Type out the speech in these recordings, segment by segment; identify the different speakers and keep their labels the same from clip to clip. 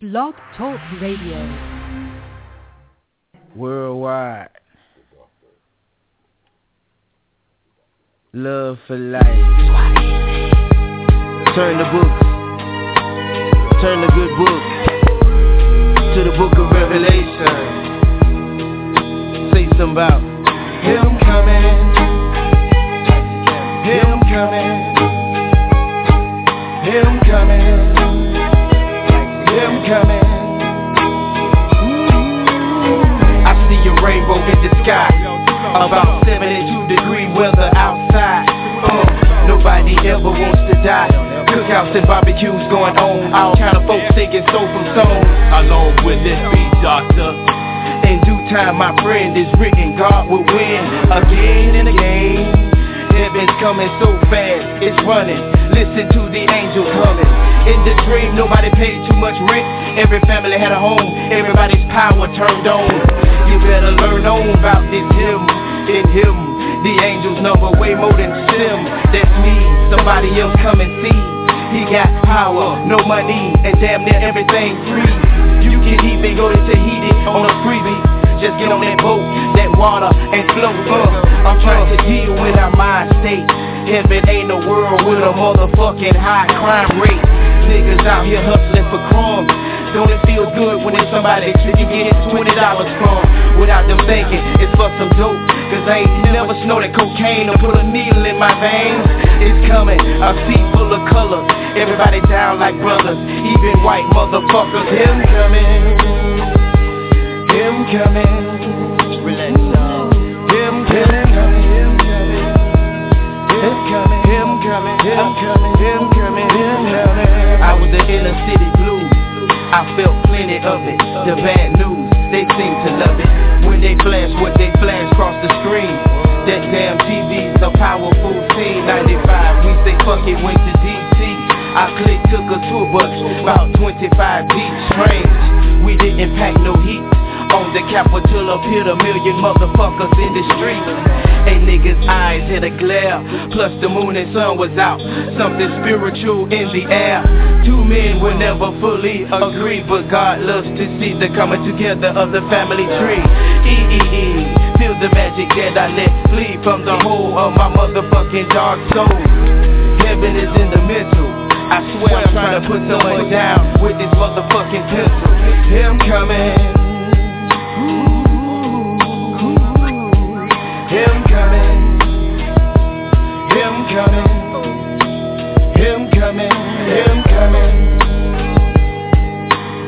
Speaker 1: Blog Talk Radio.
Speaker 2: Worldwide. Love for life. Turn the book. Turn the good book to the book of Revelation. Say something about Him coming. Him coming. Him coming. Him coming. I see a rainbow in the sky. About 72 degree weather outside. Uh, nobody ever wants to die. Cookouts and barbecues going on. All kind of folks singing soul from song.
Speaker 3: Along with this beat, doctor.
Speaker 2: In due time, my friend is written. God will win again and again. Heaven's coming so fast, it's running. Listen to the angels humming. In the dream, nobody paid too much rent. Every family had a home, everybody's power turned on. You better learn on about this hymn. In him, the angels number way more than sim. That's me, somebody else come and see. He got power, no money, and damn near everything free. You can even go to Tahiti on a freebie. Just get on that boat, that water, and float up. I'm trying to deal with our mind state. Heaven ain't a world with a motherfucking high crime rate. Niggas out here hustling for crumbs. Don't it feel good when it's somebody that you get twenty dollars from without them thinking it's for some dope? Cause I ain't never snorted cocaine or put a needle in my veins. It's coming, a sea full of colors. Everybody down like brothers, even white motherfuckers. Him coming. Him coming. Relax. Him coming. Him coming. Him coming. Him coming. I was the inner city blues. I felt plenty of it. The bad news, they seem to love it. When they flash what they flash across the screen. That damn TV's a powerful scene. 95, we say fuck it, went to DC. I clicked, took a tour bus, about 25 deep. Strange, we didn't pack no heat. On the Capitol appeared a million motherfuckers in the street. Hey niggas' eyes hit a glare, plus the moon and sun was out. Something spiritual in the air. Two men will never fully agree, but God loves to see the coming together of the family tree. E-E-E, feel the magic that I let flee from the whole of my motherfucking dark soul. Heaven is in the middle. I swear I'm trying to put someone down with this motherfucking pistol. Him coming. Him coming. Him coming. Him coming. Him coming.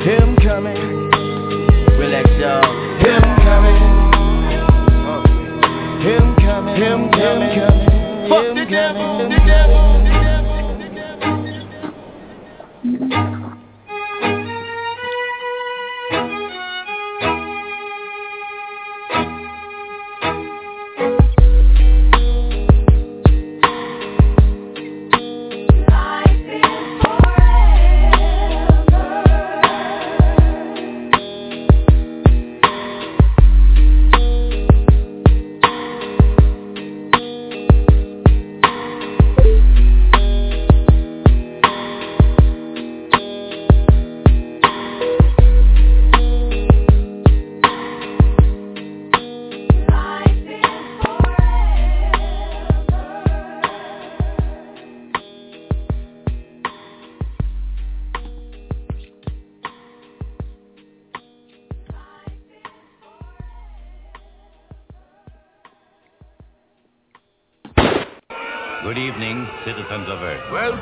Speaker 2: Him coming. Relax, y'all. Him coming. Him coming. Him coming. Fuck the devil. The devil.
Speaker 4: Good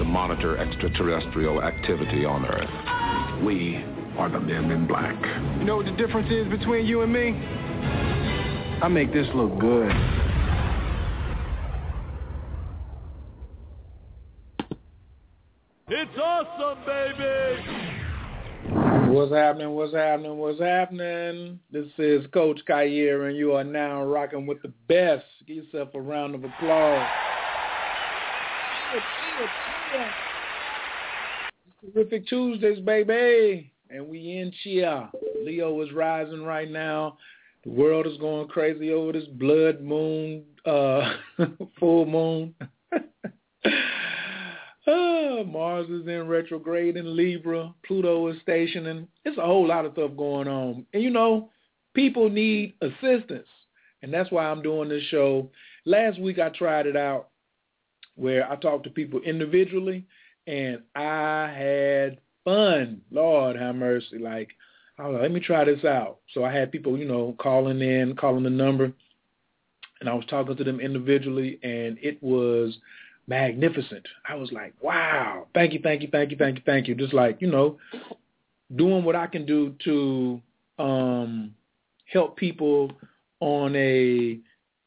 Speaker 5: to monitor extraterrestrial activity on Earth. We are the men in black.
Speaker 2: You know what the difference is between you and me? I make this look good.
Speaker 3: It's awesome, baby!
Speaker 6: What's happening? What's happening? What's happening? This is Coach Khayr, and you are now rocking with the best. Give yourself a round of applause. Terrific Tuesdays, baby. And we in Chia. Leo is rising right now. The world is going crazy over this blood moon, uh, full moon. Uh, Mars is in retrograde in Libra. Pluto is stationing. It's a whole lot of stuff going on. And you know, people need assistance. And that's why I'm doing this show. Last week I tried it out where I talked to people individually and I had fun. Lord have mercy. Like, I was like, let me try this out. So I had people, you know, calling in, calling the number, and I was talking to them individually, and it was magnificent. I was like, wow, thank you, thank you, thank you, thank you, thank you. Just like, you know, doing what I can do to um, help people on a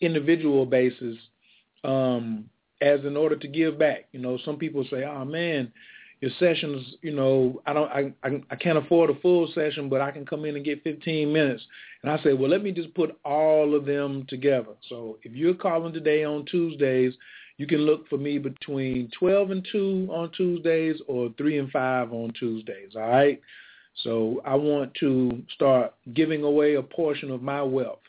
Speaker 6: individual basis um, as in order to give back. You know, some people say, oh, man, your sessions, you know, I don't, I, I, I can't afford a full session, but I can come in and get 15 minutes. And I say, well, let me just put all of them together. So if you're calling today on Tuesdays, you can look for me between 12 and 2 on Tuesdays or 3 and 5 on Tuesdays, all right? So I want to start giving away a portion of my wealth,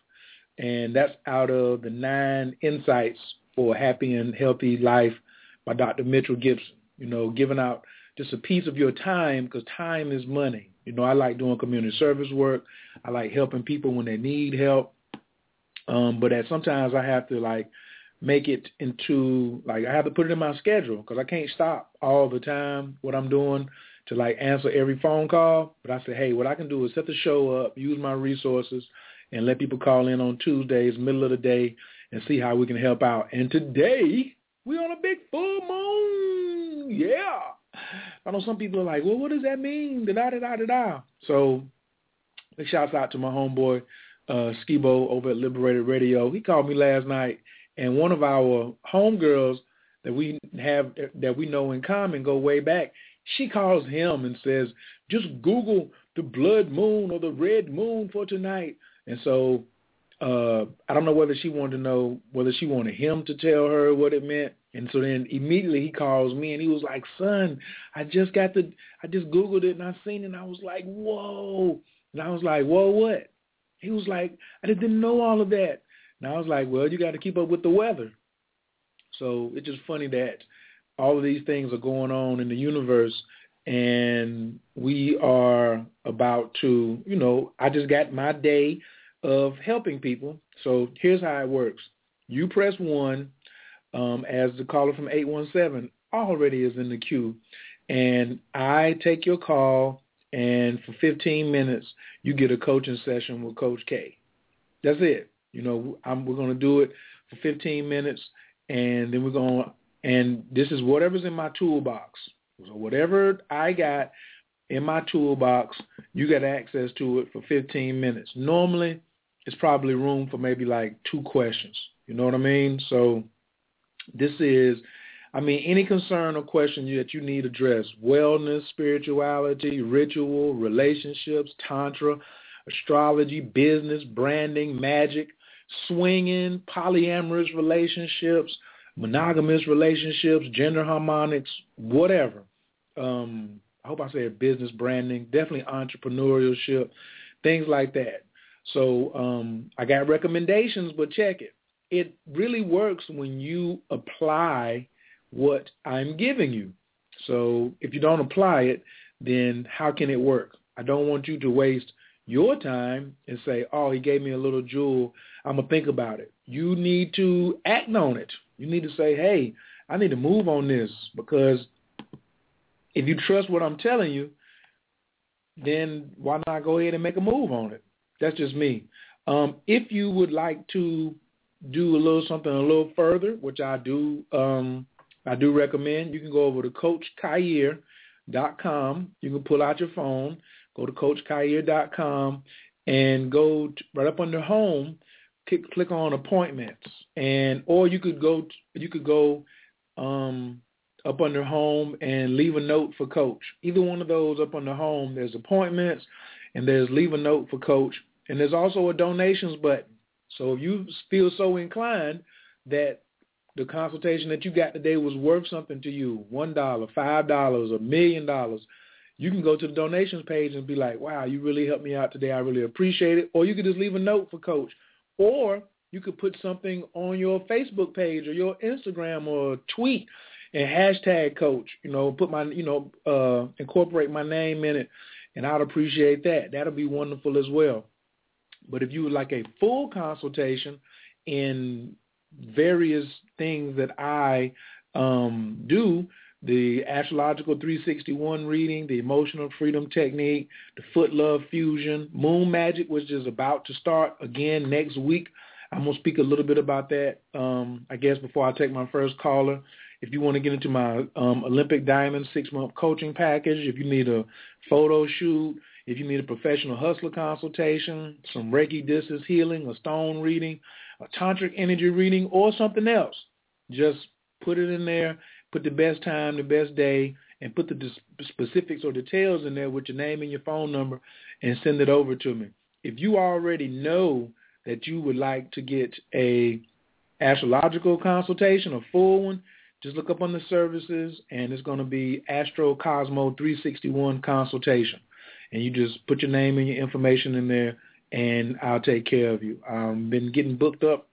Speaker 6: and that's out of the nine insights for a happy and healthy life by Dr. Mitchell Gibson. You know, giving out just a piece of your time because time is money. You know, I like doing community service work. I like helping people when they need help. Um, but at sometimes I have to like make it into like I have to put it in my schedule because I can't stop all the time what I'm doing to like answer every phone call. But I say, hey, what I can do is set the show up, use my resources, and let people call in on Tuesdays, middle of the day, and see how we can help out. And today we're on a big full moon. Yeah. I know some people are like, well, what does that mean? Da da da da da. So big shouts out to my homeboy uh Skibo over at Liberated Radio. He called me last night and one of our homegirls that we have that we know in common go way back. She calls him and says, "Just Google the blood moon or the red moon for tonight." And so uh I don't know whether she wanted to know whether she wanted him to tell her what it meant. And so then immediately he calls me and he was like, "Son, I just got the I just googled it and I seen it and I was like, "Whoa." And I was like, "Whoa, what?" He was like, "I didn't know all of that." And I was like, well, you got to keep up with the weather. So it's just funny that all of these things are going on in the universe and we are about to, you know, I just got my day of helping people. So here's how it works. You press one um, as the caller from 817 already is in the queue. And I take your call, and for 15 minutes, you get a coaching session with Coach K. That's it. You know, I'm, we're going to do it for 15 minutes, and then we're going to, and this is whatever's in my toolbox. So whatever I got in my toolbox, you got access to it for 15 minutes. Normally, it's probably room for maybe like two questions. You know what I mean? So this is, I mean, any concern or question that you need addressed, wellness, spirituality, ritual, relationships, tantra, astrology, business, branding, magic, swinging, polyamorous relationships, monogamous relationships, gender harmonics, whatever. Um, I hope I said business branding, definitely entrepreneurship, things like that. So um, I got recommendations, but check it. It really works when you apply what I'm giving you. So if you don't apply it, then how can it work? I don't want you to waste your time and say, oh, he gave me a little jewel. I'm going to think about it. You need to act on it. You need to say, hey, I need to move on this because if you trust what I'm telling you, then why not go ahead and make a move on it? That's just me. Um, if you would like to do a little something a little further, which I do, um, I do recommend, you can go over to CoachKhayr.com. You can pull out your phone, go to CoachKhayr.com, and go to, right up under home click, click on appointments, and or you could go you could go um, up under home and leave a note for coach. Either one of those up under home, there's appointments and there's leave a note for coach. And there's also a donations button. So if you feel so inclined that the consultation that you got today was worth something to you, one dollar, five dollars, a million dollars, you can go to the donations page and be like, wow, you really helped me out today. I really appreciate it. Or you could just leave a note for coach. Or you could put something on your Facebook page or your Instagram or tweet and hashtag coach, you know, put my, you know, uh, incorporate my name in it. And I'd appreciate that. That'll be wonderful as well. But if you would like a full consultation in various things that I um, do, the astrological 361 reading, the emotional freedom technique, the foot love fusion, moon magic, which is about to start again next week. I'm going to speak a little bit about that, um, I guess, before I take my first caller. If you want to get into my um, Olympic Diamond six-month coaching package, if you need a photo shoot, if you need a professional hustler consultation, some Reiki distance healing, a stone reading, a tantric energy reading, or something else, just put it in there, put the best time, the best day, and put the specifics or details in there with your name and your phone number and send it over to me. If you already know that you would like to get a astrological consultation, a full one, just look up on the services and it's going to be Astro Cosmo 361 consultation. And you just put your name and your information in there and I'll take care of you. I've been getting booked up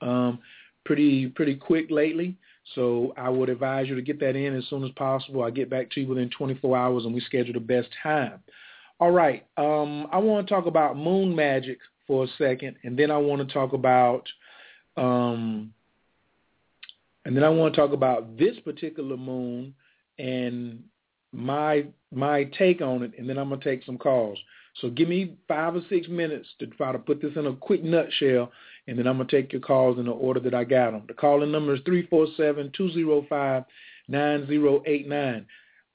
Speaker 6: um, pretty pretty quick lately. So I would advise you to get that in as soon as possible. I'll get back to you within 24 hours and we schedule the best time. All right. Um, I want to talk about moon magic for a second, and then I want to talk about, um, and then I want to talk about this particular moon and my my take on it, and then I'm gonna take some calls. So give me five or six minutes to try to put this in a quick nutshell, and then I'm going to take your calls in the order that I got them. The calling number is 347-205-9089.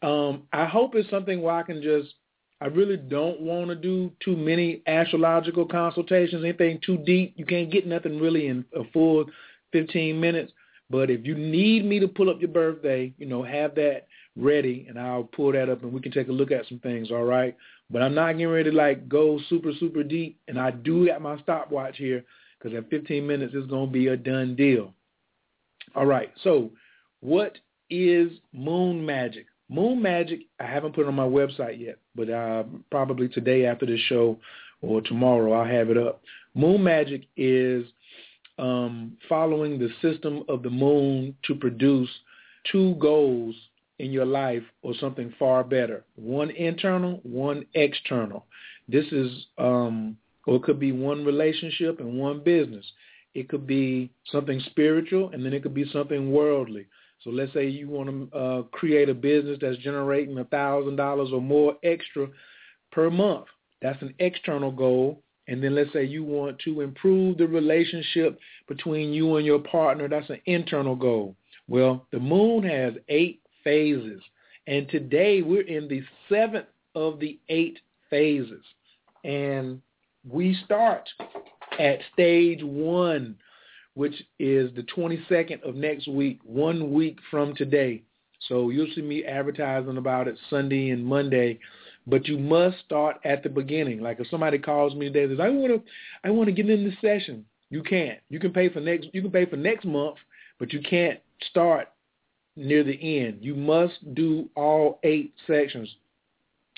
Speaker 6: Um, I hope it's something where I can just, I really don't want to do too many astrological consultations, anything too deep. You can't get nothing really in a full 15 minutes. But if you need me to pull up your birthday, you know, have that ready, and I'll pull that up, and we can take a look at some things, all right? But I'm not getting ready to like go super, super deep. And I do have my stopwatch here because at 15 minutes it's going to be a done deal. All right. So what is moon magic? Moon magic, I haven't put it on my website yet, but uh, probably today after this show or tomorrow I'll have it up. Moon magic is um, following the system of the moon to produce two goals in your life or something far better. One internal, one external. This is, um, or it could be one relationship and one business. It could be something spiritual and then it could be something worldly. So let's say you want to uh, create a business that's generating a thousand dollars or more extra per month. That's an external goal. And then let's say you want to improve the relationship between you and your partner. That's an internal goal. Well, the moon has eight phases. And today we're in the seventh of the eight phases. And we start at stage one, which is the 22nd of next week, one week from today. So you'll see me advertising about it Sunday and Monday, but you must start at the beginning. Like if somebody calls me today and says, "I want to, I want to get in this session," you can't. You can pay for next, you can pay for next month, but you can't start near the end. You must do all eight sections.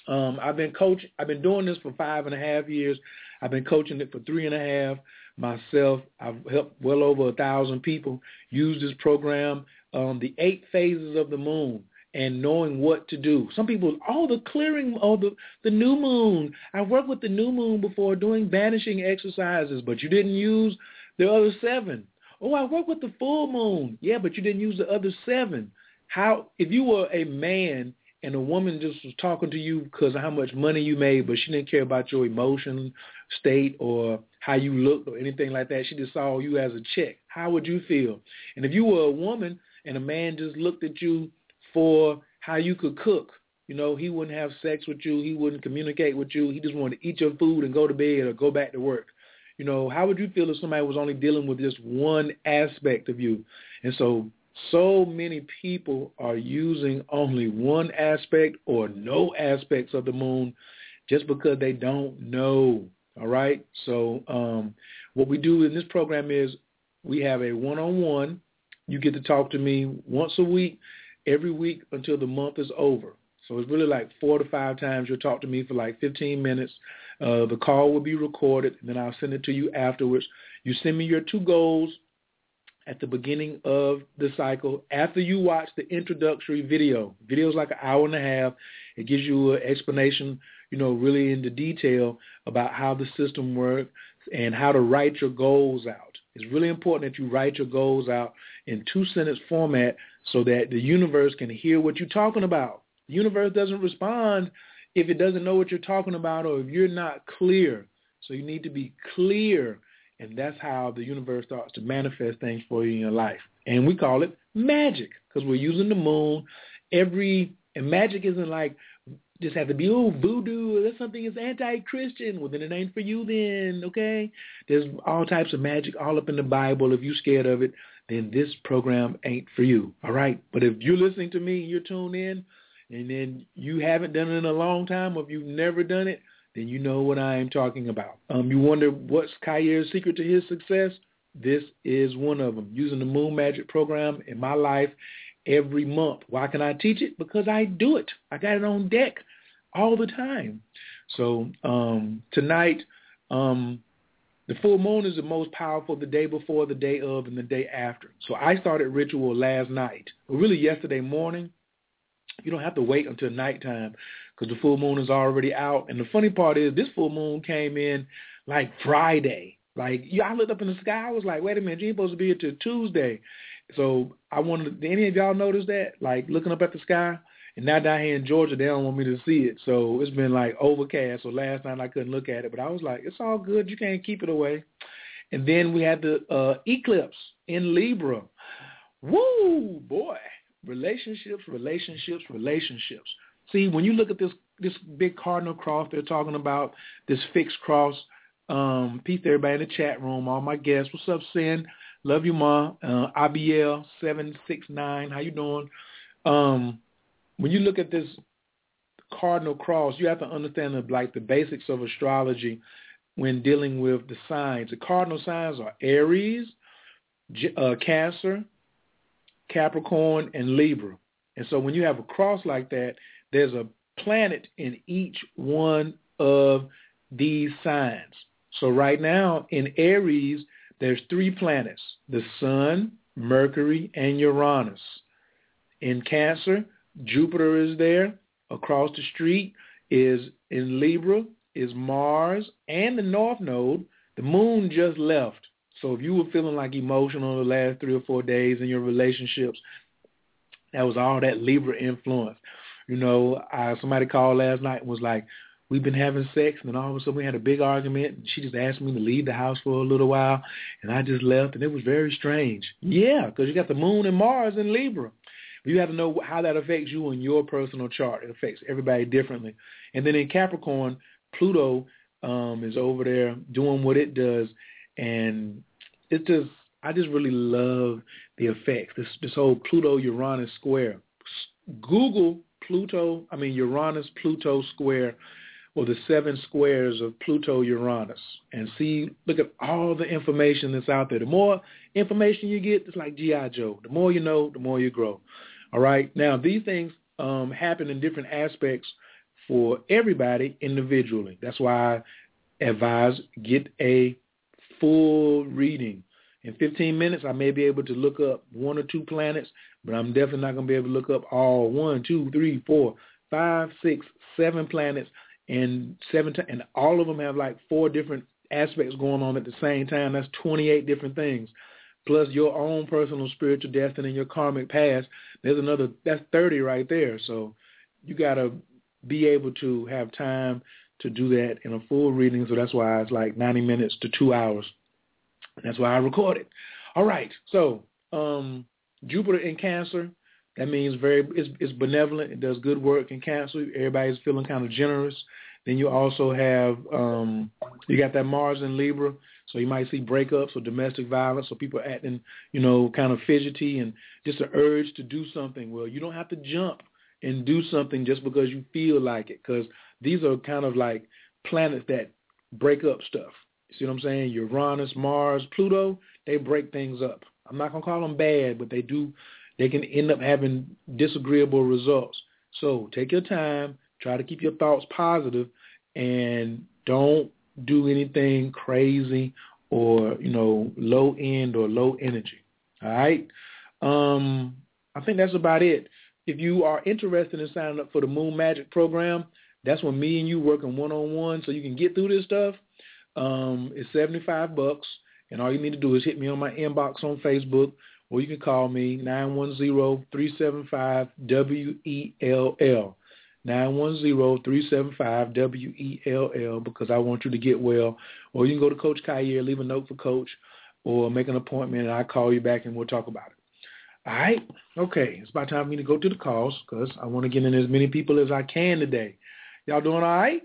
Speaker 6: Um, I've been coaching. I've been doing this for five and a half years. I've been coaching it for three and a half myself. I've helped well over a thousand people use this program. Um, the eight phases of the moon and knowing what to do. Some people, oh, the clearing, oh, the, the new moon. I worked with the new moon before doing banishing exercises, but you didn't use the other seven. Oh, I work with the full moon. Yeah, but you didn't use the other seven. How if you were a man and a woman just was talking to you because of how much money you made, but she didn't care about your emotion state or how you looked or anything like that. She just saw you as a chick. How would you feel? And if you were a woman and a man just looked at you for how you could cook, you know, he wouldn't have sex with you. He wouldn't communicate with you. He just wanted to eat your food and go to bed or go back to work. You know, how would you feel if somebody was only dealing with just one aspect of you? And so So many people are using only one aspect or no aspects of the moon just because they don't know. All right. So um, what we do in this program is we have a one-on-one. You get to talk to me once a week, every week until the month is over. So it's really like four to five times you'll talk to me for like 15 minutes. Uh, the call will be recorded, and then I'll send it to you afterwards. You send me your two goals at the beginning of the cycle after you watch the introductory video. Video is like an hour and a half. It gives you an explanation, you know, really into detail about how the system works and how to write your goals out. It's really important that you write your goals out in two-sentence format so that the universe can hear what you're talking about. The universe doesn't respond if it doesn't know what you're talking about or if you're not clear. So you need to be clear, and that's how the universe starts to manifest things for you in your life. And we call it magic because we're using the moon. Every and magic isn't like just have to be oh voodoo that's something is anti-Christian. Well, then it ain't for you. Then okay, there's all types of magic all up in the Bible. If you're scared of it, then this program ain't for you. All right, but if you're listening to me, you're tuned in and then you haven't done it in a long time or if you've never done it, then you know what I am talking about. Um, you wonder what's Khayr's secret to his success? This is one of them. Using the Moon Magic program in my life every month. Why can I teach it? Because I do it. I got it on deck all the time. So um, tonight, um, the full moon is the most powerful the day before, the day of, and the day after. So I started ritual last night, or really yesterday morning. You don't have to wait until nighttime because the full moon is already out. And the funny part is this full moon came in like Friday. Like, yeah, I looked up in the sky. I was like, wait a minute, you supposed to be here till Tuesday. So I wanted, did any of y'all notice that? Like looking up at the sky? And now down here in Georgia, they don't want me to see it. So it's been like overcast. So last night I couldn't look at it. But I was like, it's all good. You can't keep it away. And then we had the uh, eclipse in Libra. Woo, boy relationships, relationships, relationships. See, when you look at this this big cardinal cross they're talking about, this fixed cross, um, peace to everybody in the chat room, all my guests. What's up, Sin? Love you, Ma. Uh, IBL seven six nine. How you doing? Um, when you look at this cardinal cross, you have to understand the, like the basics of astrology when dealing with the signs. The cardinal signs are Aries, uh, Cancer, Capricorn, and Libra. And so when you have a cross like that, there's a planet in each one of these signs. So right now in Aries, there's three planets, the Sun, Mercury, and Uranus. In Cancer, Jupiter is there. Across the street is in Libra is Mars and the North Node. The moon just left. So if you were feeling like emotional the last three or four days in your relationships, that was all that Libra influence. You know, I, somebody called last night and was like, we've been having sex, and then all of a sudden we had a big argument, and she just asked me to leave the house for a little while, and I just left, and it was very strange. Yeah, because you got the moon and Mars in Libra. You have to know how that affects you in your personal chart. It affects everybody differently. And then in Capricorn, Pluto um, is over there doing what it does, and it's just I just really love the effects. This this whole Pluto Uranus square. Google Pluto, I mean Uranus Pluto square or the seven squares of Pluto Uranus and see look at all the information that's out there. The more information you get, it's like GI Joe. The more you know, the more you grow. All right. Now these things um, happen in different aspects for everybody individually. That's why I advise get a full reading. In 15 minutes, I may be able to look up one or two planets, but I'm definitely not going to be able to look up all one, two, three, four, five, six, seven planets, and seven, t- and all of them have like four different aspects going on at the same time. That's 28 different things, plus your own personal spiritual destiny and your karmic past. There's another. That's 30 right there. So you got to be able to have time to do that in a full reading. So that's why it's like 90 minutes to two hours. That's why I record it. All right. So um, Jupiter in Cancer, that means very it's, it's benevolent. It does good work in Cancer. Everybody's feeling kind of generous. Then you also have um, you got that Mars in Libra, so you might see breakups or domestic violence, or people acting, you know, kind of fidgety and just an urge to do something. Well, you don't have to jump and do something just because you feel like it, because these are kind of like planets that break up stuff. You see what I'm saying? Uranus, Mars, Pluto, they break things up. I'm not gonna call them bad, but they do. They can end up having disagreeable results. So take your time. Try to keep your thoughts positive, and don't do anything crazy or, you know, low end or low energy. All right. Um, I think that's about it. If you are interested in signing up for the Moon Magic program, that's when me and you working one on one so you can get through this stuff. Um, it's 75 bucks and all you need to do is hit me on my inbox on Facebook or you can call me 910-375-WELL. 910-375-WELL because I want you to get well. Or you can go to Coach Khayr, leave a note for Coach, or make an appointment, and I'll call you back and we'll talk about it. All right? Okay. It's about time for me to go to the calls because I want to get in as many people as I can today. Y'all doing all right?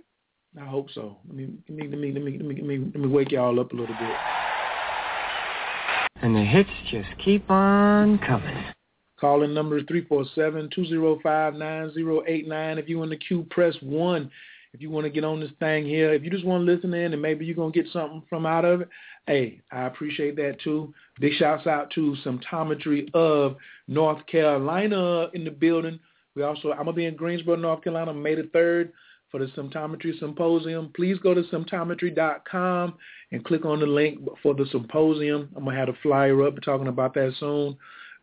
Speaker 6: I hope so. Let me let me let me let me, let me, let me wake y'all up a little bit.
Speaker 7: And the hits just keep on coming.
Speaker 6: Calling number is 347-205-9089. If you in the queue, press 1. If you want to get on this thing here, if you just want to listen in and maybe you're going to get something from out of it, hey, I appreciate that too. Big shouts out to Symptometry of North Carolina in the building. We also, I'm going to be in Greensboro, North Carolina, May the 3rd for the Symptometry Symposium. Please go to symptometry.com and click on the link for the symposium. I'm going to have a flyer up talking about that soon.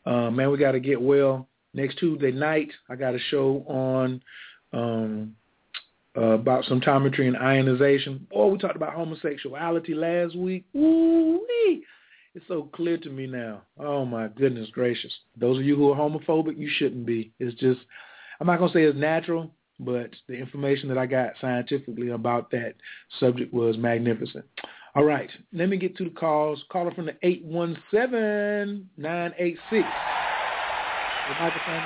Speaker 6: Uh, man, we got to get well. Next Tuesday night, I got a show on um, uh, about symptometry and ionization. Oh, we talked about homosexuality last week. Ooh wee, it's so clear to me now. Oh my goodness gracious! Those of you who are homophobic, you shouldn't be. It's just, I'm not gonna say it's natural, but the information that I got scientifically about that subject was magnificent. All right, let me get to the calls. Caller from the 817-986.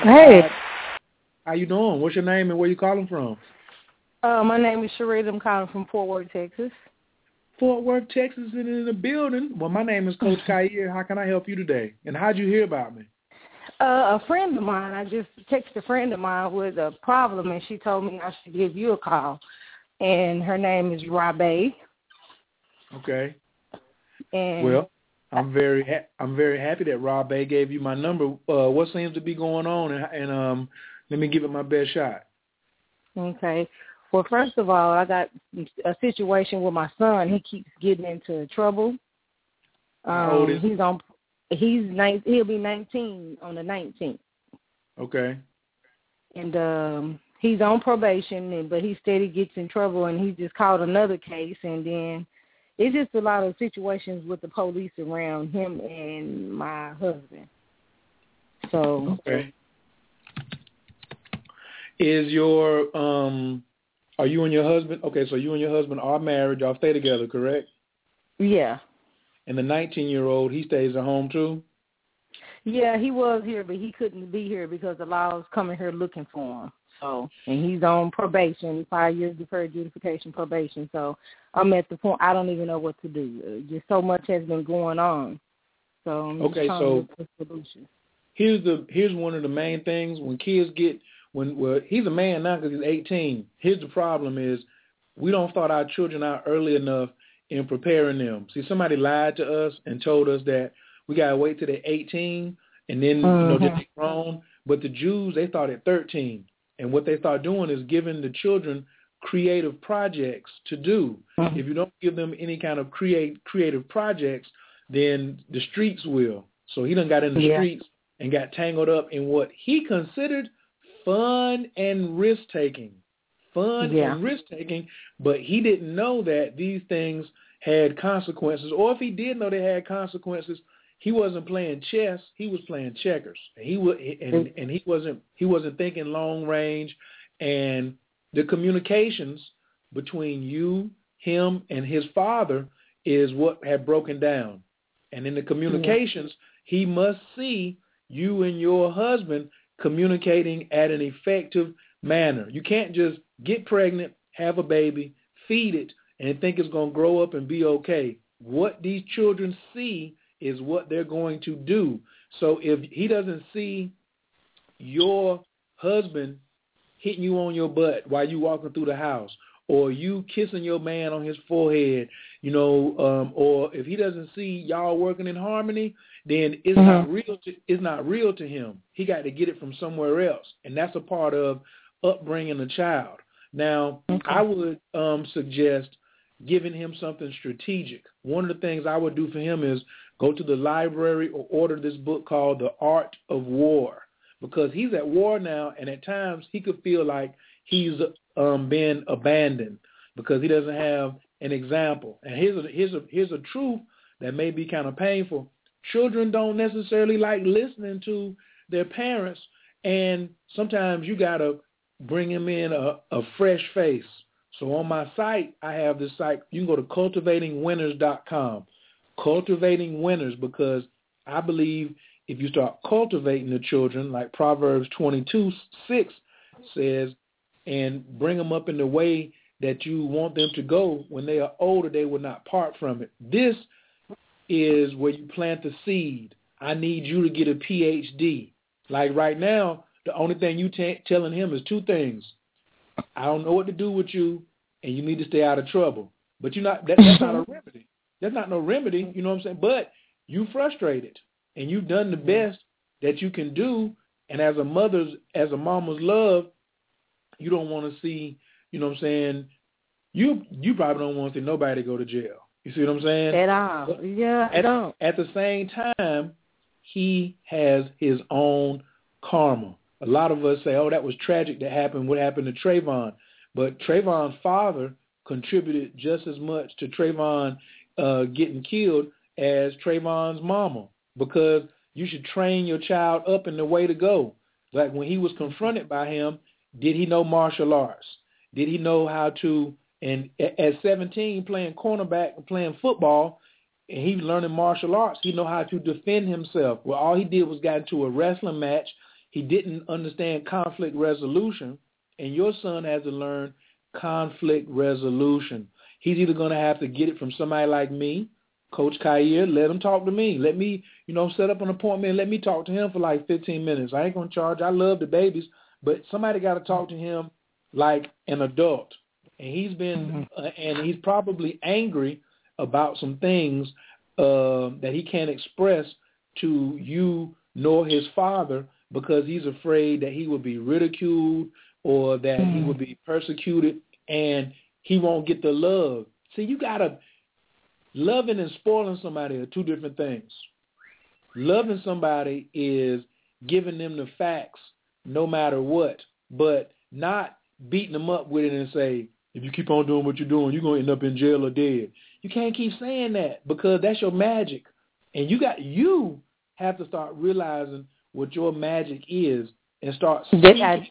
Speaker 8: Hey.
Speaker 6: How you doing? What's your name and where you calling from?
Speaker 8: Uh, my name is Sheree. I'm calling from Fort Worth, Texas.
Speaker 6: Fort Worth, Texas, and in the building. Well, my name is Coach Khayr. How can I help you today? And how'd you hear about me?
Speaker 8: Uh, a friend of mine. I just texted a friend of mine with a problem, and she told me I should give you a call. And her name is Rabe.
Speaker 6: Okay.
Speaker 8: And
Speaker 6: well, I'm very ha- I'm very happy that Rob Bay gave you my number. Uh, what seems to be going on, and, and um, let me give it my best shot.
Speaker 8: Okay. Well, first of all, I got a situation with my son. He keeps getting into trouble. Um,
Speaker 6: How old is
Speaker 8: he's on. He's nine. He'll be 19 on the 19th.
Speaker 6: Okay.
Speaker 8: And um, he's on probation, and but he steady gets in trouble, and he just called another case, and then it's just a lot of situations with the police around him and my husband. So
Speaker 6: okay. Is your um are you and your husband okay, so you and your husband are married, y'all stay together, correct?
Speaker 8: Yeah.
Speaker 6: And the nineteen year old he stays at home too?
Speaker 8: Yeah, he was here but he couldn't be here because the law's coming here looking for him. So and he's on probation, five years deferred adjudication probation. So I'm at the point I don't even know what to do. Just so much has been going on. So I'm
Speaker 6: okay,
Speaker 8: trying
Speaker 6: so
Speaker 8: to look for solutions.
Speaker 6: Here's the here's one of the main things when kids get when well he's a man now because he's 18. Here's the problem is we don't start our children out early enough in preparing them. See, somebody lied to us and told us that we gotta wait till they're 18 and then
Speaker 8: mm-hmm.
Speaker 6: you know they're grown. But the Jews they start at 13, and what they start doing is giving the children creative projects to do.
Speaker 8: Mm-hmm.
Speaker 6: If you don't give them any kind of create creative projects, then the streets will. So he done got in the
Speaker 8: yeah.
Speaker 6: streets and got tangled up in what he considered fun and risk taking. Fun
Speaker 8: yeah.
Speaker 6: and risk taking, but he didn't know that these things had consequences. Or if he did know they had consequences, he wasn't playing chess, he was playing checkers. And he was and, and he wasn't he wasn't thinking long range and the communications between you, him, and his father is what had broken down. And in the communications, yeah. he must see you and your husband communicating at an effective manner. You can't just get pregnant have a baby, feed it, and think it's going to grow up and be okay. What these children see is what they're going to do. So if he doesn't see your husband hitting you on your butt while you walking through the house, or you kissing your man on his forehead, you know, um, or if he doesn't see y'all working in harmony, then it's mm-hmm. not real. To, it's not real to him. He got to get it from somewhere else, and that's a part of upbringing a child. Now, okay. I would um, suggest giving him something strategic. One of the things I would do for him is go to the library or order this book called The Art of War because he's at war now, and at times he could feel like he's um, been abandoned because he doesn't have an example. And here's a, here's a, here's a truth that may be kind of painful. Children don't necessarily like listening to their parents, and sometimes you got to bring them in a, a fresh face. So on my site, I have this site. You can go to cultivatingwinners.com. Cultivating winners because I believe if you start cultivating the children, like Proverbs 22, 6 says, and bring them up in the way that you want them to go, when they are older, they will not part from it. This is where you plant the seed. I need you to get a PhD. Like right now, the only thing you t- telling him is two things. I don't know what to do with you, and you need to stay out of trouble. But you're not. That, that's not a remedy. That's not no remedy. You know what I'm saying? But you frustrated, and you've done the best that you can do. And as a mother's, as a mama's love, you don't want to see. You know what I'm saying? You you probably don't want to see nobody go to jail. You see what I'm saying?
Speaker 8: At all. Yeah,
Speaker 6: at,
Speaker 8: don't.
Speaker 6: At the same time, he has his own karma. A lot of us say, oh, that was tragic that happened, what happened to Trayvon. But Trayvon's father contributed just as much to Trayvon uh, getting killed as Trayvon's mama because you should train your child up in the way to go. Like when he was confronted by him, did he know martial arts? Did he know how to, and at 17 playing cornerback and playing football, and he learning martial arts, he know how to defend himself. Well, all he did was got into a wrestling match he didn't understand conflict resolution, and your son has to learn conflict resolution. He's either going to have to get it from somebody like me, Coach Khayr, let him talk to me. Let me, you know, set up an appointment let me talk to him for like 15 minutes. I ain't going to charge. I love the babies, but somebody got to talk to him like an adult. And he's been, mm-hmm. uh, and he's probably angry about some things uh, that he can't express to you nor his father because he's afraid that he will be ridiculed or that he will be persecuted and he won't get the love. See, you got to loving and spoiling somebody are two different things. Loving somebody is giving them the facts no matter what, but not beating them up with it and say, if you keep on doing what you're doing, you're going to end up in jail or dead. You can't keep saying that because that's your magic. And you got you have to start realizing what your magic is and start speaking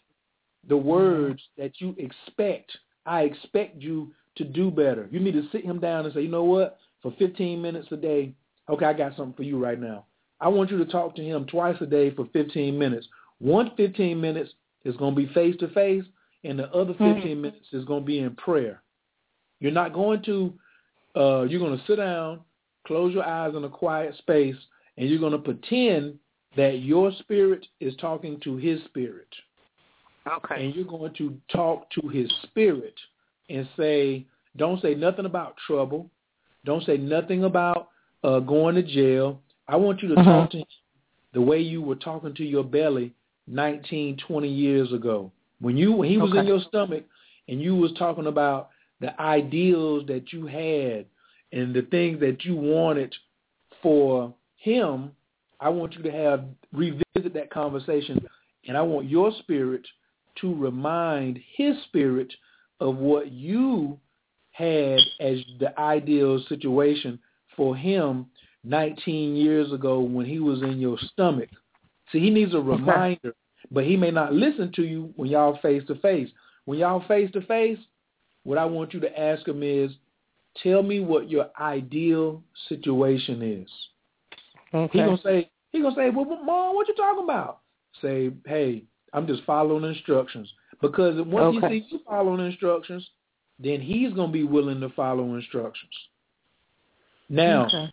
Speaker 6: the words that you expect. I expect you to do better. You need to sit him down and say, you know what? For 15 minutes a day, okay, I got something for you right now. I want you to talk to him twice a day for 15 minutes. One 15 minutes is going to be face to face, and the other 15 mm-hmm. minutes is going to be in prayer. You're not going to, uh, you're going to sit down, close your eyes in a quiet space, and you're going to pretend that your spirit is talking to his spirit.
Speaker 8: Okay.
Speaker 6: And you're going to talk to his spirit and say, don't say nothing about trouble. Don't say nothing about uh, going to jail. I want you to uh-huh. talk to him the way you were talking to your belly 19, 20 years ago. When you when he was okay. in your stomach and you was talking about the ideals that you had and the things that you wanted for him I want you to have revisit that conversation, and I want your spirit to remind his spirit of what you had as the ideal situation for him 19 years ago when he was in your stomach. See, he needs a reminder, but he may not listen to you when y'all face to face. When y'all face to face, what I want you to ask him is, tell me what your ideal situation is.
Speaker 8: Okay.
Speaker 6: He gonna say, he gonna say, well, mom, what you talking about? Say, hey, I'm just following instructions. Because once
Speaker 8: okay.
Speaker 6: he sees you following instructions, then he's going to be willing to follow instructions. Now,
Speaker 8: Okay.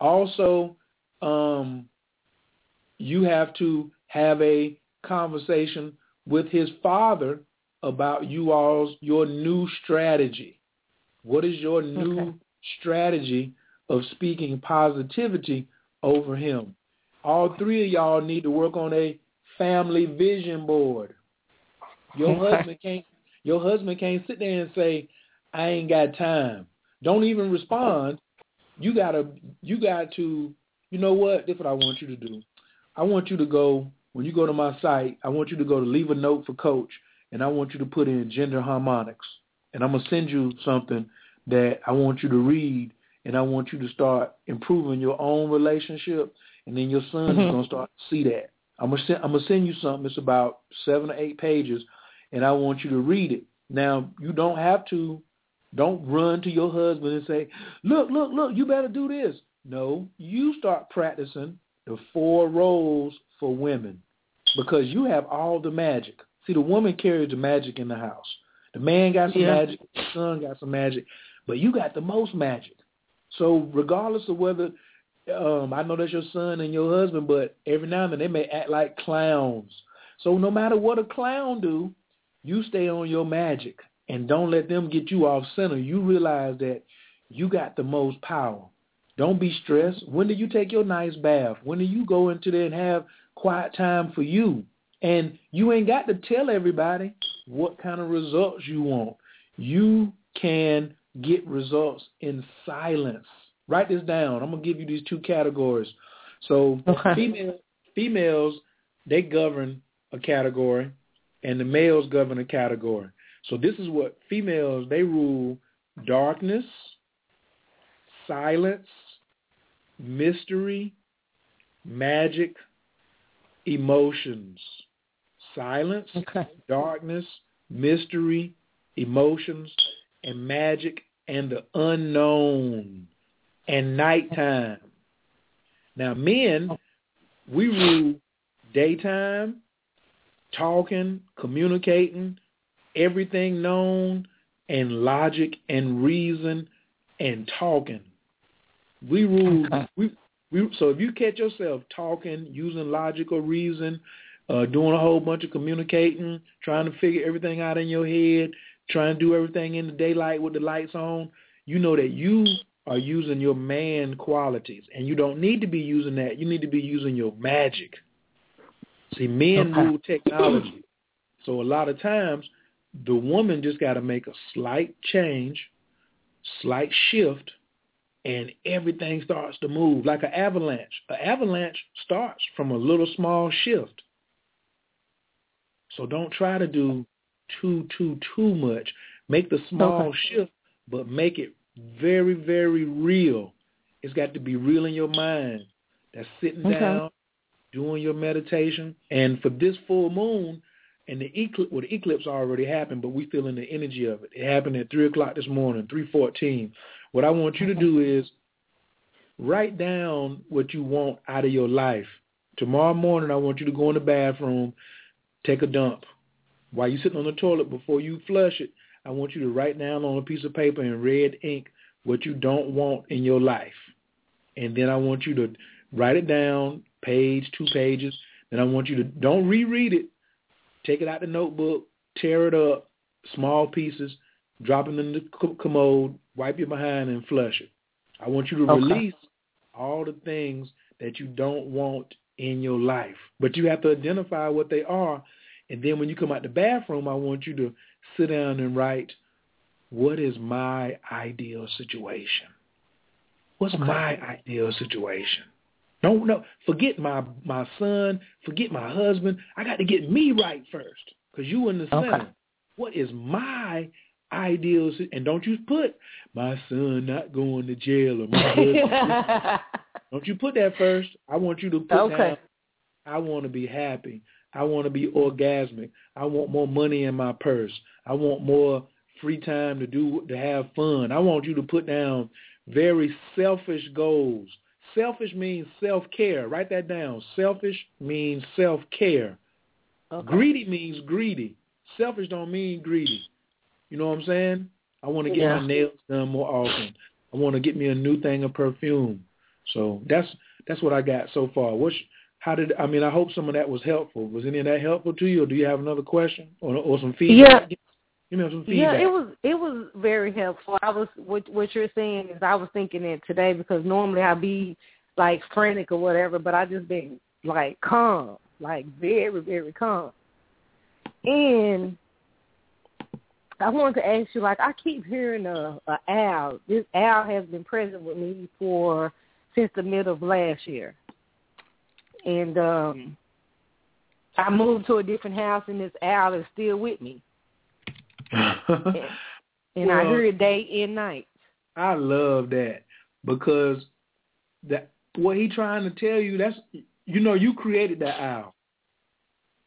Speaker 6: also, um, you have to have a conversation with his father about you all's your new strategy. What is your new
Speaker 8: Okay.
Speaker 6: strategy of speaking positivity over him? All three of y'all need to work on a family vision board. Your husband can't your husband can't sit there and say, I ain't got time. Don't even respond. You gotta you got to you know what? This is what I want you to do. I want you to go when you go to my site, I want you to go to leave a note for coach and I want you to put in gender harmonics. And I'm gonna send you something that I want you to read and I want you to start improving your own relationship and then your son is
Speaker 8: Mhm.
Speaker 6: gonna start to see that. I'm gonna send I'm gonna send you something. It's about seven or eight pages, and I want you to read it. Now you don't have to. Don't run to your husband and say, "Look, look, look! You better do this." No, you start practicing the four roles for women because you have all the magic. See, the woman carries the magic in the house. The man got some
Speaker 8: Yeah.
Speaker 6: magic. The son got some magic, but you got the most magic. So regardless of whether um, I know that's your son and your husband, but every now and then they may act like clowns. So no matter what a clown do, you stay on your magic and don't let them get you off center. You realize that you got the most power. Don't be stressed. When do you take your nice bath? When do you go into there and have quiet time for you? And you ain't got to tell everybody what kind of results you want. You can get results in silence. Write this down. I'm gonna give you these two categories. So
Speaker 8: Okay.
Speaker 6: female, females they govern a category, and the males govern a category. So this is what females they rule: darkness, silence, mystery, magic, emotions. Silence,
Speaker 8: Okay.
Speaker 6: darkness, mystery, emotions, and magic, and the unknown, and nighttime. Now, men, we rule daytime, talking, communicating, everything known, and logic and reason and talking. We rule.
Speaker 8: Okay.
Speaker 6: We, we so if you catch yourself talking, using logic or reason, uh, doing a whole bunch of communicating, trying to figure everything out in your head, trying to do everything in the daylight with the lights on, you know that you are using your man qualities, and you don't need to be using that. You need to be using your magic. See, men rule technology, so a lot of times the woman just got to make a slight change, slight shift, and everything starts to move like an avalanche. An avalanche starts from a little small shift. So don't try to do too, too, too much. Make the small
Speaker 8: Okay.
Speaker 6: shift, but make it very, very real. It's got to be real in your mind. That's sitting
Speaker 8: Okay.
Speaker 6: down, doing your meditation. And for this full moon, and the eclipse, well, the eclipse already happened, but we feeling the energy of it. It happened at 3 o'clock this morning, 3.14. What I want you to do is write down what you want out of your life. Tomorrow morning, I want you to go in the bathroom, take a dump. While you're sitting on the toilet, before you flush it, I want you to write down on a piece of paper in red ink what you don't want in your life. And then I want you to write it down, page, two pages. Then I want you to, don't reread it. Take it out the notebook, tear it up, small pieces, drop it in the commode, wipe your behind, and flush it. I want you to
Speaker 8: Okay.
Speaker 6: release all the things that you don't want in your life. But you have to identify what they are. And then when you come out the bathroom, I want you to sit down and write, what is my ideal situation? What's
Speaker 8: Okay.
Speaker 6: my ideal situation? Don't no forget my my son, forget my husband. I got to get me right first because you in the
Speaker 8: Okay.
Speaker 6: What is my ideal? si- And don't you put my son not going to jail or my husband. don't you put that first. I want you to put
Speaker 8: Okay.
Speaker 6: down. I want to be happy. I want to be orgasmic. I want more money in my purse. I want more free time to do to have fun. I want you to put down very selfish goals. Selfish means self-care. Write that down. Selfish means self-care.
Speaker 8: Okay.
Speaker 6: Greedy means greedy. Selfish don't mean greedy. You know what I'm saying? I want to get
Speaker 8: Yeah.
Speaker 6: my nails done more often. I want to get me a new thing of perfume. So that's that's what I got so far. What's how did I mean? I hope some of that was helpful. Was any of that helpful to you, or do you have another question or or some feedback? Give me some
Speaker 8: Yeah, it was it was very helpful. I was what what you're saying is I was thinking it today because normally I'd be like frantic or whatever, but I just been like calm, like very very calm. And I wanted to ask you, like I keep hearing a, a owl. This owl has been present with me for since the middle of last year, and um I moved to a different house, and this owl is still with me. And I
Speaker 6: Well-
Speaker 8: hear it day and night.
Speaker 6: I love that because that what he trying to tell you that's you know you created that owl,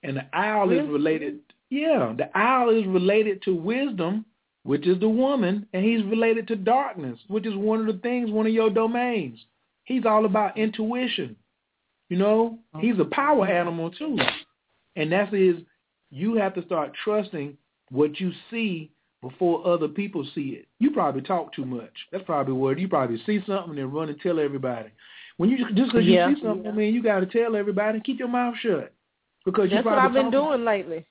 Speaker 6: and the owl is related. Yeah, the owl is related to wisdom, which is the woman, and he's related to darkness, which is one of the things, one of your domains. He's all about intuition. You know, he's a power animal too, and that's his. You have to start trusting what you see before other people see it. You probably talk too much. That's probably what you probably see something and run and tell everybody. When you just because you see something, I mean, you got to tell everybody. Keep your mouth shut because you
Speaker 8: that's what I've been doing lately.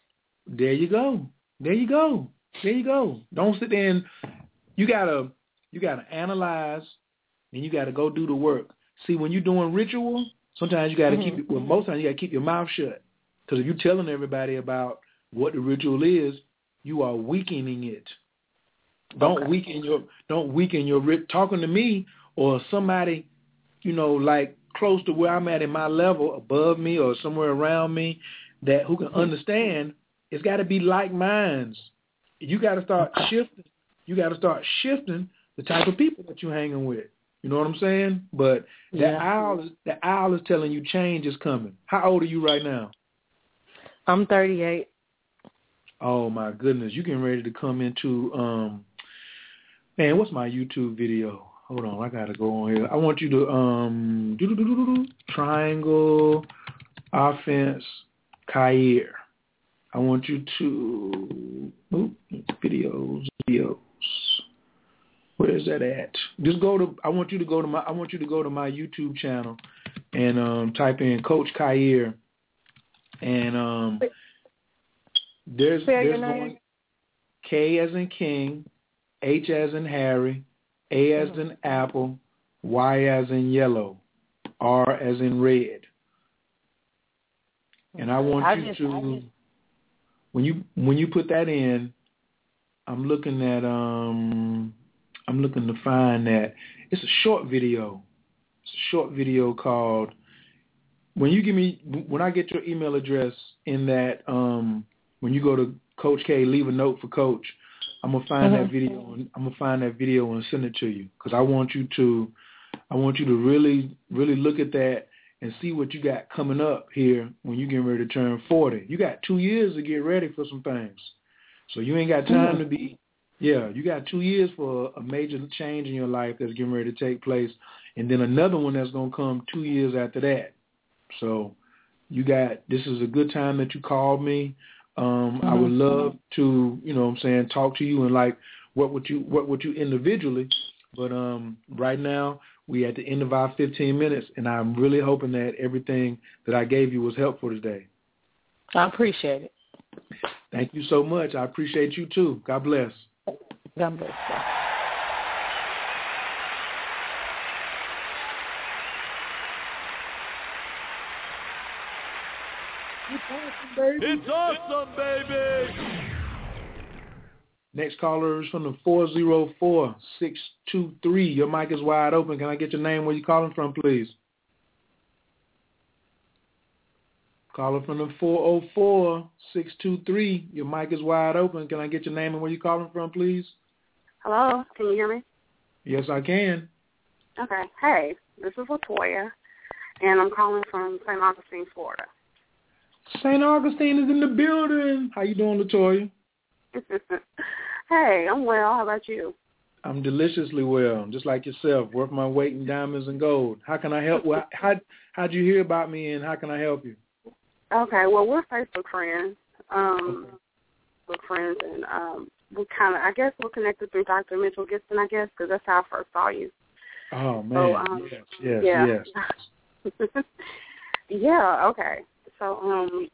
Speaker 6: There you go. There you go. There you go. Don't sit there and you gotta you gotta analyze and you gotta go do the work. See, when you're doing ritual, sometimes you gotta
Speaker 8: Mhm.
Speaker 6: keep. Well, most times you gotta keep your mouth shut because if you're telling everybody about what the ritual is, you are weakening it. Don't
Speaker 8: Okay.
Speaker 6: weaken your don't weaken your rit talking to me or somebody, you know, like close to where I'm at in my level, above me or somewhere around me, that who can mm-hmm. understand. It's got to be like minds. You got to start shifting. You got to start shifting the type of people that you're hanging with. You know what I'm saying? But
Speaker 8: Yeah.
Speaker 6: owl, is, the owl is telling you change is coming. How old are you right now?
Speaker 8: I'm 38.
Speaker 6: Oh my goodness, you getting ready to come into um man, what's my YouTube video? Hold on, I gotta go on here. I want you to um triangle offense Khayr. I want you to oop, videos videos. Where is that at? Just go to I want you to go to my I want you to go to my YouTube channel and um type in Coach Khayr and um there's there's K as in King, H as in Harry, A as
Speaker 8: Mm-hmm.
Speaker 6: in Apple, Y as in yellow, R as in red. And I want
Speaker 8: I
Speaker 6: you
Speaker 8: just-
Speaker 6: to
Speaker 8: just-
Speaker 6: when you when you put that in, I'm looking at um I'm looking to find that it's a short video. It's a short video called when you give me when I get your email address in that um when you go to Coach K, leave a note for Coach. I'm gonna find that
Speaker 8: Mhm.
Speaker 6: video and I'm gonna find that video and send it to you because I want you to I want you to really really look at that and see what you got coming up here when you get ready to turn 40. You got two years to get ready for some things, so you ain't got time to be. Yeah, you got two years for a major change in your life that's getting ready to take place, and then another one that's gonna come two years after that. So you got this is a good time that you called me. Um, I would love to, you know what I'm saying, talk to you and like what would you what would you individually. But um right now we at the end of our 15 minutes and I'm really hoping that everything that I gave you was helpful today.
Speaker 8: I appreciate it.
Speaker 6: Thank you so much. I appreciate you too. God bless.
Speaker 8: God bless you.
Speaker 3: It's awesome, baby!
Speaker 6: Next caller is from the 404-623. Your mic is wide open. Can I get your name where you calling from, please? Caller from the 404-623. Your mic is wide open. Can I get your name and where you calling from, please?
Speaker 9: Hello, can you hear me?
Speaker 6: Yes, I can.
Speaker 9: Okay. Hey, this is Latoya, and I'm calling from St. Augustine, Florida.
Speaker 6: St. Augustine is in the building. How you doing, Latoya?
Speaker 9: hey, I'm well. How about you?
Speaker 6: I'm deliciously well, just like yourself, worth my weight in diamonds and gold. How can I help? Well, how how'd you hear about me, and how can I help you?
Speaker 9: Okay, well, we're Facebook friends. Um, Facebook friends, and um, we kind of, I guess, we're connected through Dr. Mitchell Gibson, I guess, because that's how I first saw you.
Speaker 6: Oh man,
Speaker 9: so, um,
Speaker 6: yes, yes,
Speaker 9: yeah.
Speaker 6: yes.
Speaker 9: yeah. Okay. So, um,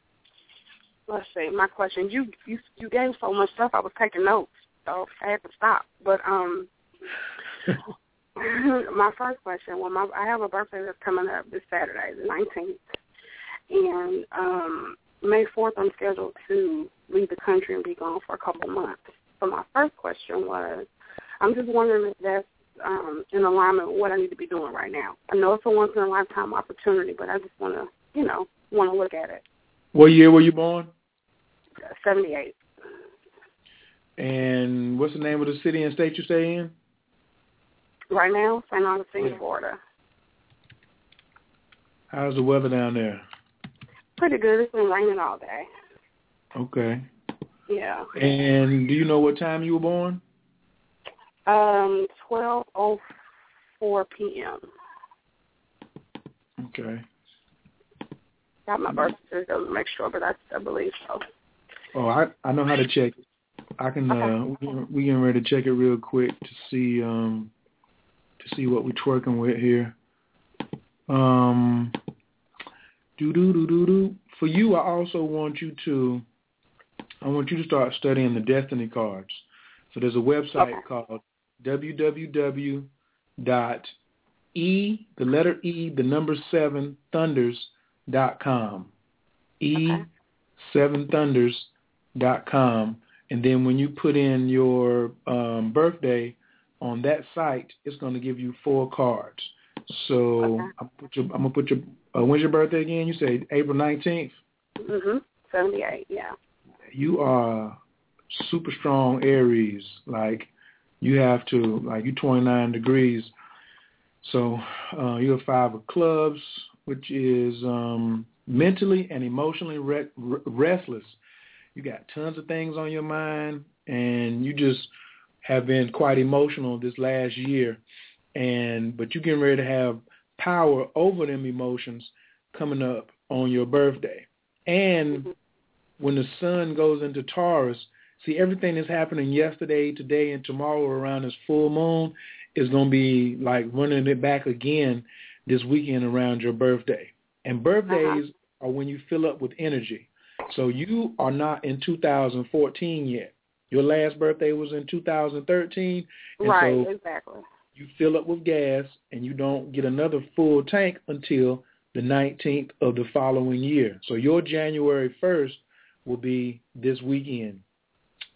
Speaker 9: let's see. My question: You you you gave so much stuff. I was taking notes, so I had to stop. But um, my first question: Well, my I have a birthday that's coming up this Saturday, the nineteenth, and um, May fourth, I'm scheduled to leave the country and be gone for a couple months. So my first question was, I'm just wondering if that's um, in alignment with what I need to be doing right now. I know it's a once in a lifetime opportunity, but I just want to, you know, want to look at it.
Speaker 6: What year were you born?
Speaker 9: Seventy eight.
Speaker 6: And what's the name of the city and state you stay in?
Speaker 9: Right now, St. Augustine,
Speaker 6: Yeah.
Speaker 9: Florida.
Speaker 6: How's the weather down there?
Speaker 9: Pretty good. It's been raining all day.
Speaker 6: Okay.
Speaker 9: Yeah.
Speaker 6: And do you know what time you were born?
Speaker 9: Um, twelve oh four p.m.
Speaker 6: Okay.
Speaker 9: Got my birth certificate to make sure, but I, I believe so.
Speaker 6: Oh, I I know how to check. I can uh we can, we getting ready to check it real quick to see um to see what we're twerking with here. Um do do do do do. For you I also want you to I want you to start studying the destiny cards. So there's a website
Speaker 9: Okay.
Speaker 6: called www dot e the letter e the number seven thunders dot com e
Speaker 9: Okay.
Speaker 6: seven thunders dot com and then when you put in your um, birthday on that site it's going to give you four cards so
Speaker 9: Okay.
Speaker 6: I'm, put your, I'm gonna put your uh, when's your birthday again you say april 19th
Speaker 9: Mhm. Seventy eight. Yeah.
Speaker 6: you are super strong Aries. Like you have to like you 29 degrees. So uh, you're five of clubs, which is um, mentally and emotionally re- re- restless. You got tons of things on your mind, and you just have been quite emotional this last year. And but you're getting ready to have power over them emotions coming up on your birthday. And when the sun goes into Taurus, see everything that's happening yesterday, today, and tomorrow around this full moon is going to be like running it back again this weekend around your birthday. And birthdays uh-huh. are when you fill up with energy. So you are not in 2014 yet. Your last birthday was in 2013, and
Speaker 9: right.
Speaker 6: so
Speaker 9: exactly.
Speaker 6: you fill up with gas and you don't get another full tank until the 19th of the following year. So your January 1st will be this weekend.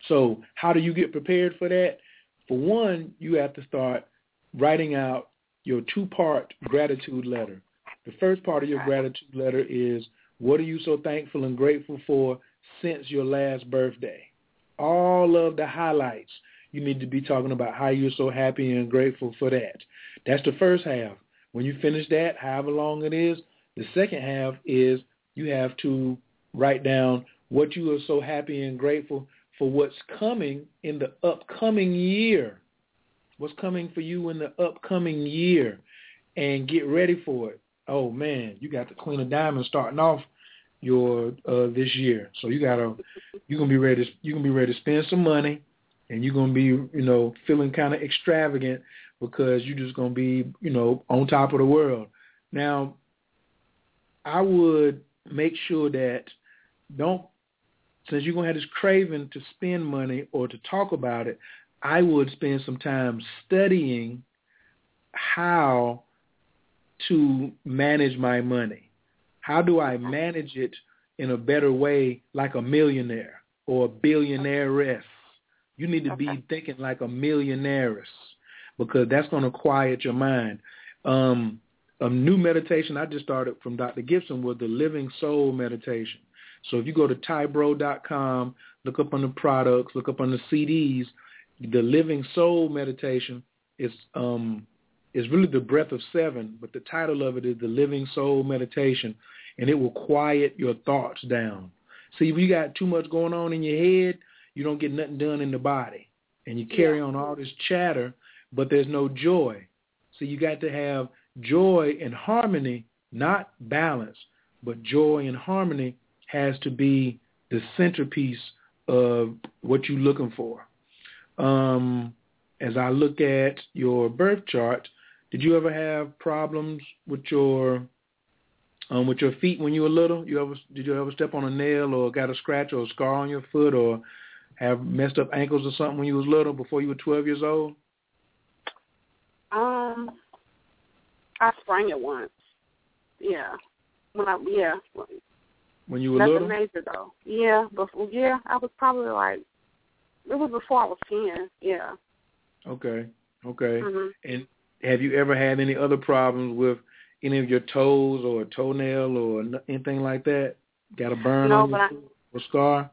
Speaker 6: So how do you get prepared for that? For one, you have to start writing out your two-part gratitude letter. The first part of your gratitude letter is what are you so thankful and grateful for since your last birthday? All of the highlights. You need to be talking about how you're so happy and grateful for that. That's the first half. When you finish that, however long it is, the second half is you have to write down what you are so happy and grateful for what's coming in the upcoming year. What's coming for you in the upcoming year and get ready for it. Oh man, you got the Queen of Diamonds starting off your uh this year. So you gotta you're gonna be ready to you're gonna be ready to spend some money and you're gonna be, you know, feeling kinda extravagant because you're just gonna be, you know, on top of the world. Now I would make sure that don't since you're gonna have this craving to spend money or to talk about it, I would spend some time studying how to manage my money. How do I manage it in a better way like a millionaire or a billionairess? You need to be thinking like a millionairess because that's going to quiet your mind. Um, a new meditation I just started from Dr. Gibson was the Living Soul Meditation. So if you go to tybro.com, look up on the products, look up on the CDs, the Living Soul Meditation is um, is really the breath of seven, but the title of it is the Living Soul Meditation, and it will quiet your thoughts down. See, if you got too much going on in your head, you don't get nothing done in the body, and you carry on all this chatter, but there's no joy. So you got to have joy and harmony, not balance, but joy and harmony has to be the centerpiece of what you're looking for. Um, as I look at your birth chart, did you ever have problems with your um, with your feet when you were little? You ever did you ever step on a nail or got a scratch or a scar on your foot or have messed up ankles or something when you was little before you were 12 years old?
Speaker 9: Um, I sprang it once. Yeah. When I yeah.
Speaker 6: When you were
Speaker 9: Nothing
Speaker 6: little?
Speaker 9: major though. Yeah, before yeah, I was probably like it was before I was ten. Yeah.
Speaker 6: Okay. Okay.
Speaker 9: Mhm.
Speaker 6: And have you ever had any other problems with any of your toes or a toenail or anything like that? Got a burn
Speaker 9: No,
Speaker 6: on
Speaker 9: but I-
Speaker 6: or scar?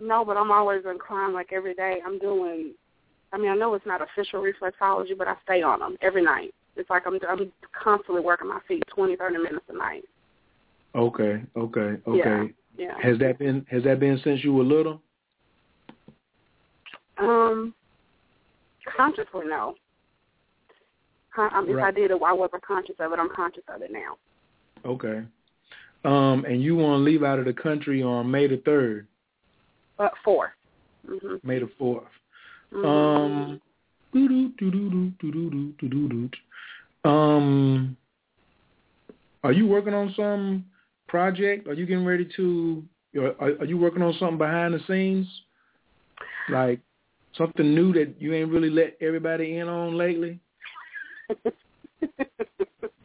Speaker 9: No, but I'm always in crime. like every day. I'm doing. I mean, I know it's not official reflexology, but I stay on them every night. It's like I'm I'm constantly working my feet twenty, thirty minutes a night.
Speaker 6: Okay. Okay. Okay.
Speaker 9: Yeah. Yeah.
Speaker 6: Has that been has that been since you were little?
Speaker 9: Um, consciously, no. If
Speaker 6: right.
Speaker 9: I did it, I wasn't conscious of it. I'm conscious of it now.
Speaker 6: Okay. Um, and you want to leave out of the country on May the third?
Speaker 9: Uh, 4 mm-hmm.
Speaker 6: May the 4th
Speaker 9: mm-hmm.
Speaker 6: Um, are you working on some project? Are you getting ready to? Are, are you working on something behind the scenes? Like something new that you ain't really let everybody in on lately?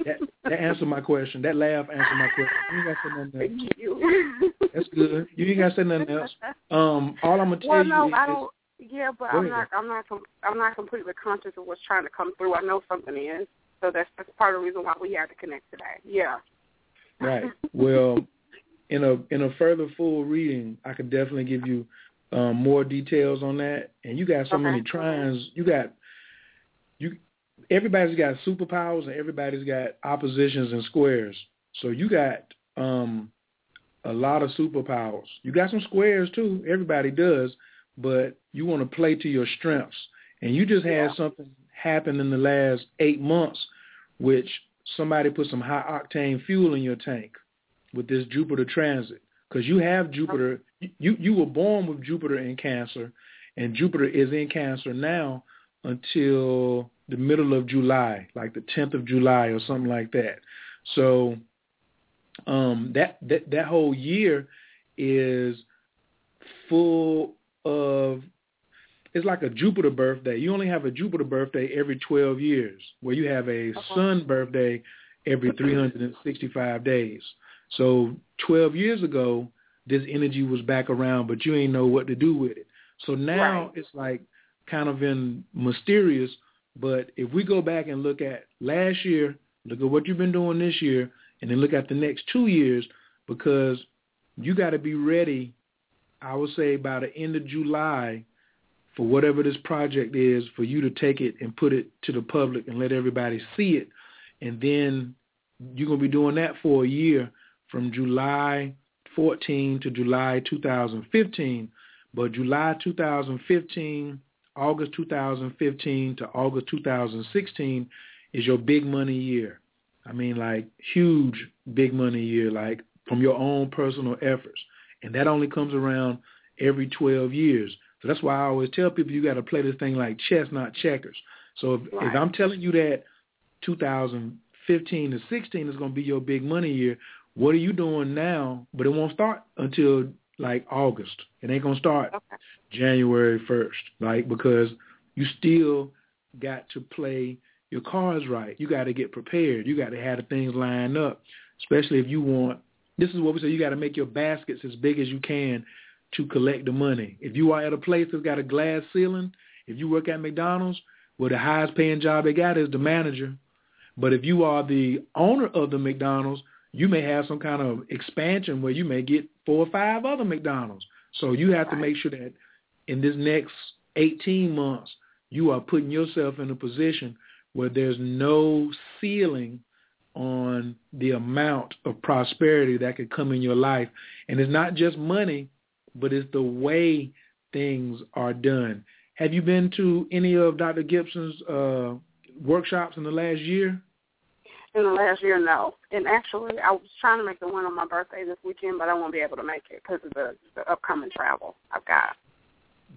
Speaker 6: That, that answered my question. That laugh answered my question. You ain't got to say nothing else.
Speaker 9: Thank you.
Speaker 6: That's good. You ain't got to say nothing else. Um, all I'm gonna tell
Speaker 9: well,
Speaker 6: you
Speaker 9: no,
Speaker 6: is
Speaker 9: I don't. Yeah, but I'm not. I'm not. I'm not completely conscious of what's trying to come through. I know something is, so that's that's part of the reason why we had to connect today. Yeah.
Speaker 6: Right. Well, in a in a further full reading, I could definitely give you um, more details on that. And you got so
Speaker 9: Okay.
Speaker 6: many trines. You got you. Everybody's got superpowers and everybody's got oppositions and squares. So you got um, a lot of superpowers. You got some squares too. Everybody does, but you want to play to your strengths. And you just had
Speaker 9: Yeah.
Speaker 6: something happen in the last eight months, which somebody put some high octane fuel in your tank with this Jupiter transit because you have Jupiter. You you were born with Jupiter in Cancer, and Jupiter is in Cancer now until the middle of July, like the 10th of July or something like that. So um, that that that whole year is full of it's like a Jupiter birthday. You only have a Jupiter birthday every 12 years, where you have a Sun birthday every 365 days. So 12 years ago, this energy was back around, but you ain't know what to do with it. So now
Speaker 9: Right.
Speaker 6: it's like kind of in mysterious. But if we go back and look at last year, look at what you've been doing this year, and then look at the next two years, because you got to be ready. I would say by the end of July for whatever this project is for you to take it and put it to the public and let everybody see it. And then you're going to be doing that for a year from July 14 to July 2015. But July 2015, August 2015 to August 2016 is your big money year. I mean, like huge big money year, like from your own personal efforts. And that only comes around every 12 years. So that's why I always tell people you got to play this thing like chess, not checkers. So if,
Speaker 9: Right.
Speaker 6: if I'm telling you that 2015 to 16 is going to be your big money year, what are you doing now? But it won't start until like August. It ain't going to start
Speaker 9: Okay.
Speaker 6: January 1st, like because you still got to play your cards right. You got to get prepared. You got to have the things lined up, especially if you want. This is what we say. You got to make your baskets as big as you can to collect the money. If you are at a place that's got a glass ceiling, if you work at McDonald's, well, the highest paying job they got is the manager. But if you are the owner of the McDonald's, you may have some kind of expansion where you may get four or five other McDonald's. So you have to make sure that in this next 18 months, you are putting yourself in a position where there's no ceiling on the amount of prosperity that could come in your life. And it's not just money, but it's the way things are done. Have you been to any of Dr. Gibson's uh, workshops in the last year?
Speaker 9: In the last year, no. And actually, I was trying to make the one on my birthday this weekend, but I won't be able to make it because of the, the upcoming travel I've got.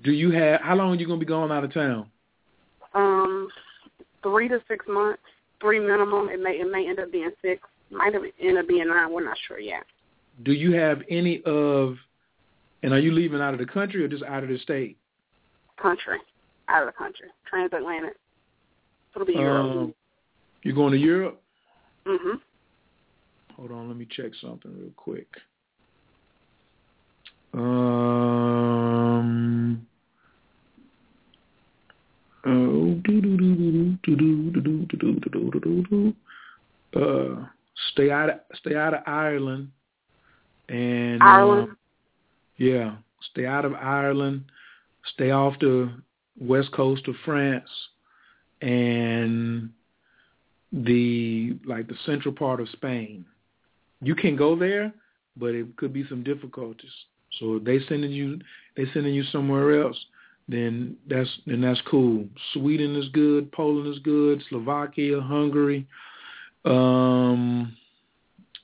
Speaker 6: Do you have how long are you gonna be going out of town?
Speaker 9: Um, three to six months, three minimum. It may it may end up being six. Might have end up being nine. We're not sure yet.
Speaker 6: Do you have any of, and are you leaving out of the country or just out of the state?
Speaker 9: Country, out of the country, transatlantic. It'll be Europe.
Speaker 6: Um, you're going to Europe?
Speaker 9: Mhm.
Speaker 6: Hold on, let me check something real quick. Um. Oh, do do do do do do do do do do do do. Uh, stay out of stay out of Ireland, and
Speaker 9: Ireland.
Speaker 6: Uh, yeah, stay out of Ireland. Stay off the west coast of France, and the like the central part of Spain. You can go there, but it could be some difficulties. So if they sending you they sending you somewhere else, then that's then that's cool. Sweden is good, Poland is good, Slovakia, Hungary. Um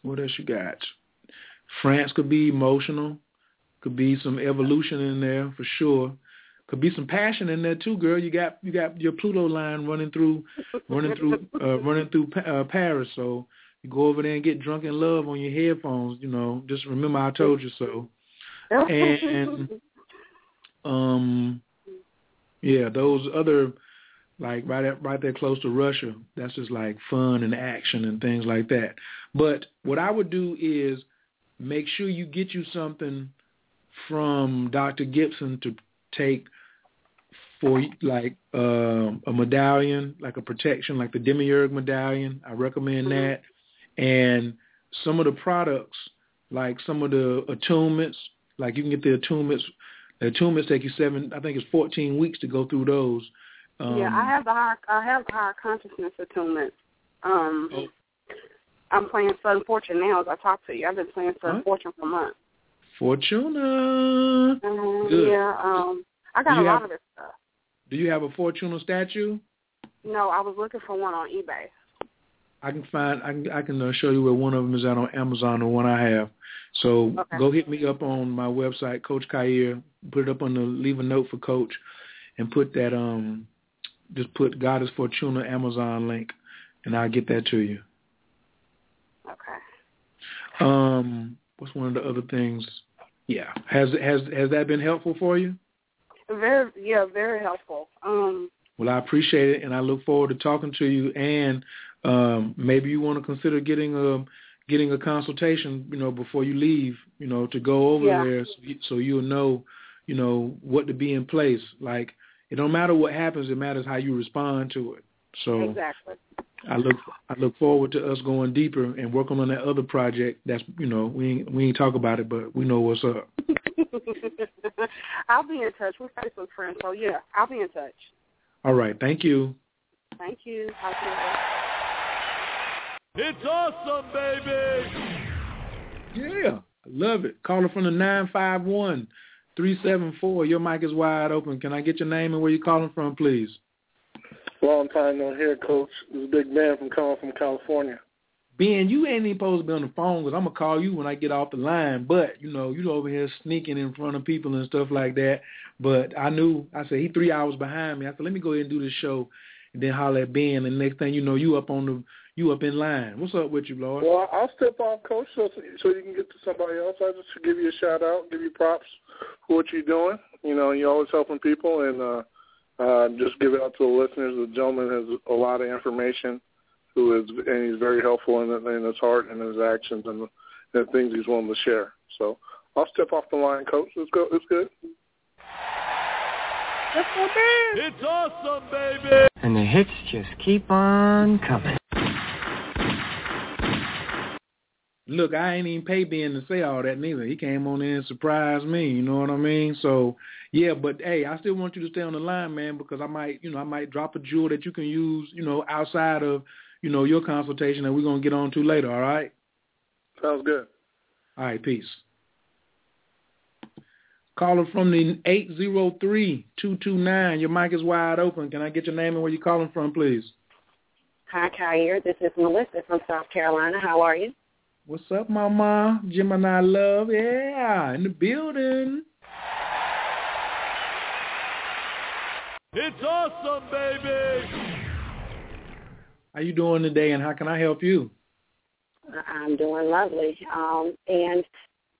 Speaker 6: what else you got? France could be emotional. Could be some evolution in there for sure. Could be some passion in there too, girl. You got you got your Pluto line running through running through uh, running through uh, Paris. So you go over there and get drunk in love on your headphones. You know, just remember I told you so. And um, yeah, those other like right at, right there close to Russia. That's just like fun and action and things like that. But what I would do is make sure you get you something from Dr. Gibson to take for like uh, a medallion, like a protection, like the Demiurge medallion. I recommend
Speaker 9: Mm-hmm.
Speaker 6: that. And some of the products, like some of the attunements, like you can get the attunements. The attunements take you seven, I think it's 14 weeks to go through those. Um,
Speaker 9: yeah, I have the higher I have the higher consciousness attunement. Um,
Speaker 6: Oh.
Speaker 9: I'm playing Southern Fortune now as I talk to you. I've been playing Southern
Speaker 6: Huh?
Speaker 9: Fortune for months.
Speaker 6: Fortuna.
Speaker 9: Um,
Speaker 6: Good.
Speaker 9: yeah, um, I got a
Speaker 6: you
Speaker 9: lot
Speaker 6: have-
Speaker 9: of this stuff.
Speaker 6: Do you have a Fortuna statue?
Speaker 9: No, I was looking for one on eBay.
Speaker 6: I can find. I can. I can uh, show you where one of them is at on Amazon. The one I have. So
Speaker 9: Okay.
Speaker 6: go hit me up on my website, Coach Khayr. Put it up on the leave a note for Coach, and put that um, just put Goddess Fortuna Amazon link, and I'll get that to you.
Speaker 9: Okay.
Speaker 6: Um, what's one of the other things? Yeah, has has has that been helpful for you?
Speaker 9: Very, yeah, very helpful. Um,
Speaker 6: Well, I appreciate it, and I look forward to talking to you. And um, maybe you want to consider getting a getting a consultation, you know, before you leave, you know, to go over
Speaker 9: Yeah.
Speaker 6: there, so, you, so you'll know, you know, what to be in place. Like it don't matter what happens; it matters how you respond to it. So
Speaker 9: exactly.
Speaker 6: I look I look forward to us going deeper and working on that other project. That's you know we ain't, we ain't talk about it, but we know what's up.
Speaker 9: I'll be in touch. We're Facebook friends, so yeah, I'll be in touch.
Speaker 6: All right, thank you.
Speaker 9: Thank you. Talk to you later.
Speaker 3: It's awesome, baby.
Speaker 6: Yeah, I love it. Caller from the nine five one three seven four. Your mic is wide open. Can I get your name and where you're calling from, please?
Speaker 10: Long time no hear, Coach. This is Big Man from calling from California.
Speaker 6: Ben, you ain't even supposed to be on the phone because I'm gonna call you when I get off the line. But you know, you over here sneaking in front of people and stuff like that. But I knew. I said he three hours behind me. I said let me go ahead and do this show, and then holler at Ben. And next thing you know, you up on the you up in line. What's up with you, Lord?
Speaker 10: Well, I'll step off, Coach, so so you can get to somebody else. I just give you a shout out, give you props for what you're doing. You know, you're always helping people, and uh, uh, just give it out to the listeners. The gentleman has a lot of information, who is and he's very helpful in, in his heart and his actions and the, the things he's willing to share. So I'll step off the line, Coach. Let's go. It's good.
Speaker 3: It's awesome, baby.
Speaker 7: And the hits just keep on coming.
Speaker 6: Look, I ain't even pay Ben to say all that neither. He came on in and surprised me. You know what I mean? So yeah, but hey, I still want you to stay on the line, man, because I might, you know, I might drop a jewel that you can use, you know, outside of, you know, your consultation that we're gonna get on to later. All right?
Speaker 10: Sounds good.
Speaker 6: All right, peace. Caller from the eight zero three two two nine. Your mic is wide open. Can I get your name and where you're calling from, please?
Speaker 11: Hi, Khayr. This is Melissa from South Carolina. How are you?
Speaker 6: What's up, Mama? Gemini Love, yeah, in the building.
Speaker 3: It's awesome, baby.
Speaker 6: How you doing today, and how can I help you?
Speaker 11: I'm doing lovely. Um, and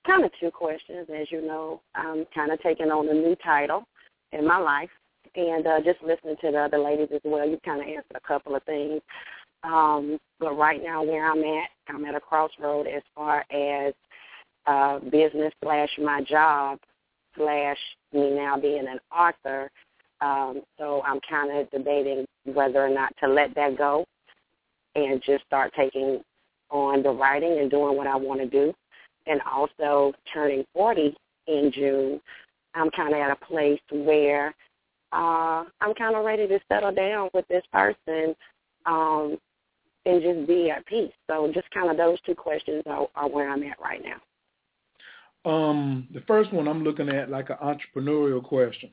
Speaker 11: kind of two questions, as you know. I'm kind of taking on a new title in my life, and uh, just listening to the other ladies as well. You kind of answered a couple of things. Um, but right now, where I'm at, I'm at a crossroad as far as uh, business slash my job slash me now being an author. Um, so I'm kind of debating whether or not to let that go and just start taking on the writing and doing what I want to do. And also turning 40 in June, I'm kind of at a place where uh, I'm kind of ready to settle down with this person um, and just be at peace. So just kind of those two questions are, are where I'm at right now.
Speaker 6: Um, the first one I'm looking at like an entrepreneurial question.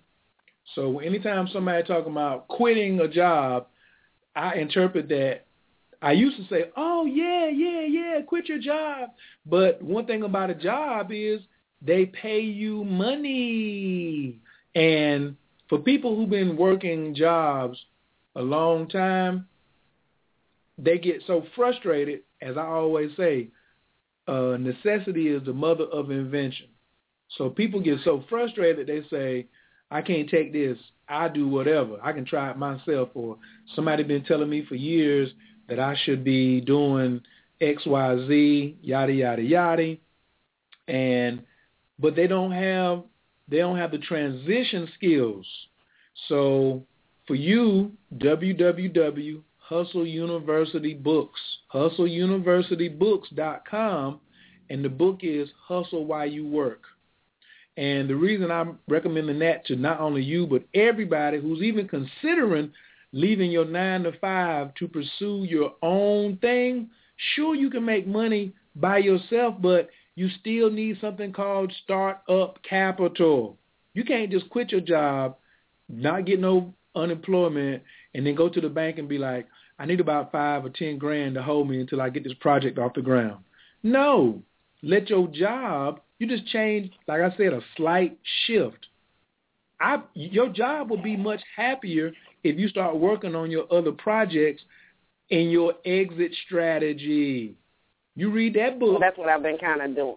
Speaker 6: So anytime somebody talking about quitting a job, I interpret that I used to say, "Oh yeah, yeah, yeah, quit your job." But one thing about a job is they pay you money. And for people who've been working jobs a long time, they get so frustrated, as I always say, uh, necessity is the mother of invention. So people get so frustrated, they say, I can't take this. I do whatever. I can try it myself. Or somebody been telling me for years that I should be doing X, Y, Z, yada, yada, yada. And, but they don't have, they don't have the transition skills. So for you, www Hustle University Books, hustleuniversitybooks.com, and the book is Hustle While You Work. And the reason I'm recommending that to not only you, but everybody who's even considering leaving your nine to five to pursue your own thing, sure you can make money by yourself, but you still need something called startup capital. You can't just quit your job, not get no unemployment, and then go to the bank and be like, I need about five or ten grand to hold me until I get this project off the ground. No. Let your job, you just change, like I said, a slight shift. I, your job will be much happier if you start working on your other projects and your exit strategy. You read that book.
Speaker 11: Well, that's what I've been kind of doing.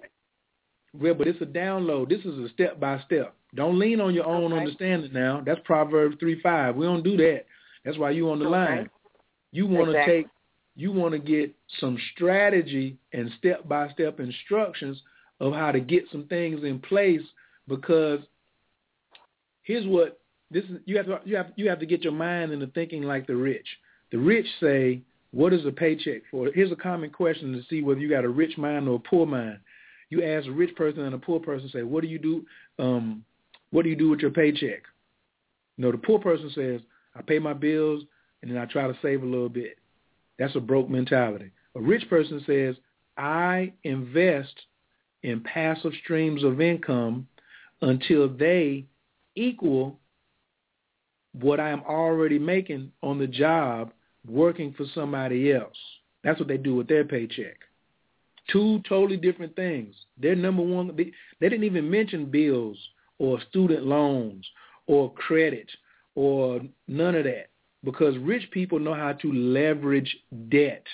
Speaker 6: Well, but it's a download. This is a step by step. Don't lean on your own okay. understanding now. That's Proverbs three five. We don't do that. That's why you on the okay. line. You want to
Speaker 11: exactly.
Speaker 6: take, you want to get some strategy and step-by-step instructions of how to get some things in place because here's what this is you have to you have you have to get your mind into thinking like the rich. The rich say, "What is a paycheck for?" Here's a common question to see whether you got a rich mind or a poor mind. You ask a rich person and a poor person, say, "What do you do? Um, what do you do with your paycheck?" You know, the poor person says, "I pay my bills and then I try to save a little bit. That's a broke mentality. A rich person says, I invest in passive streams of income until they equal what I am already making on the job working for somebody else. That's what they do with their paycheck. Two totally different things. Their number one, they, they didn't even mention bills or student loans or credit or none of that because rich people know how to leverage debt.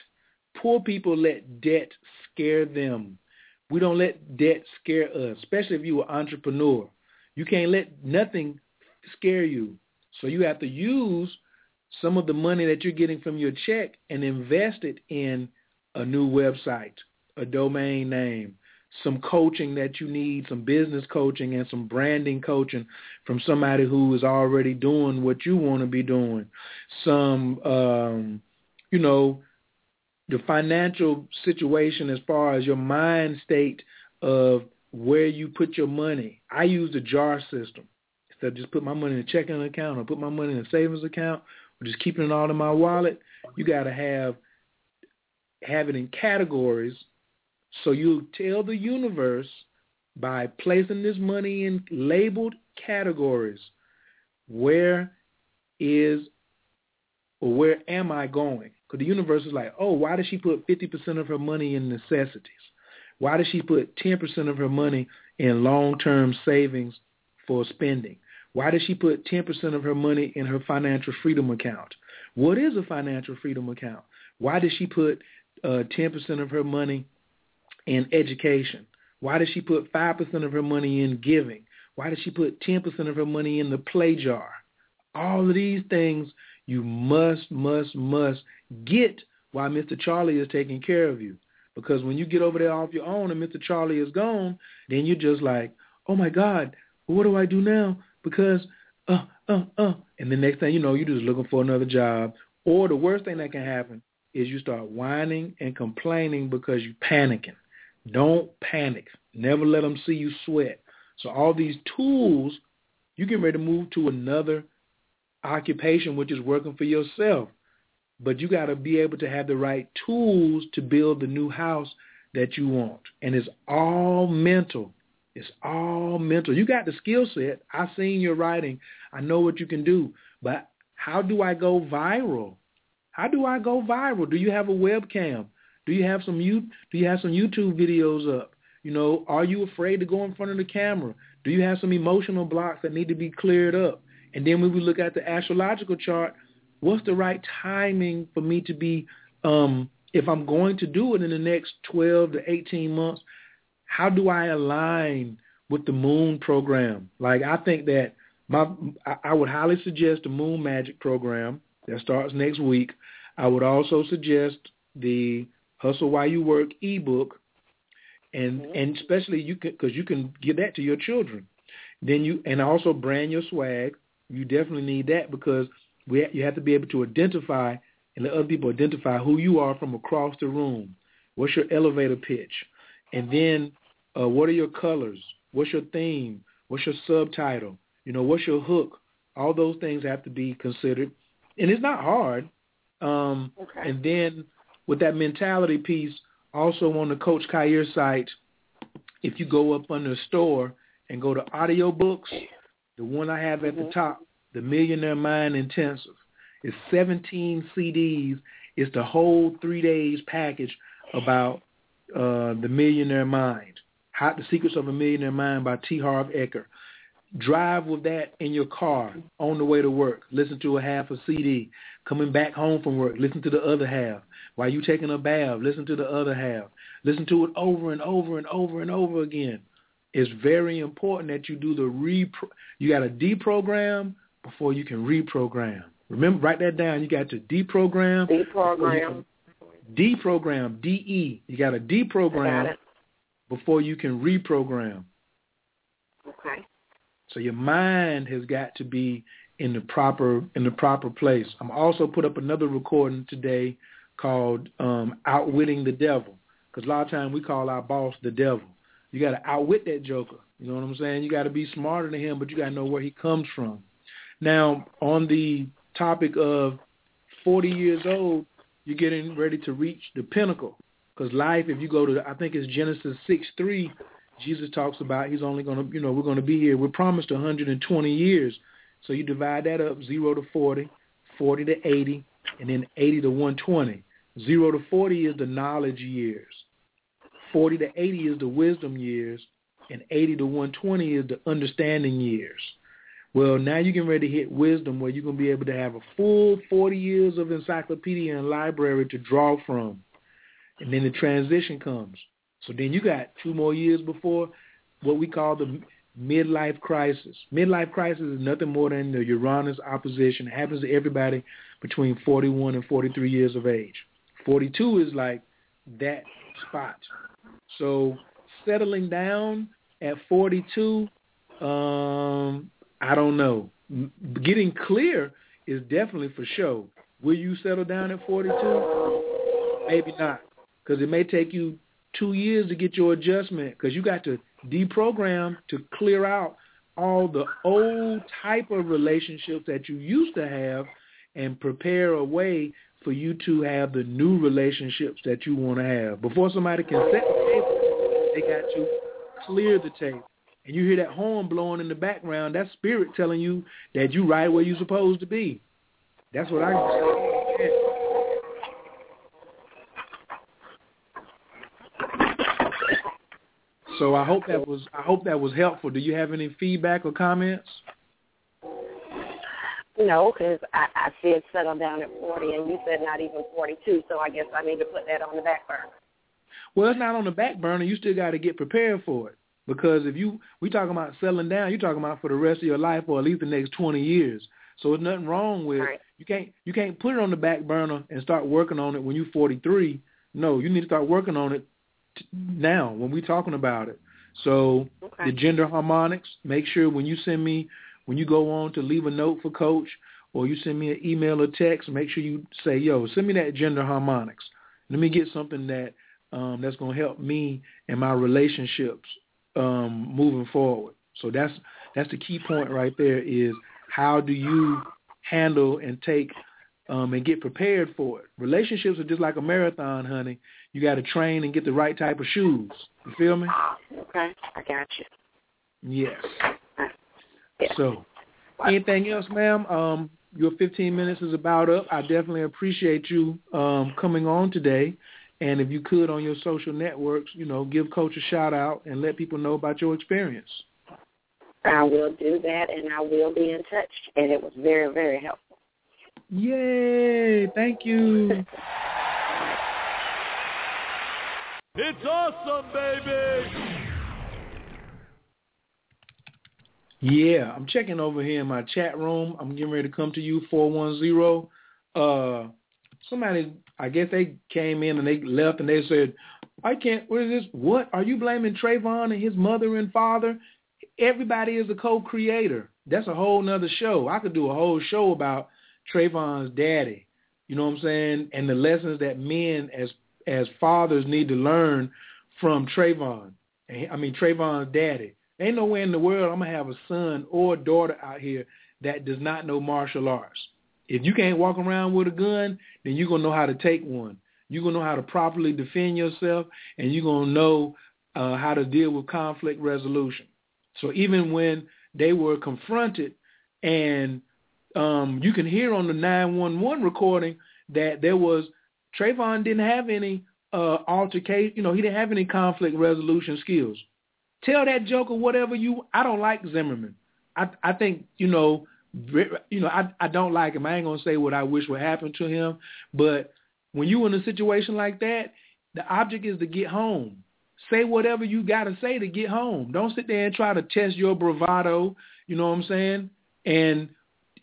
Speaker 6: Poor people let debt scare them. We don't let debt scare us, especially if you're an entrepreneur. You can't let nothing scare you. So you have to use some of the money that you're getting from your check and invest it in a new website, a domain name, some coaching that you need, some business coaching and some branding coaching from somebody who is already doing what you want to be doing. Some, um, you know, the financial situation as far as your mind state of where you put your money. I use the jar system. Instead of just put my money in a checking account or put my money in a savings account or just keeping it all in my wallet, you got to have have it in categories so you tell the universe by placing this money in labeled categories, where is or where am I going? Because the universe is like, oh, why does she put 50% of her money in necessities? Why does she put 10% of her money in long-term savings for spending? Why does she put 10% of her money in her financial freedom account? What is a financial freedom account? Why does she put uh, 10% of her money in education? Why does she put 5% of her money in giving? Why does she put 10% of her money in the play jar? All of these things you must, must, must get while Mr. Charlie is taking care of you. Because when you get over there off your own and Mr. Charlie is gone, then you're just like, oh my God, what do I do now? Because, uh, uh, uh. And the next thing you know, you're just looking for another job. Or the worst thing that can happen is you start whining and complaining because you're panicking. Don't panic. Never let them see you sweat. So all these tools, you get ready to move to another occupation, which is working for yourself. But you got to be able to have the right tools to build the new house that you want. And it's all mental. It's all mental. You got the skill set. I've seen your writing. I know what you can do. But how do I go viral? How do I go viral? Do you have a webcam? Do you have some you do you have some YouTube videos up? You know, are you afraid to go in front of the camera? Do you have some emotional blocks that need to be cleared up? And then when we look at the astrological chart, what's the right timing for me to be um if I'm going to do it in the next 12 to 18 months, how do I align with the moon program? Like I think that my I would highly suggest the moon magic program that starts next week. I would also suggest the Hustle While You Work ebook, and mm-hmm. and especially you can because you can give that to your children. Then you and also brand your swag. You definitely need that because we you have to be able to identify and let other people identify who you are from across the room. What's your elevator pitch? And then uh, what are your colors? What's your theme? What's your subtitle? You know, what's your hook? All those things have to be considered. And it's not hard. Um, okay. And then with that mentality piece, also on the Coach Khayr site, if you go up under the store and go to audiobooks, the one I have at mm-hmm. the top, the Millionaire Mind Intensive, is 17 CDs. It's the whole three days package about uh, the Millionaire Mind, How, the Secrets of a Millionaire Mind by T. Harv Eker. Drive with that in your car on the way to work. Listen to a half a CD. Coming back home from work, listen to the other half. While you taking a bath, listen to the other half. Listen to it over and over and over and over again. It's very important that you do the re. You got to deprogram before you can reprogram. Remember, write that down. You got to deprogram.
Speaker 11: Deprogram.
Speaker 6: Deprogram. D E. You got to deprogram before you can reprogram.
Speaker 11: Okay.
Speaker 6: So your mind has got to be in the proper in the proper place. I'm also put up another recording today called um, "Outwitting the Devil," because a lot of times we call our boss the devil. You got to outwit that joker. You know what I'm saying? You got to be smarter than him, but you got to know where he comes from. Now, on the topic of 40 years old, you're getting ready to reach the pinnacle. Because life, if you go to, I think it's Genesis 6, 3, Jesus talks about he's only going to, you know, we're going to be here. We're promised 120 years. So you divide that up, 0 to 40, 40 to 80, and then 80 to 120. 0 to 40 is the knowledge years. 40 to 80 is the wisdom years, and 80 to 120 is the understanding years. Well, now you're getting ready to hit wisdom where you're going to be able to have a full 40 years of encyclopedia and library to draw from. And then the transition comes. So then you got two more years before what we call the midlife crisis. Midlife crisis is nothing more than the Uranus opposition. It happens to everybody between 41 and 43 years of age. 42 is like that spot. So settling down at 42, um, I don't know. Getting clear is definitely for sure. Will you settle down at 42? Maybe not, because it may take you two years to get your adjustment because you got to deprogram to clear out all the old type of relationships that you used to have and prepare a way for you to have the new relationships that you want to have. Before somebody can set the table, they got to clear the table. And you hear that horn blowing in the background, that's spirit telling you that you right where you're supposed to be. That's what I So I hope that was I hope that was helpful. Do you have any feedback or comments?
Speaker 11: No, because I, I said settle down at 40, and you said not even 42, so I guess I need to put that on the back burner.
Speaker 6: Well, it's not on the back burner. You still got to get prepared for it. Because if you we talking about settling down, you're talking about for the rest of your life or at least the next 20 years. So there's nothing wrong with
Speaker 11: right.
Speaker 6: you can't you can't put it on the back burner and start working on it when you're 43. No, you need to start working on it t- now when we're talking about it. So
Speaker 11: okay.
Speaker 6: the gender harmonics, make sure when you send me when you go on to leave a note for coach or you send me an email or text, make sure you say, "Yo, send me that gender harmonics. Let me get something that um, that's going to help me in my relationships um, moving forward." So that's that's the key point right there. Is how do you handle and take um, and get prepared for it? Relationships are just like a marathon, honey. You got to train and get the right type of shoes. You feel me?
Speaker 11: Okay, I got you.
Speaker 6: Yes.
Speaker 11: Yeah.
Speaker 6: So, anything else, ma'am? Um, your 15 minutes is about up. I definitely appreciate you um, coming on today. And if you could on your social networks, you know, give Coach a shout out and let people know about your experience.
Speaker 11: I will do that, and I will be in touch. And it was very, very helpful.
Speaker 6: Yay! Thank you.
Speaker 3: It's awesome, baby!
Speaker 6: Yeah, I'm checking over here in my chat room. I'm getting ready to come to you, 410. Uh, somebody, I guess they came in and they left and they said, I can't, what is this? What? Are you blaming Trayvon and his mother and father? Everybody is a co-creator. That's a whole nother show. I could do a whole show about Trayvon's daddy. You know what I'm saying? And the lessons that men as as fathers need to learn from Trayvon. I mean Trayvon's daddy. Ain't nowhere in the world I'm gonna have a son or daughter out here that does not know martial arts. If you can't walk around with a gun, then you're gonna know how to take one. You're gonna know how to properly defend yourself, and you're gonna know uh, how to deal with conflict resolution. So even when they were confronted, and um, you can hear on the 911 recording that there was Trayvon didn't have any uh, altercation. You know, he didn't have any conflict resolution skills. Tell that joker whatever you. I don't like Zimmerman. I I think you know, you know, I I don't like him. I ain't gonna say what I wish would happen to him, but when you in a situation like that, the object is to get home. Say whatever you got to say to get home. Don't sit there and try to test your bravado. You know what I'm saying? And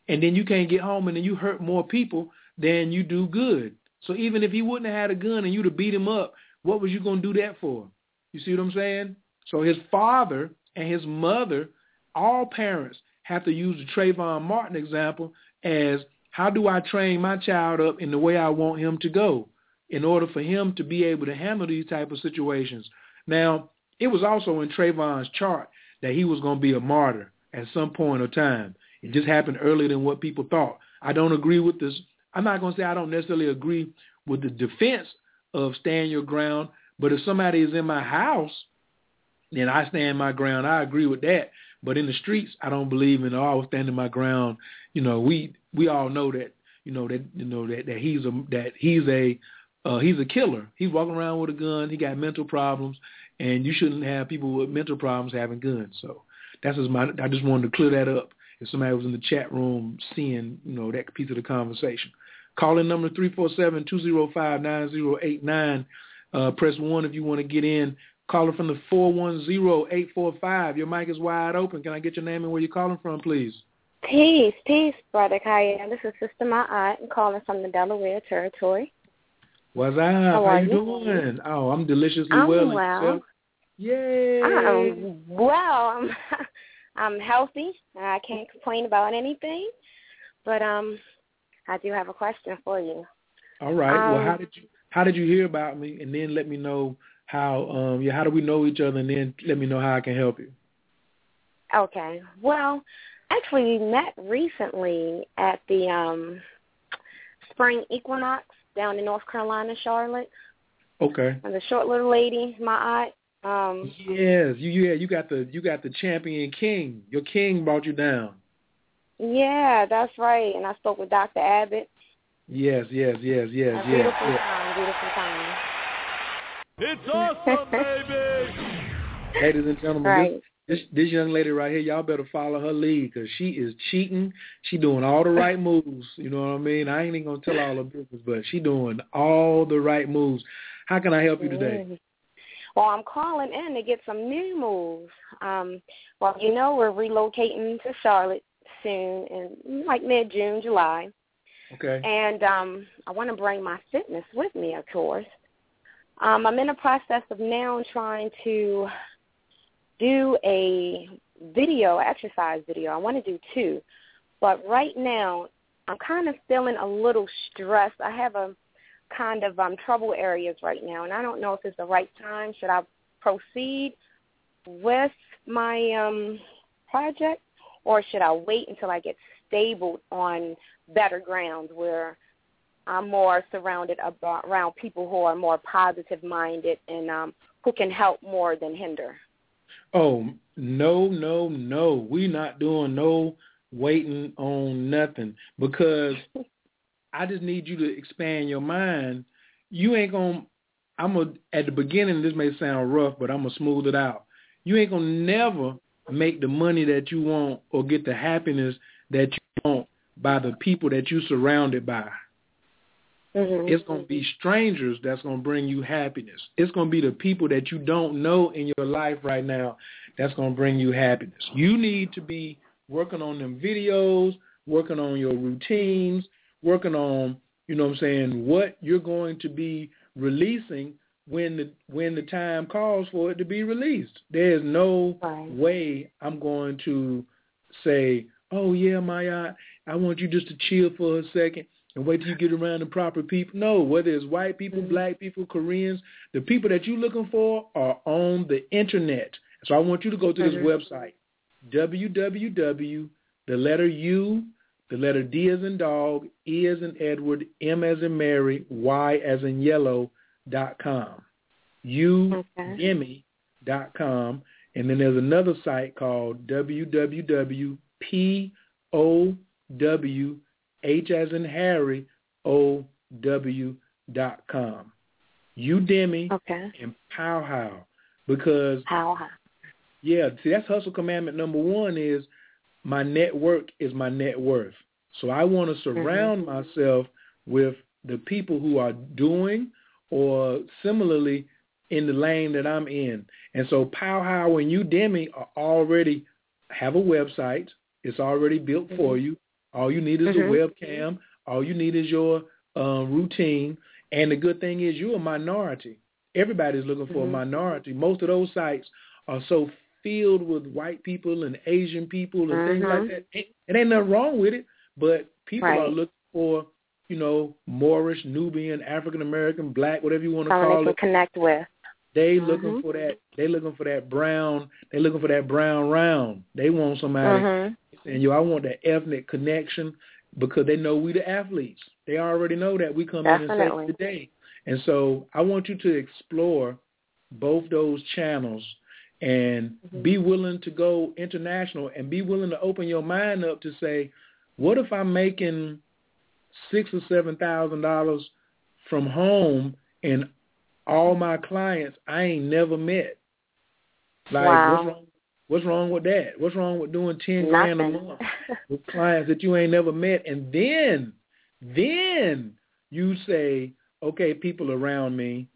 Speaker 6: and then you can't get home, and then you hurt more people than you do good. So even if he wouldn't have had a gun and you'd have beat him up, what was you to do that for? You see what I'm saying? So his father and his mother, all parents, have to use the Trayvon Martin example as how do I train my child up in the way I want him to go in order for him to be able to handle these type of situations. Now, it was also in Trayvon's chart that he was going to be a martyr at some point of time. It just happened earlier than what people thought. I don't agree with this. I'm not going to say I don't necessarily agree with the defense of stand your ground, but if somebody is in my house, then I stand my ground. I agree with that. But in the streets, I don't believe in always standing my ground. You know, we we all know that you know that you know that that he's a that he's a uh, he's a killer. He's walking around with a gun. He got mental problems, and you shouldn't have people with mental problems having guns. So that's just my. I just wanted to clear that up. If somebody was in the chat room seeing you know that piece of the conversation, call in number three four seven two zero five nine zero eight nine. Uh, press one if you want to get in. Caller from the 410-845. Your mic is wide open. Can I get your name and where you're calling from, please?
Speaker 12: Peace, peace, Brother Khayr. This is Sister My Aunt. I'm calling from the Delaware Territory.
Speaker 6: What's up? How,
Speaker 12: How
Speaker 6: you,
Speaker 12: you
Speaker 6: doing? Oh, I'm deliciously
Speaker 12: I'm
Speaker 6: well.
Speaker 12: well.
Speaker 6: Yay!
Speaker 12: Um, well, I'm, I'm healthy. I can't complain about anything. But um, I do have a question for you.
Speaker 6: All right. well,
Speaker 12: Um,
Speaker 6: how did you how did you hear about me? And then let me know how um yeah how do we know each other? And then let me know how I can help you.
Speaker 12: Okay. Well, actually, we met recently at the um spring equinox down in North Carolina, Charlotte.
Speaker 6: Okay.
Speaker 12: And the short little lady, my aunt. Um,
Speaker 6: Yes, you yeah you got the you got the champion king. Your king brought you down.
Speaker 12: yeah, that's right. And I spoke with Dr. Abbott.
Speaker 6: Yes, yes, yes, yes,
Speaker 12: a
Speaker 6: yes.
Speaker 12: beautiful
Speaker 6: yes.
Speaker 12: time, beautiful time.
Speaker 3: It's awesome, baby!
Speaker 6: Ladies and gentlemen,
Speaker 12: Right.
Speaker 6: this, this this young lady right here, y'all better follow her lead because she is cheating. She doing all the right moves. You know what I mean? I ain't even gonna tell all her business, but she doing all the right moves. How can I help you today?
Speaker 12: Well, I'm calling in to get some new moves. Um, well, you know we're relocating to Charlotte soon, in like mid June, July.
Speaker 6: Okay.
Speaker 12: And um, I want to bring my fitness with me, of course. Um, I'm in the process of now trying to do a video, exercise video. I want to do two. But right now, I'm kind of feeling a little stressed. I have a kind of um, trouble areas right now, and I don't know if it's the right time. Should I proceed with my um, project, or should I wait until I get stable on better ground where I'm more surrounded about, around people who are more positive minded and um, who can help more than hinder?
Speaker 6: Oh no, no, no. We not doing no waiting on nothing because I just need you to expand your mind. You ain't gonna. I'm a at the beginning. This may sound rough, but I'm gonna smooth it out. You ain't gonna never make the money that you want or get the happiness that you want by the people that you surrounded by.
Speaker 12: Mm-hmm.
Speaker 6: It's going to be strangers that's going to bring you happiness. It's going to be the people that you don't know in your life right now that's going to bring you happiness. You need to be working on them videos, working on your routines, working on, you know what I'm saying, what you're going to be releasing when the when the time calls for it to be released. There's no
Speaker 12: right.
Speaker 6: way I'm going to say, "Oh yeah, Maya, I want you just to chill for a second and wait till you get around the proper people." No, whether it's white people,
Speaker 12: mm-hmm.
Speaker 6: black people, Koreans, the people that you're looking for are on the internet. So I want you to go to this
Speaker 12: mm-hmm.
Speaker 6: website, www, the letter U, the letter D as in dog, E as in Edward, M as in Mary, Y as in yellow, dot com. Udemy dot com. And then there's another site called www.pow, H as in Harry, O-W dot com. Udemy
Speaker 12: okay.
Speaker 6: and Powwow. Because
Speaker 12: Powwow.
Speaker 6: Yeah, see that's hustle commandment number one is my network is my net worth. So I want to surround
Speaker 12: mm-hmm.
Speaker 6: myself with the people who are doing or similarly in the lane that I'm in. And so Powwow and Udemy are already have a website. It's already built
Speaker 12: mm-hmm.
Speaker 6: for you. All you need is
Speaker 12: mm-hmm.
Speaker 6: a webcam. All you need is your um, routine. And the good thing is you're a minority. Everybody's looking for
Speaker 12: mm-hmm.
Speaker 6: a minority. Most of those sites are so filled with white people and Asian people and things like that. It, it ain't nothing wrong with it, but people
Speaker 12: right.
Speaker 6: are looking for you know, Moorish, Nubian, African American, black, whatever you want to
Speaker 12: Someone
Speaker 6: call
Speaker 12: they
Speaker 6: it.
Speaker 12: connect with.
Speaker 6: They
Speaker 12: mm-hmm.
Speaker 6: looking for that. They looking for that brown. They looking for that brown round. They want somebody
Speaker 12: mm-hmm.
Speaker 6: saying, "Yo, I want that ethnic connection," because they know we the athletes. They already know that we come
Speaker 12: Definitely.
Speaker 6: in and save the day. And so I want you to explore both those channels and
Speaker 12: mm-hmm.
Speaker 6: be willing to go international and be willing to open your mind up to say, what if I'm making six or seven thousand dollars from home and all my clients I ain't never met. Like
Speaker 12: wow.
Speaker 6: What's wrong with that? What's wrong with doing ten grand a month with clients that you ain't never met? And then then you say, Okay, people around me,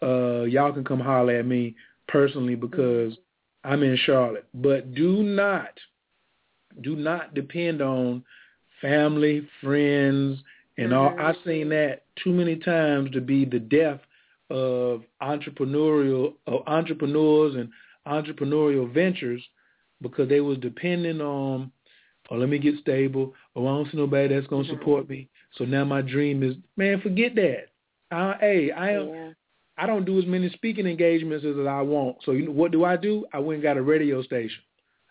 Speaker 6: uh, y'all can come holler at me personally because I'm in Charlotte. But do not do not depend on family, friends, and all.
Speaker 12: Mm-hmm.
Speaker 6: I've seen that too many times to be the death of entrepreneurial of entrepreneurs and entrepreneurial ventures because they was depending on, oh, let me get stable. Oh, I don't see nobody that's going to
Speaker 12: mm-hmm.
Speaker 6: support me. So now my dream is, man, forget that. Uh, hey, I.
Speaker 12: Yeah.
Speaker 6: I don't do as many speaking engagements as I want. So you know, what do I do? I went and got a radio station.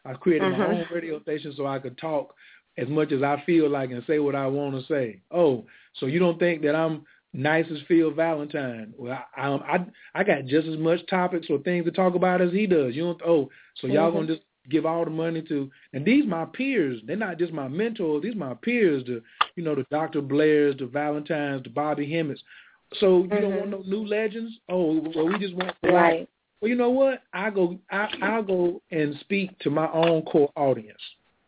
Speaker 6: I created
Speaker 12: mm-hmm.
Speaker 6: my own radio station so I could talk as much as I feel like and say what I want to say. Oh, so you don't think that I'm nice as Phil Valentine? Well, I um, I I got just as much topics or things to talk about as he does. You don't. Oh, so y'all
Speaker 12: mm-hmm.
Speaker 6: gonna just give all the money to? And these my peers. They're not just my mentors. These my peers. The you know the Dr. Blairs, the Valentines, the Bobby Hemmitts. So you
Speaker 12: mm-hmm.
Speaker 6: don't want no new legends? Oh, well we just want
Speaker 12: right.
Speaker 6: Well, you know what? I go. I I go and speak to my own core audience.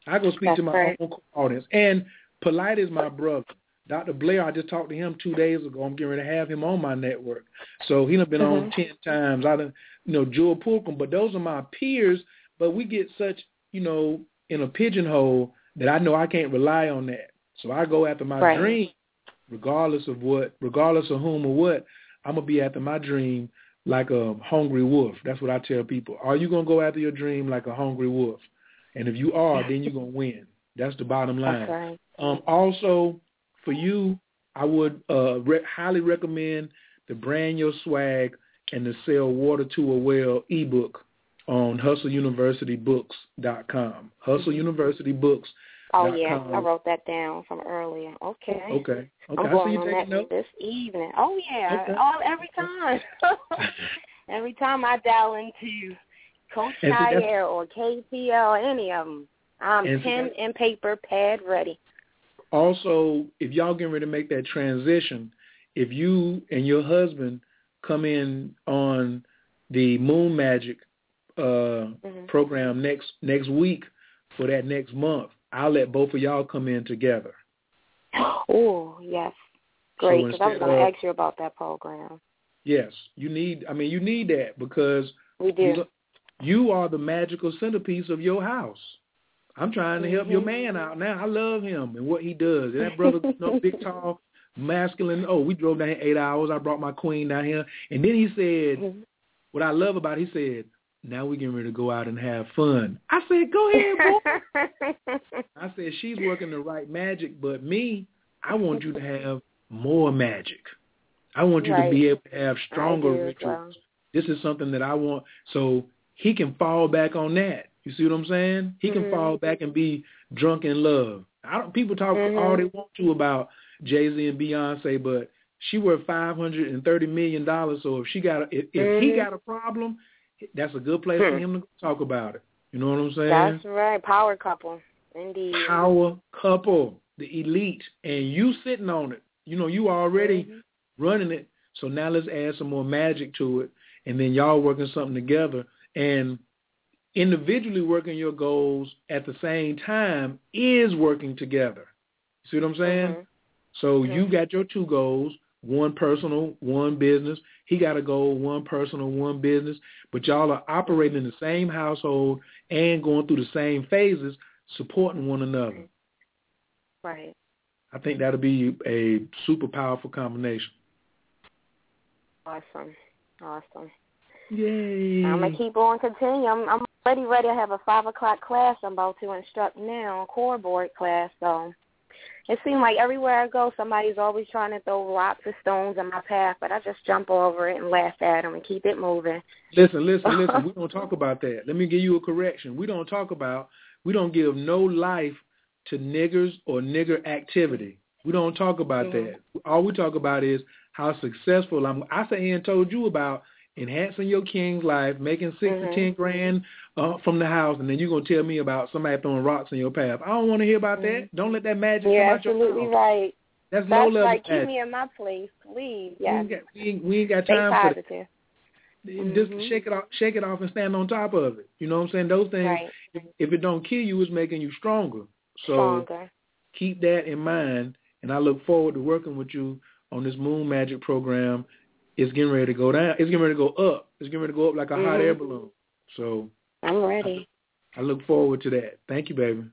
Speaker 6: I go speak
Speaker 12: That's
Speaker 6: to my
Speaker 12: right.
Speaker 6: own core audience. And Polight is my brother. Dr. Blair, I just talked to him two days ago. I'm getting ready to have him on my network. So he done been on
Speaker 12: Mhm.
Speaker 6: ten times. I done, you know, Jewel Pookrum, but those are my peers. But we get such, you know, in a pigeonhole that I know I can't rely on that. So I go after my
Speaker 12: Right.
Speaker 6: dream, regardless of what, regardless of whom or what. I'm gonna be after my dream like a hungry wolf. That's what I tell people. Are you gonna go after your dream like a hungry wolf? And if you are, then you're gonna win. That's the bottom line.
Speaker 12: Right.
Speaker 6: Um, also, for you, I would uh, re- highly recommend the Brand Your Swag and the Sell Water to a Well ebook on hustleuniversitybooks.com. HustleUniversityBooks.
Speaker 12: Oh
Speaker 6: dot
Speaker 12: yeah. I wrote that down from earlier. Okay.
Speaker 6: Okay. Okay.
Speaker 12: I'm going
Speaker 6: you
Speaker 12: on
Speaker 6: taking
Speaker 12: that
Speaker 6: notes.
Speaker 12: this evening. Oh yeah,
Speaker 6: Okay.
Speaker 12: all every time. every time I dial into Coach
Speaker 6: And see, that's-
Speaker 12: or KPL, any of them, I'm pen and paper, pad ready.
Speaker 6: Also, if y'all getting ready to make that transition, if you and your husband come in on the Moon Magic uh,
Speaker 12: Mhm.
Speaker 6: program next next week for that next month, I'll let both of y'all come in together.
Speaker 12: Oh yes, great.
Speaker 6: So
Speaker 12: Because I was going to ask you about that program.
Speaker 6: Yes, you need. I mean, you need that because
Speaker 12: We do.
Speaker 6: you, you are the magical centerpiece of your house. I'm trying to help your
Speaker 12: Mhm.
Speaker 6: man out now. I love him and what he does. And that brother, no big, tall, masculine. Oh, we drove down here eight hours. I brought my queen down here, and then he said,
Speaker 12: Mm-hmm.
Speaker 6: "What I love about," it, he said, "Now we're getting ready to go out and have fun." I said, "Go ahead, boy." I said, "She's working the right magic, but me, I want you to have more magic. I want you to be able to have stronger
Speaker 12: I do as
Speaker 6: rituals.
Speaker 12: well.
Speaker 6: This is something that I want." So he can fall back on that. You see what I'm saying? He can
Speaker 12: Mhm.
Speaker 6: fall back and be drunk in love. I don't. People talk
Speaker 12: Mhm.
Speaker 6: all they want to about Jay Z and Beyonce, but she worth five hundred and thirty million dollars. So if she got, a, if, if he
Speaker 12: Mhm.
Speaker 6: got a problem, that's a good place for
Speaker 12: Hmm.
Speaker 6: him to talk about it. You know what I'm saying?
Speaker 12: That's right. Power couple. Indeed.
Speaker 6: Power couple, the elite, and you sitting on it. You know, you already
Speaker 12: Mhm.
Speaker 6: running it. So now let's add some more magic to it, and then y'all working something together. And individually working your goals at the same time is working together. See what I'm saying?
Speaker 12: Mhm.
Speaker 6: So you got your two goals, one personal, one business. He got a goal, one personal, one business. But y'all are operating in the same household and going through the same phases, supporting one another.
Speaker 12: Right.
Speaker 6: I think that'll be a super powerful combination.
Speaker 12: Awesome. Awesome.
Speaker 6: Yay.
Speaker 12: I'm gonna keep on continuing. I'm, I'm ready, ready. I have a five o'clock class I'm about to instruct now, a core board class. So it seems like everywhere I go, somebody's always trying to throw rocks or stones in my path, but I just jump over it and laugh at them and keep it moving.
Speaker 6: Listen, listen, listen. we don't talk about that. Let me give you a correction. We don't talk about, we don't give no life to niggers or nigger activity. We don't talk about
Speaker 12: Mhm.
Speaker 6: that. All we talk about is how successful I'm. I here and told you about enhancing your king's life, making 6
Speaker 12: Mhm.
Speaker 6: to ten grand uh, from the house, and then you're gonna tell me about somebody throwing rocks in your path. I don't want to hear about that. Don't let that magic
Speaker 12: You're
Speaker 6: come out your
Speaker 12: absolutely
Speaker 6: mouth.
Speaker 12: right.
Speaker 6: That's low
Speaker 12: That's
Speaker 6: level
Speaker 12: right. Keep
Speaker 6: magic.
Speaker 12: me in my place, please.
Speaker 6: We ain't got, we ain't, we ain't got
Speaker 12: Stay
Speaker 6: time for that.
Speaker 12: positive.
Speaker 6: Just shake it off, shake it off, and stand on top of it. You know what I'm saying? Those things,
Speaker 12: Right.
Speaker 6: if, if it don't kill you, it's making you stronger. So
Speaker 12: Stronger.
Speaker 6: keep that in mind, and I look forward to working with you on this Moon Magic program. It's getting ready to go down. It's getting ready to go up. It's getting ready to go up like a hot
Speaker 12: Mhm.
Speaker 6: air balloon. So
Speaker 12: I'm ready.
Speaker 6: I look forward to that. Thank you, baby.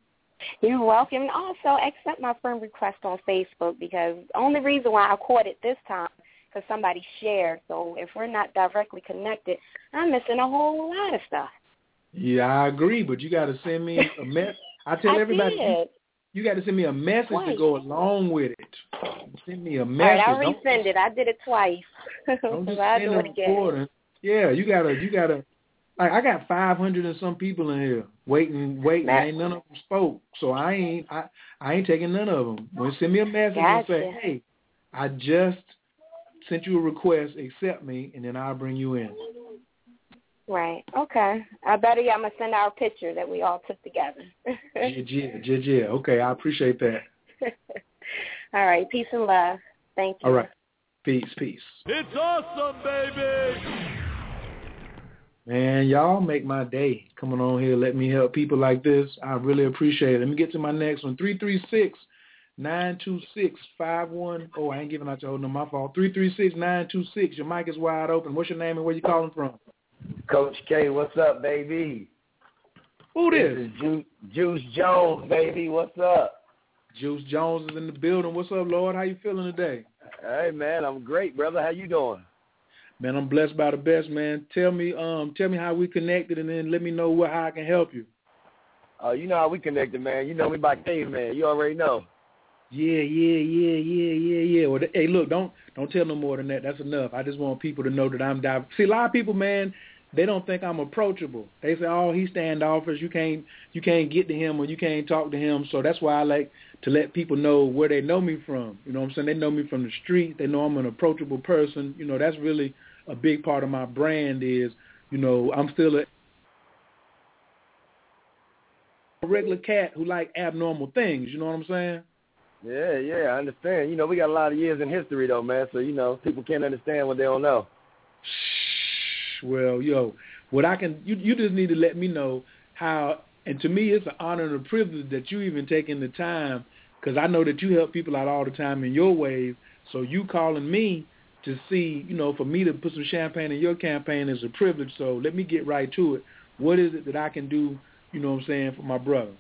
Speaker 12: You're welcome. And also accept my friend request on Facebook because the only reason why I caught it this time because somebody shared. So if we're not directly connected, I'm missing a whole lot of stuff.
Speaker 6: Yeah, I agree, but you got to send me a mess. I tell
Speaker 12: I
Speaker 6: everybody,
Speaker 12: did.
Speaker 6: You got to send me a message to go along with it. Send me a
Speaker 12: All right,
Speaker 6: message.
Speaker 12: I'll resend it. I did it twice.
Speaker 6: Don't just send
Speaker 12: do it again.
Speaker 6: Yeah, you gotta, you gotta. Like I got five hundred and some people in here waiting, waiting.
Speaker 12: That-
Speaker 6: ain't none of them spoke, so I ain't, I, I ain't taking none of them. When send me a message and say, hey, I just sent you a request, accept me, and then I'll bring you in.
Speaker 12: Right. Okay. I better I'm gonna send our picture that we all took together.
Speaker 6: yeah, yeah, yeah, yeah. Okay, I appreciate that.
Speaker 12: all right. Peace and love. Thank you.
Speaker 6: All right, peace, peace.
Speaker 3: It's awesome, baby!
Speaker 6: Man, y'all make my day coming on here. Let me help people like this. I really appreciate it. Let me get to my next one. 336 926 51. Oh, I ain't giving out your whole number. My fault. 336 926. Your mic is wide open. What's your name and where you calling from?
Speaker 13: Coach K, what's up, baby?
Speaker 6: Who this?
Speaker 13: This is Ju- Juice Jones, baby. What's up?
Speaker 6: Juice Jones is in the building. What's up, Lord? How you feeling today?
Speaker 13: Hey, man, I'm great, brother. How you doing?
Speaker 6: Man, I'm blessed by the best, man. Tell me, um, tell me how we connected, and then let me know what how I can help you.
Speaker 13: Oh, uh, you know how we connected, man. You know me by name, man. You already know.
Speaker 6: Yeah, yeah, yeah, yeah, yeah, yeah. Well, hey, look, don't don't tell no more than that. That's enough. I just want people to know that I'm dive. See, a lot of people, man, they don't think I'm approachable. They say, "Oh, he's standoffish. You can't you can't get to him or you can't talk to him." So that's why I like to let people know where they know me from. You know what I'm saying? They know me from the street. They know I'm an approachable person. You know, that's really a big part of my brand is, you know, I'm still a regular cat who like abnormal things. You know what I'm saying?
Speaker 13: Yeah, yeah, I understand. You know, we got a lot of years in history though, man. So you know, people can't understand what they don't know.
Speaker 6: Well, yo, what I can, you you just need to let me know how. And to me, it's an honor and a privilege that you even taking the time, because I know that you help people out all the time in your ways. So you calling me to see, you know, for me to put some champagne in your campaign is a privilege. So let me get right to it. What is it that I can do, you know what I'm saying, for my brother?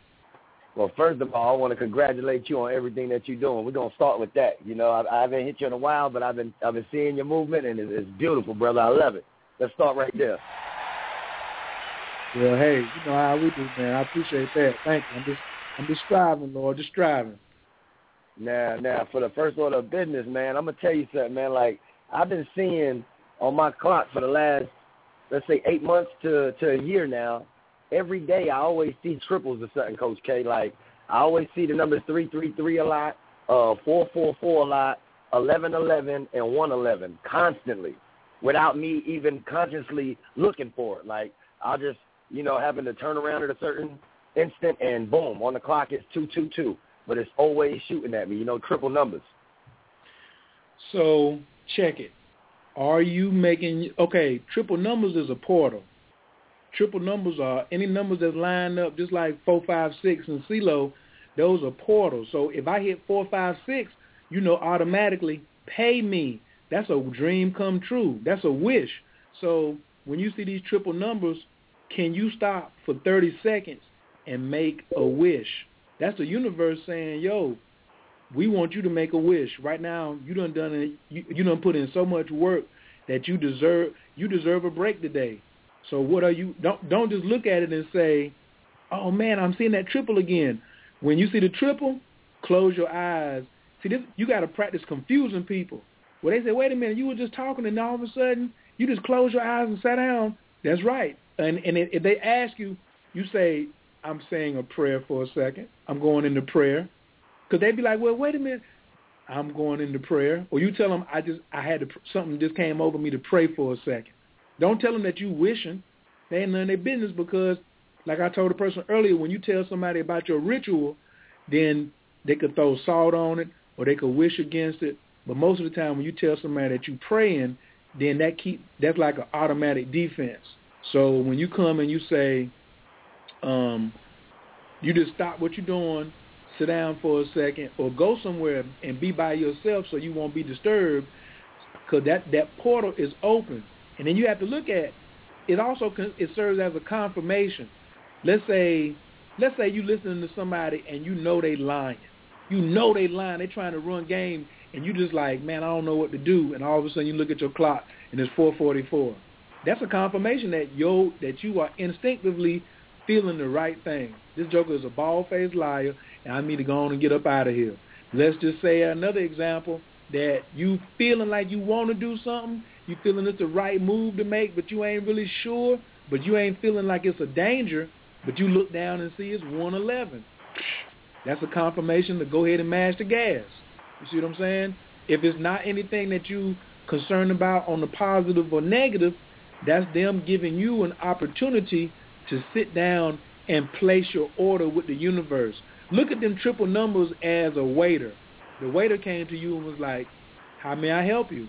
Speaker 13: Well, first of all, I want to congratulate you on everything that you're doing. We're gonna start with that. You know, I, I haven't hit you in a while, but I've been I've been seeing your movement, and it's, it's beautiful, brother. I love it. Let's start right there.
Speaker 6: Well, hey, you know how we do, man. I appreciate that. Thank you. I'm just I'm just striving, Lord, just striving.
Speaker 13: Now, now, for the first order of business, man, I'm gonna tell you something, man. Like I've been seeing on my clock for the last, let's say, eight months to to a year now. Every day, I always see triples or something, Coach K. Like I always see the numbers three three three a lot, uh, four four four a lot, eleven eleven, and one eleven constantly, without me even consciously looking for it. Like I'll just, you know, having to turn around at a certain instant, and boom, on the clock it's two two two. But it's always shooting at me, you know, triple numbers.
Speaker 6: So check it. Are you making okay? Triple numbers is a portal. Triple numbers are any numbers that's lined up just like four, five, six, and CeeLo. Those are portals. So if I hit four, five, six, you know automatically pay me. That's a dream come true. That's a wish. So when you see these triple numbers, can you stop for 30 seconds and make a wish? That's the universe saying, yo, we want you to make a wish. Right now, you done done it. You, you done put in so much work that you deserve you deserve a break today. So what are you? Don't don't just look at it and say, oh man, I'm seeing that triple again. When you see the triple, close your eyes. See this, you got to practice confusing people. Well, they say, wait a minute, you were just talking, and all of a sudden you just close your eyes and sat down. That's right. And and if they ask you, you say, I'm saying a prayer for a second. I'm going into prayer. Because they'd be like, well, wait a minute. I'm going into prayer. Or you tell them, I just, I had to, something just came over me to pray for a second. Don't tell them that you wishing. They ain't none of their business because, like I told the person earlier, when you tell somebody about your ritual, then they could throw salt on it or they could wish against it. But most of the time when you tell somebody that you're praying, then that keep that's like an automatic defense. So when you come and you say, um, you just stop what you're doing, sit down for a second, or go somewhere and be by yourself so you won't be disturbed, because that that portal is open. And then you have to look at it. Also, it serves as a confirmation. Let's say, let's say you listening to somebody and you know they lying. You know they lying. They trying to run game, and you just like, man, I don't know what to do. And all of a sudden you look at your clock and it's 4:44. That's a confirmation that yo that you are instinctively feeling the right thing. This joker is a bald-faced liar, and I need to go on and get up out of here. Let's just say another example that you feeling like you want to do something, you feeling it's the right move to make, but you ain't really sure, but you ain't feeling like it's a danger, but you look down and see it's 111. That's a confirmation to go ahead and mash the gas. You see what I'm saying? If it's not anything that you concerned about on the positive or negative, that's them giving you an opportunity to sit down and place your order with the universe. Look at them triple numbers as a waiter. The waiter came to you and was like, how may I help you?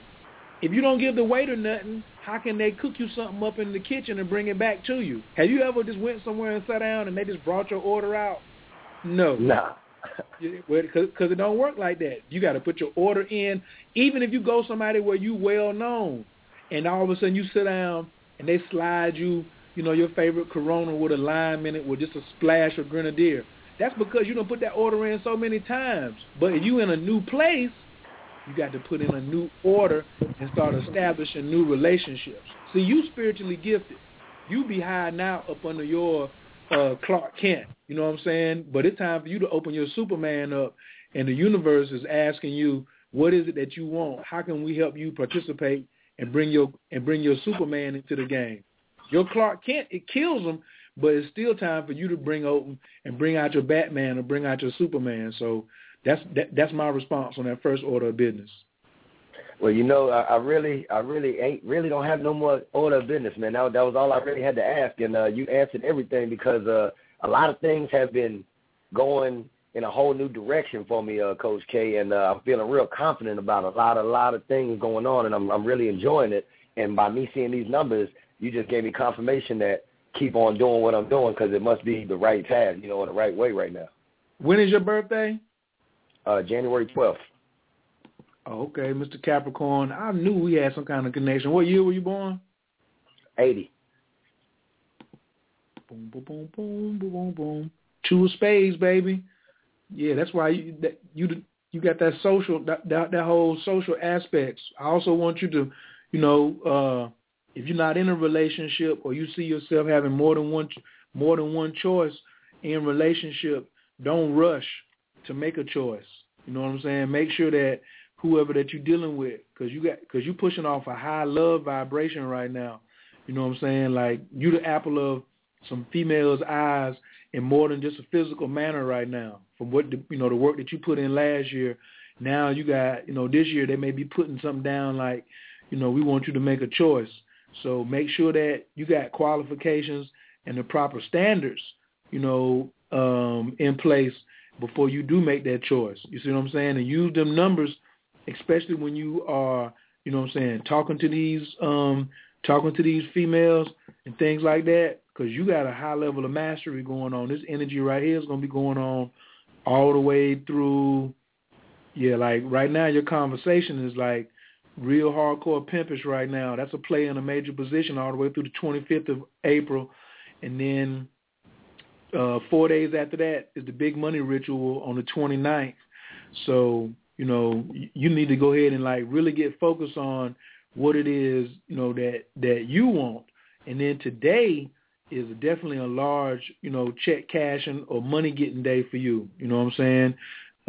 Speaker 6: If you don't give the waiter nothing, how can they cook you something up in the kitchen and bring it back to you? Have you ever just went somewhere and sat down and they just brought your order out? No.
Speaker 13: Nah.
Speaker 6: Because it don't work like that. You got to put your order in. Even if you go somebody where you well known, and all of a sudden you sit down and they slide you, you know, your favorite Corona with a lime in it with just a splash of grenadine. That's because you don't put that order in so many times. But if you in a new place, you got to put in a new order and start establishing new relationships. See, you spiritually gifted. You be high now up under your uh, Clark Kent. You know what I'm saying? But it's time for you to open your Superman up, and the universe is asking you, what is it that you want? How can we help you participate and bring your and bring your Superman into the game? Your Clark Kent, it kills them, but it's still time for you to bring open and bring out your Batman or bring out your Superman. So that's that, that's my response on that first order of business.
Speaker 13: Well, you know, I, I really, I really ain't, really don't have no more order of business, man. That, that was all I really had to ask, and uh, you answered everything because uh, a lot of things have been going in a whole new direction for me, uh, Coach K, and uh, I'm feeling real confident about a lot, a lot of things going on, and I'm, I'm really enjoying it. And by me seeing these numbers, you just gave me confirmation that keep on doing what I'm doing because it must be the right path, you know, in the right way right now.
Speaker 6: When is your birthday?
Speaker 13: Uh, January 12th.
Speaker 6: Okay, Mr. Capricorn. I knew we had some kind of connection. What year were you born?
Speaker 13: 80.
Speaker 6: Boom, boom, boom, boom, boom, boom, boom. Two of spades, baby. Yeah, that's why you that, you you got that social that, that that whole social aspects. I also want you to, you know, uh if you're not in a relationship or you see yourself having more than one more than one choice in relationship, don't rush to make a choice. You know what I'm saying? Make sure that whoever that you're dealing with, because you got because you're pushing off a high love vibration right now. You know what I'm saying? Like you the apple of some females' eyes in more than just a physical manner right now. From what the, you know the work that you put in last year, now you got you know this year they may be putting something down like, you know we want you to make a choice. So make sure that you got qualifications and the proper standards, you know, um, in place before you do make that choice. You see what I'm saying? And use them numbers especially when you are, you know what I'm saying, talking to these um talking to these females and things like that because you got a high level of mastery going on. This energy right here is going to be going on all the way through yeah, like right now your conversation is like real hardcore pimpish right now. That's a play in a major position all the way through the 25th of April and then uh 4 days after that is the big money ritual on the 29th. So you know, you need to go ahead and like really get focused on what it is, you know, that that you want. And then today is definitely a large, you know, check cashing or money getting day for you. You know what I'm saying?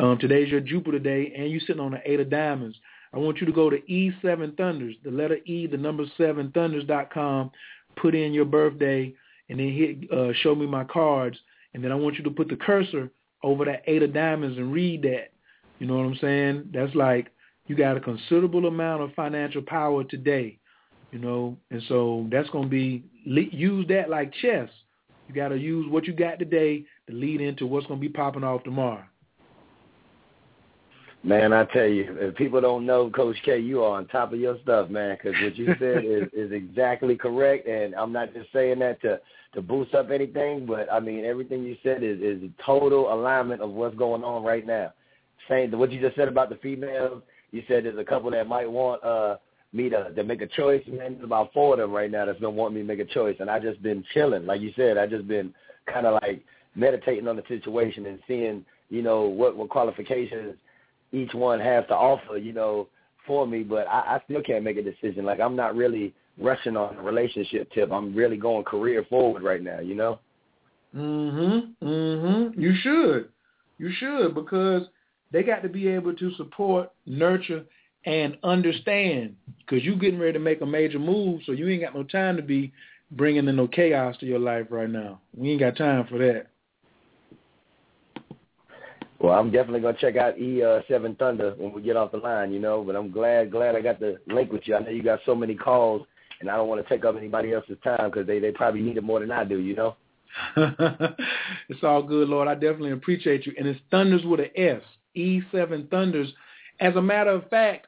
Speaker 6: Um, today's your Jupiter day, and you're sitting on the eight of diamonds. I want you to go to E7 Thunders, the letter E, the number seven Thunders.com, put in your birthday, and then hit uh, show me my cards, and then I want you to put the cursor over that eight of diamonds and read that. You know what I'm saying? That's like you got a considerable amount of financial power today, you know, and so that's going to be use that like chess. You got to use what you got today to lead into what's going to be popping off tomorrow.
Speaker 13: Man, I tell you, if people don't know Coach K, you are on top of your stuff, man. Because what you said is is exactly correct, and I'm not just saying that to to boost up anything, but I mean everything you said is is total alignment of what's going on right now saying what you just said about the females. You said there's a couple that might want uh me to to make a choice. Man, there's about four of them right now that's been wanting me to make a choice, and I just been chilling. Like you said, I just been kind of like meditating on the situation and seeing, you know, what what qualifications each one has to offer, you know, for me. But I, I still can't make a decision. Like I'm not really rushing on a relationship tip. I'm really going career forward right now. You know.
Speaker 6: Mhm. Mhm. You should. You should because they got to be able to support, nurture, and understand because you getting ready to make a major move, so you ain't got no time to be bringing in no chaos to your life right now. We ain't got time for that.
Speaker 13: Well, I'm definitely gonna check out E uh, Seven Thunder when we get off the line, you know. But I'm glad, glad I got the link with you. I know you got so many calls, and I don't want to take up anybody else's time because they they probably need it more than I do, you know.
Speaker 6: it's all good, Lord. I definitely appreciate you. And it's Thunders with an S. E7 Thunders. As a matter of fact,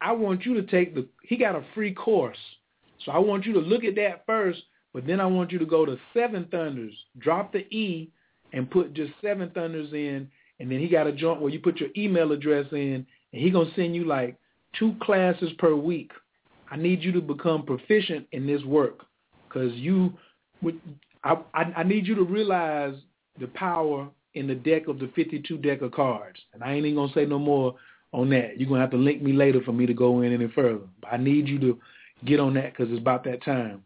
Speaker 6: I want you to take the, he got a free course. So I want you to look at that first, but then I want you to go to Seven Thunders, drop the E, and put just Seven Thunders in, and then he got a joint where you put your email address in, and he gonna send you like two classes per week. I need you to become proficient in this work, cause you, I, I need you to realize the power in the deck of the 52 deck of cards. And I ain't even gonna say no more on that. You're gonna have to link me later for me to go in any further. But I need you to get on that because it's about that time.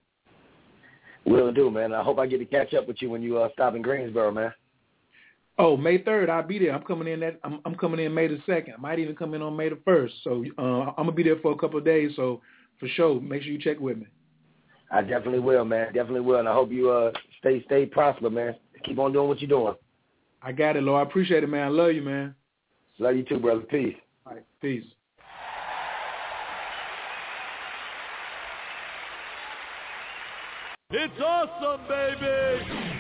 Speaker 13: Will do, man. I hope I get to catch up with you when you uh, stop in Greensboro, man.
Speaker 6: Oh, May third, I'll be there. I'm coming in that. I'm, I'm coming in May the second. I might even come in on May the first. So uh, I'm gonna be there for a couple of days. So for sure, make sure you check with me.
Speaker 13: I definitely will, man. Definitely will, and I hope you uh stay stay prosper, man. Keep on doing what you're doing.
Speaker 6: I got it, Lord. I appreciate it, man. I love you, man.
Speaker 13: Love you too, brother. Peace.
Speaker 6: All right, peace.
Speaker 3: It's awesome, baby.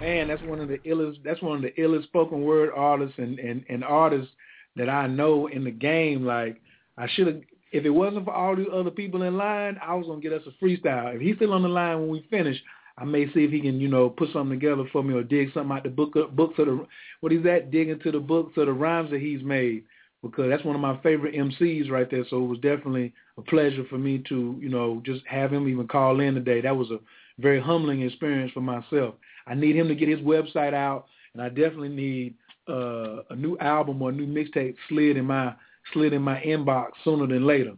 Speaker 6: Man, that's one of the illest. That's one of the illest spoken word artists and and and artists that I know in the game. Like I should have. If it wasn't for all the other people in line, I was gonna get us a freestyle. If he's still on the line when we finish, I may see if he can, you know, put something together for me or dig something out the book books of the what is that? Dig into the books of the rhymes that he's made because that's one of my favorite MCs right there. So it was definitely a pleasure for me to, you know, just have him even call in today. That was a very humbling experience for myself. I need him to get his website out, and I definitely need uh, a new album or a new mixtape slid in my slid in my inbox sooner than later.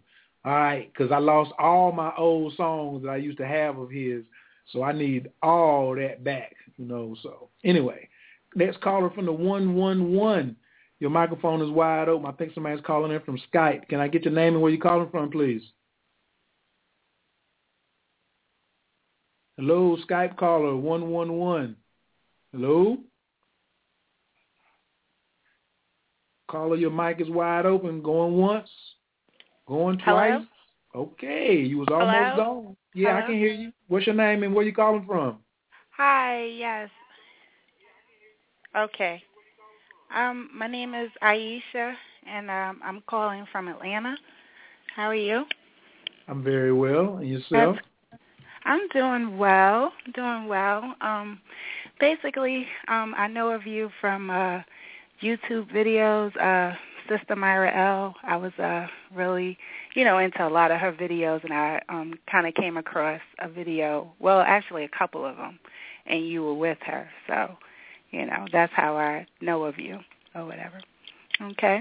Speaker 6: All right, because I lost all my old songs that I used to have of his, so I need all that back. You know. So anyway, next caller from the one one one. Your microphone is wide open. I think somebody's calling in from Skype. Can I get your name and where you're calling from, please? Hello, Skype caller 111. Hello? Caller, your mic is wide open. Going once, going twice.
Speaker 14: Hello?
Speaker 6: Okay, you was almost
Speaker 14: Hello?
Speaker 6: gone. Yeah,
Speaker 14: Hello?
Speaker 6: I can hear you. What's your name and where you calling from?
Speaker 14: Hi, yes. Okay. Um, my name is Aisha, and um, I'm calling from Atlanta. How are you?
Speaker 6: I'm very well. And yourself?
Speaker 14: I'm doing well, doing well. Um, basically, um, I know of you from uh, YouTube videos. Uh, Sister Myra L. I was uh, really, you know, into a lot of her videos, and I um, kind of came across a video. Well, actually, a couple of them, and you were with her. So, you know, that's how I know of you, or whatever. Okay.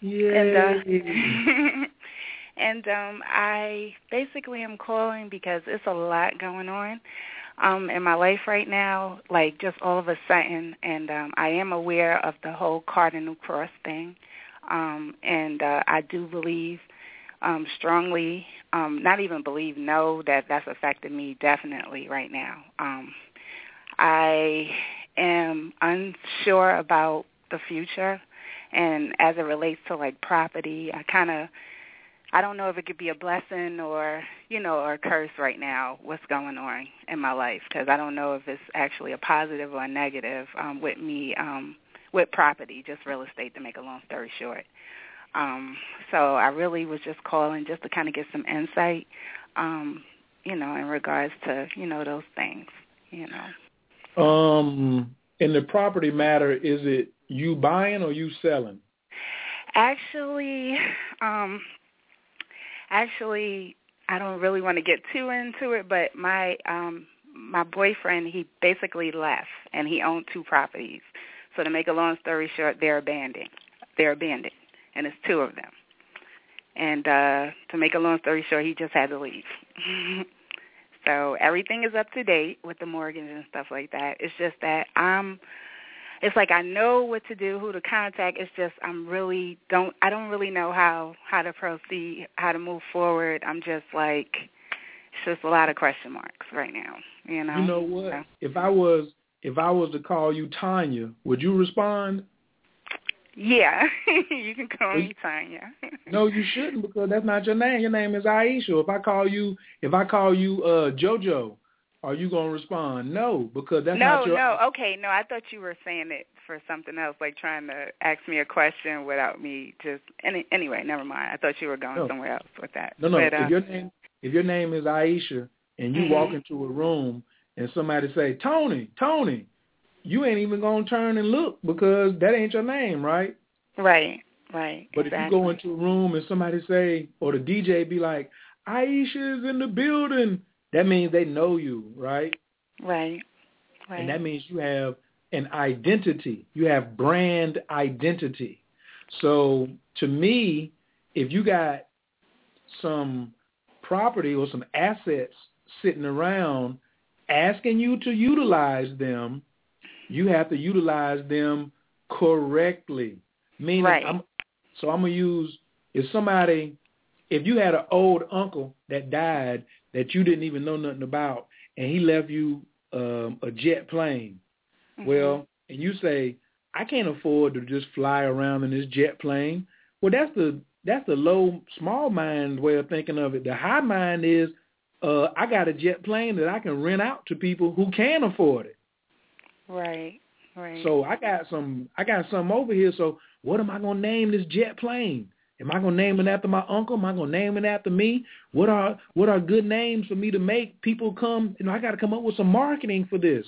Speaker 6: Yeah.
Speaker 14: And uh, and um I basically am calling because it's a lot going on um in my life right now, like just all of a sudden and um I am aware of the whole cardinal cross thing. Um and uh I do believe um strongly um not even believe know that that's affected me definitely right now. Um I am unsure about the future and as it relates to like property, I kind of I don't know if it could be a blessing or you know or a curse right now. What's going on in my life? Because I don't know if it's actually a positive or a negative um, with me um, with property, just real estate. To make a long story short, um, so I really was just calling just to kind of get some insight, um, you know, in regards to you know those things, you know.
Speaker 6: Um, in the property matter, is it you buying or you selling?
Speaker 14: Actually, um, actually I don't really want to get too into it, but my um my boyfriend he basically left and he owned two properties. So to make a long story short, they're abandoned. They're abandoned and it's two of them. And uh to make a long story short, he just had to leave. so everything is up to date with the mortgage and stuff like that. It's just that I'm it's like I know what to do, who to contact. It's just I'm really don't I don't really know how how to proceed, how to move forward. I'm just like it's just a lot of question marks right now. You know.
Speaker 6: You know what?
Speaker 14: So,
Speaker 6: If I was if I was to call you Tanya, would you respond?
Speaker 14: yeah, you can call me Tanya.
Speaker 6: No, you shouldn't because that's not your name. Your name is Aisha. If I call you if I call you uh JoJo, are you gonna respond? No, because that's
Speaker 14: no,
Speaker 6: not your
Speaker 14: no. no, Okay, no. I thought you were saying it for something else, like trying to ask me a question without me just. Any, anyway, never mind. I thought you were going
Speaker 6: No.
Speaker 14: somewhere else with that.
Speaker 6: No, no.
Speaker 14: But, uh,
Speaker 6: if your name if your name is Aisha and you
Speaker 14: mm-hmm.
Speaker 6: walk into a room and somebody say, Tony, Tony, you ain't even going to turn and look because that ain't your name, right?
Speaker 14: Right, right.
Speaker 6: But
Speaker 14: exactly.
Speaker 6: if you go into a room and somebody say, or the DJ be like, Aisha's in the building, that means they know you, right?
Speaker 14: Right, right.
Speaker 6: And that means you have an identity. You have brand identity. So to me, if you got some property or some assets sitting around asking you to utilize them, you have to utilize them correctly. Meaning,
Speaker 14: right.
Speaker 6: I'm, so I'm gonna use if somebody, if you had an old uncle that died that you didn't even know nothing about, and he left you um, a jet plane,
Speaker 14: mm-hmm.
Speaker 6: well, and you say, I can't afford to just fly around in this jet plane. Well, that's the that's the low small mind way of thinking of it. The high mind is, uh, I got a jet plane that I can rent out to people who can afford it.
Speaker 14: Right. Right.
Speaker 6: So I got some I got some over here. So what am I gonna name this jet plane? Am I gonna name it after my uncle? Am I gonna name it after me? What are what are good names for me to make people come? You know, I got to come up with some marketing for this.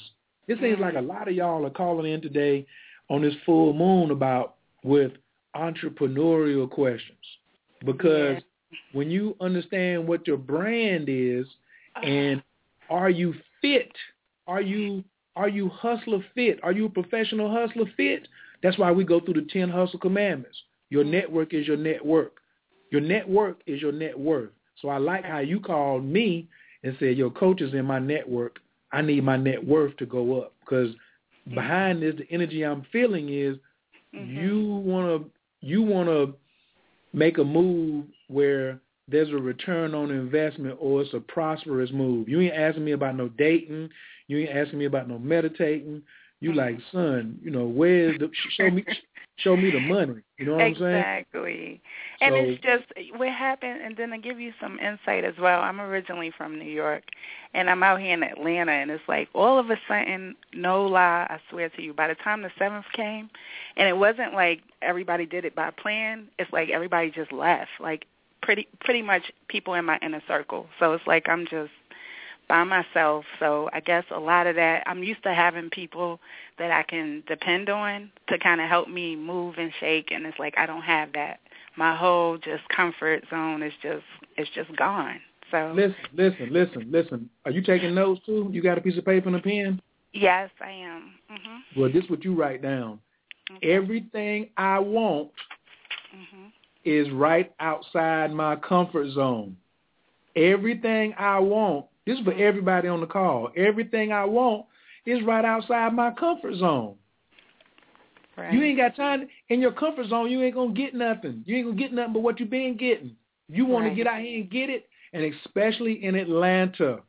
Speaker 6: It seems like a lot of y'all are calling in today on this full moon about with entrepreneurial questions because. When you understand what your brand is and are you fit? Are you are you hustler fit? Are you a professional hustler fit? That's why we go through the 10 hustle commandments. Your network is your network. Your network is your net worth. So I like how you called me and said, your coach is in my network. I need my net worth to go up because mm-hmm. behind this, the energy I'm feeling is
Speaker 14: mm-hmm.
Speaker 6: you want to you want to make a move where there's a return on investment or it's a prosperous move. You ain't asking me about no dating. You ain't asking me about no meditating. You mm-hmm. like, son, you know, where's the show me show me the money. You know what
Speaker 14: exactly.
Speaker 6: I'm saying?
Speaker 14: Exactly. And
Speaker 6: so,
Speaker 14: it's just what happened and then to give you some insight as well, I'm originally from New York and I'm out here in Atlanta and it's like all of a sudden, no lie, I swear to you, by the time the seventh came and it wasn't like everybody did it by plan, it's like everybody just left. Like pretty pretty much people in my inner circle. So it's like I'm just by myself. So I guess a lot of that, I'm used to having people that I can depend on to kind of help me move and shake, and it's like I don't have that. My whole just comfort zone is just it's just gone. So
Speaker 6: listen, listen, listen, listen. Are you taking notes too? You got a piece of paper and a pen?
Speaker 14: Yes, I am. Mm-hmm.
Speaker 6: Well, this is what you write down.
Speaker 14: Okay.
Speaker 6: Everything I want
Speaker 14: mm-hmm.
Speaker 6: Is right outside my comfort zone. Everything I want this is for everybody on the call. Everything I want is right outside my comfort zone.
Speaker 14: Right.
Speaker 6: You ain't got time in your comfort zone. You ain't gonna get nothing. You ain't gonna get nothing but what you been getting. You want
Speaker 14: right.
Speaker 6: to get out here and get it, and especially in Atlanta.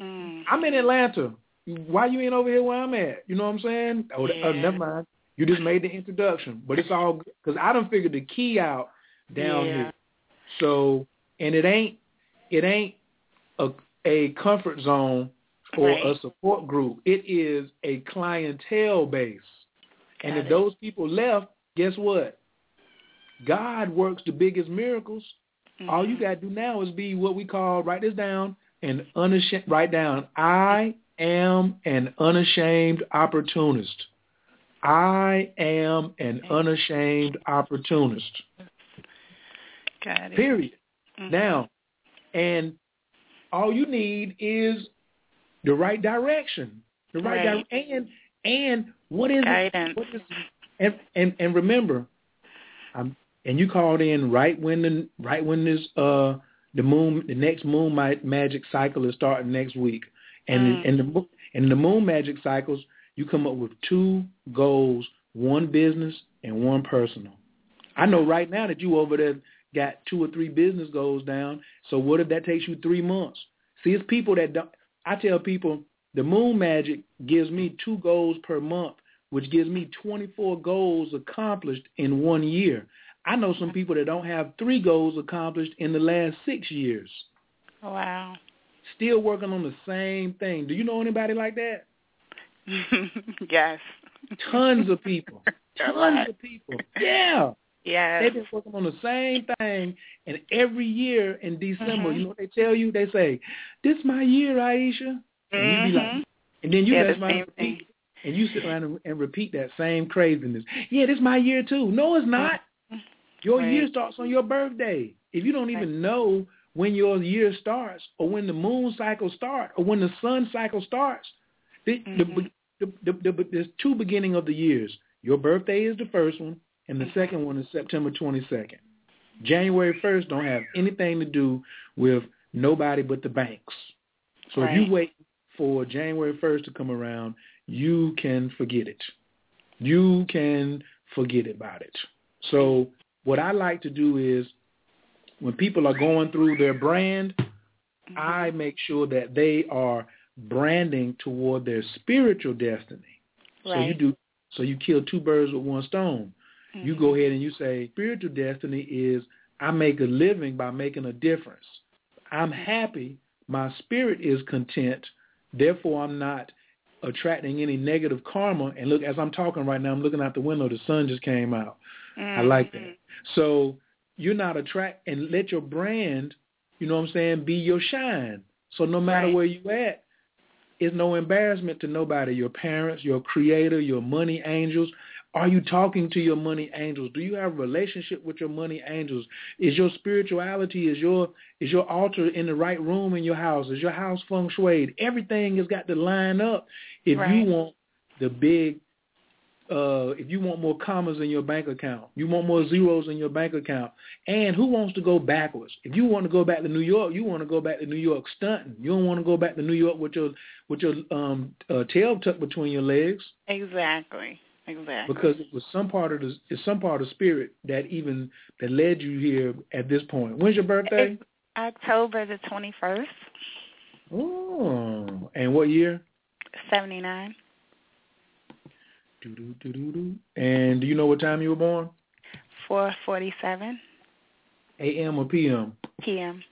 Speaker 14: Mm.
Speaker 6: I'm in Atlanta. Why you ain't over here where I'm at? You know what I'm saying? Oh,
Speaker 14: yeah.
Speaker 6: oh never mind. You just made the introduction, but it's all because I don't figure the key out down
Speaker 14: yeah.
Speaker 6: here. So, and it ain't, it ain't a a comfort zone or
Speaker 14: right.
Speaker 6: a support group. It is a clientele base. And
Speaker 14: Got
Speaker 6: if
Speaker 14: it.
Speaker 6: those people left, guess what? God works the biggest miracles.
Speaker 14: Mm-hmm.
Speaker 6: All you got to do now is be what we call, write this down, and unashamed, write down, I am an unashamed opportunist. I am an unashamed opportunist.
Speaker 14: Got it.
Speaker 6: Period.
Speaker 14: Mm-hmm.
Speaker 6: Now, and all you need is the right direction. The right,
Speaker 14: right.
Speaker 6: Di- and and what is
Speaker 14: Guidance.
Speaker 6: it? What is and and and remember, um, and you called in right when the right when this uh the moon the next moon magic cycle is starting next week, and
Speaker 14: Mm.
Speaker 6: and the and the moon magic cycles you come up with two goals, one business and one personal. I know right now that you over there got two or three business goals down. So what if that takes you three months? See, it's people that don't. I tell people the moon magic gives me two goals per month, which gives me 24 goals accomplished in one year. I know some people that don't have three goals accomplished in the last six years.
Speaker 14: Wow.
Speaker 6: Still working on the same thing. Do you know anybody like that?
Speaker 14: yes.
Speaker 6: Tons of people. Tons of people. Yeah.
Speaker 14: Yeah.
Speaker 6: They've been working on the same thing, and every year in December,
Speaker 14: Mhm.
Speaker 6: you know what they tell you? They say, "This my year, Aisha," and you be like,
Speaker 14: Mhm.
Speaker 6: and then you
Speaker 14: Yeah, the same
Speaker 6: repeat, and you sit around and, and repeat that same craziness. Yeah, this my year too. No, it's not. Your
Speaker 14: Right.
Speaker 6: year starts on your birthday. If you don't even know when your year starts, or when the moon cycle starts, or when the sun cycle starts, the, the, the, the, the, there's two beginning of the years. Your birthday is the first one, and the second one is September 22nd. January 1st don't have anything to do with nobody but the banks. So if you wait for January 1st to come around, you can forget it. You can forget about it. So what I like to do is when people are going through their brand, I mm-hmm. make sure that they are branding toward their spiritual destiny. So you
Speaker 14: Right.
Speaker 6: do so you kill two birds with one stone. You go ahead and you say spiritual destiny is I make a living by making a difference. I'm happy, my spirit is content, therefore I'm not attracting any negative karma. And look, as I'm talking right now, I'm looking out the window, the sun just came out. I like that. Mm-hmm. So you're not attract and let your brand, you know what I'm saying, be your shine. So no matter
Speaker 14: Right.
Speaker 6: where you at, it's no embarrassment to nobody. Your parents, your creator, your money angels. Are you talking to your money angels? Do you have a relationship with your money angels? Is your spirituality, is your is your altar in the right room in your house? Is your house feng shui? Everything has got to line up if
Speaker 14: Right.
Speaker 6: you want the big uh, if you want more commas in your bank account, you want more zeros in your bank account, and who wants to go backwards? If you want to go back to New York, you want to go back to New York stunting. You don't want to go back to New York with your with your um uh, tail tucked between your legs
Speaker 14: Exactly. Exactly.
Speaker 6: because it was some part of the it's some part of spirit that even that led you here at this point. When's your birthday?
Speaker 14: It's October the 21st,
Speaker 6: Oh, and what year?
Speaker 14: 79.
Speaker 6: Doo-doo-doo-doo-doo. And do you know what time you were born?
Speaker 14: 447
Speaker 6: A.M. or P.M.
Speaker 14: p.m.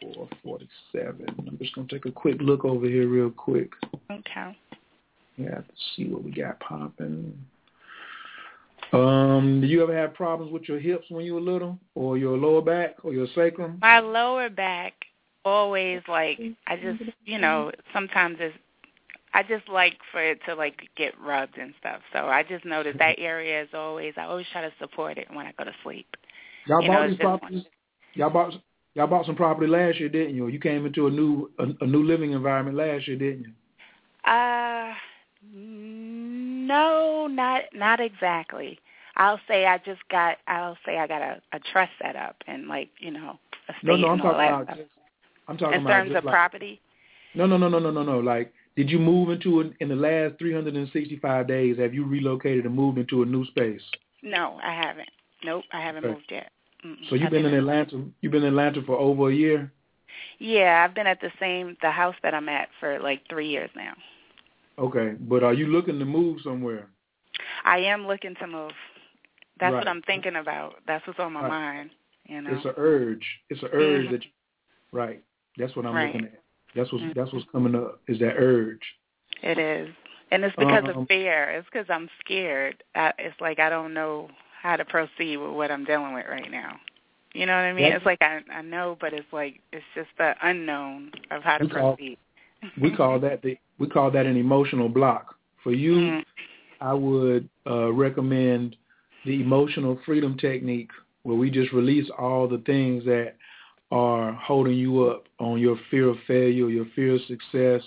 Speaker 6: 447. I'm just going to take a quick look over here real quick.
Speaker 14: Okay.
Speaker 6: Yeah, to see what we got popping. Um, do you ever have problems with your hips when you were little, or your lower back, or your sacrum?
Speaker 14: My lower back always like I just you know sometimes it's I just like for it to like get rubbed and stuff. So I just noticed that area is always I always try to support it when I go to sleep.
Speaker 6: Y'all
Speaker 14: You know,
Speaker 6: bought
Speaker 14: it's
Speaker 6: these properties. Y'all bought y'all bought some property last year, didn't you? You came into a new a, a new living environment last year, didn't you?
Speaker 14: Uh, no, not not exactly. I'll say I just got. I'll say I got a, a trust set up and like you know a state
Speaker 6: No, no, I'm
Speaker 14: and all
Speaker 6: talking
Speaker 14: that
Speaker 6: about.
Speaker 14: stuff.
Speaker 6: Just, I'm talking
Speaker 14: In
Speaker 6: about
Speaker 14: terms of
Speaker 6: like,
Speaker 14: property,
Speaker 6: No, no, no, no, no, no, no. Like, did you move into it in the last 365 days? Have you relocated and moved into a new space?
Speaker 14: no, I haven't. Nope, I haven't
Speaker 6: Okay.
Speaker 14: moved yet. Mm-mm.
Speaker 6: So you've been in Atlanta. You've been in Atlanta for over a year.
Speaker 14: Yeah, I've been at the same the house that I'm at for like three years now.
Speaker 6: Okay, but are you looking to move somewhere?
Speaker 14: I am looking to move. That's
Speaker 6: Right.
Speaker 14: what I'm thinking about. That's what's on my
Speaker 6: Right.
Speaker 14: mind. You know.
Speaker 6: It's an urge. It's an urge
Speaker 14: Mhm.
Speaker 6: that. You, right. That's what I'm
Speaker 14: Right.
Speaker 6: looking at. That's what's
Speaker 14: Mhm.
Speaker 6: that's what's coming up. Is that urge?
Speaker 14: It is, and it's because
Speaker 6: Um,
Speaker 14: of fear. It's because I'm scared. I, it's like I don't know how to proceed with what I'm dealing with right now. You know what I mean? It's like I I know, but it's like it's just the unknown of how to
Speaker 6: We call-
Speaker 14: proceed.
Speaker 6: We call that the we call that an emotional block. For you,
Speaker 14: Mhm.
Speaker 6: I would uh, recommend the emotional freedom technique, where we just release all the things that are holding you up on your fear of failure, your fear of success,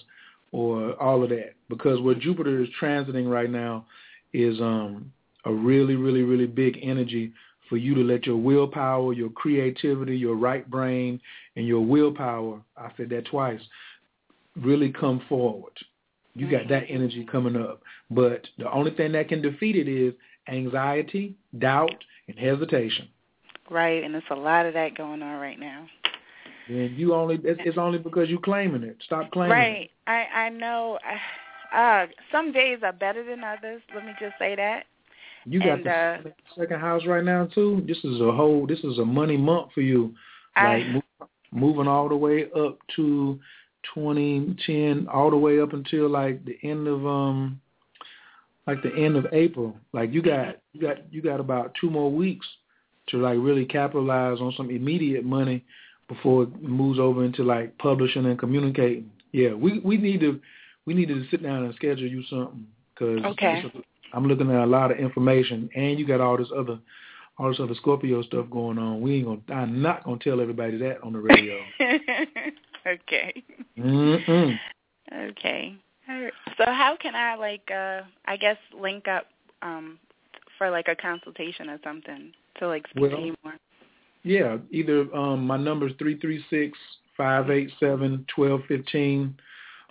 Speaker 6: or all of that. Because where Jupiter is transiting right now is um, a really, really, really big energy for you to let your willpower, your creativity, your right brain, and your willpower, I said that twice, really come forward. You got that energy coming up. But the only thing that can defeat it is anxiety, doubt, and hesitation.
Speaker 14: Right, and it's a lot of that going on right now.
Speaker 6: And you only it's, it's only because you're claiming it. Stop claiming it.
Speaker 14: Right. I I know. Uh, some days are better than others. Let me just say that.
Speaker 6: You got
Speaker 14: and,
Speaker 6: the
Speaker 14: uh,
Speaker 6: second house right now too. This is a whole. This is a money month for you. Like move, moving all the way up to 2010, all the way up until like the end of um like the end of April. Like you got you got you got about two more weeks to like really capitalize on some immediate money before it moves over into like publishing and communicating. Yeah, we we need to we need to sit down and schedule you something because
Speaker 14: okay.
Speaker 6: I'm looking at a lot of information, and you got all this other all this other Scorpio stuff going on. We ain't gonna. I'm not gonna tell everybody that on the radio.
Speaker 14: okay.
Speaker 6: Mm-mm.
Speaker 14: Okay. So how can I like uh I guess link up um for like a consultation or something to like speak
Speaker 6: well,
Speaker 14: to you more?
Speaker 6: Yeah, either um my number is three three six five eight seven twelve fifteen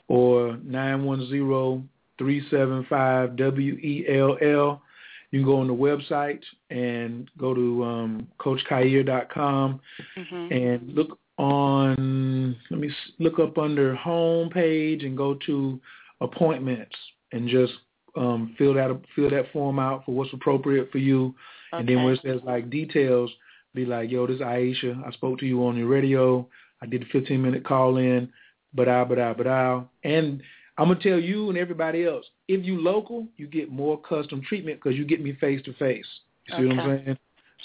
Speaker 6: or nine one zero three seven five W E L L. You can go on the website and go to um, CoachKhayr.com
Speaker 14: mm-hmm.
Speaker 6: and look on. Let me look up under home page and go to appointments and just um, fill that fill that form out for what's appropriate for you.
Speaker 14: Okay.
Speaker 6: And then where it says like details, be like, yo, this is Aisha. I spoke to you on your radio. I did a 15 minute call in, but I, but I, but I. And I'm gonna tell you and everybody else, if you local, you get more custom treatment because you get me face to face. You see
Speaker 14: okay.
Speaker 6: what I'm saying?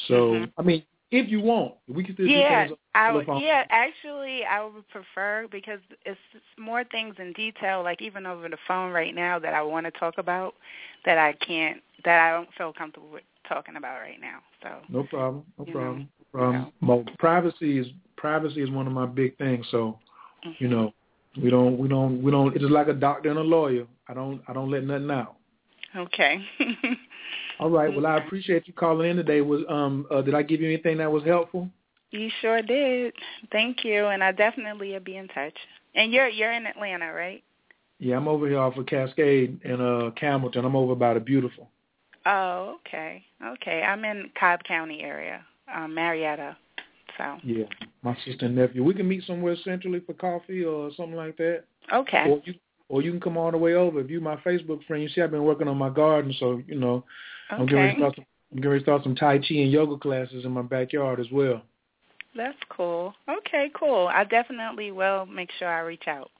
Speaker 6: So
Speaker 14: mm-hmm.
Speaker 6: I mean, if you want, we can still
Speaker 14: yeah,
Speaker 6: do
Speaker 14: I would, yeah. Actually, I would prefer because it's more things in detail, like even over the phone right now that I want to talk about that I can't, that I don't feel comfortable with talking about right now. So
Speaker 6: no problem, no problem,
Speaker 14: know,
Speaker 6: no problem.
Speaker 14: You know.
Speaker 6: Privacy is privacy is one of my big things. So
Speaker 14: mm-hmm.
Speaker 6: you know, we don't, we don't, we don't. It's like a doctor and a lawyer. I don't, I don't let nothing out.
Speaker 14: Okay.
Speaker 6: All right. Well, I appreciate you calling in today. Was um, uh, did I give you anything that was helpful?
Speaker 14: You sure did. Thank you, and I definitely will be in touch. And you're you're in Atlanta, right?
Speaker 6: Yeah, I'm over here off of Cascade in uh Campbellton. I'm over by the Beautiful.
Speaker 14: Oh, okay, okay. I'm in Cobb County area, um, Marietta. So.
Speaker 6: Yeah, my sister and nephew. We can meet somewhere centrally for coffee or something like that.
Speaker 14: Okay.
Speaker 6: Or you or you can come all the way over. If you my Facebook friend, you see I've been working on my garden, so you know
Speaker 14: okay.
Speaker 6: I'm getting ready to start some, I'm getting ready to start some Tai Chi and yoga classes in my backyard as well.
Speaker 14: That's cool. Okay, cool. I definitely will make sure I reach out.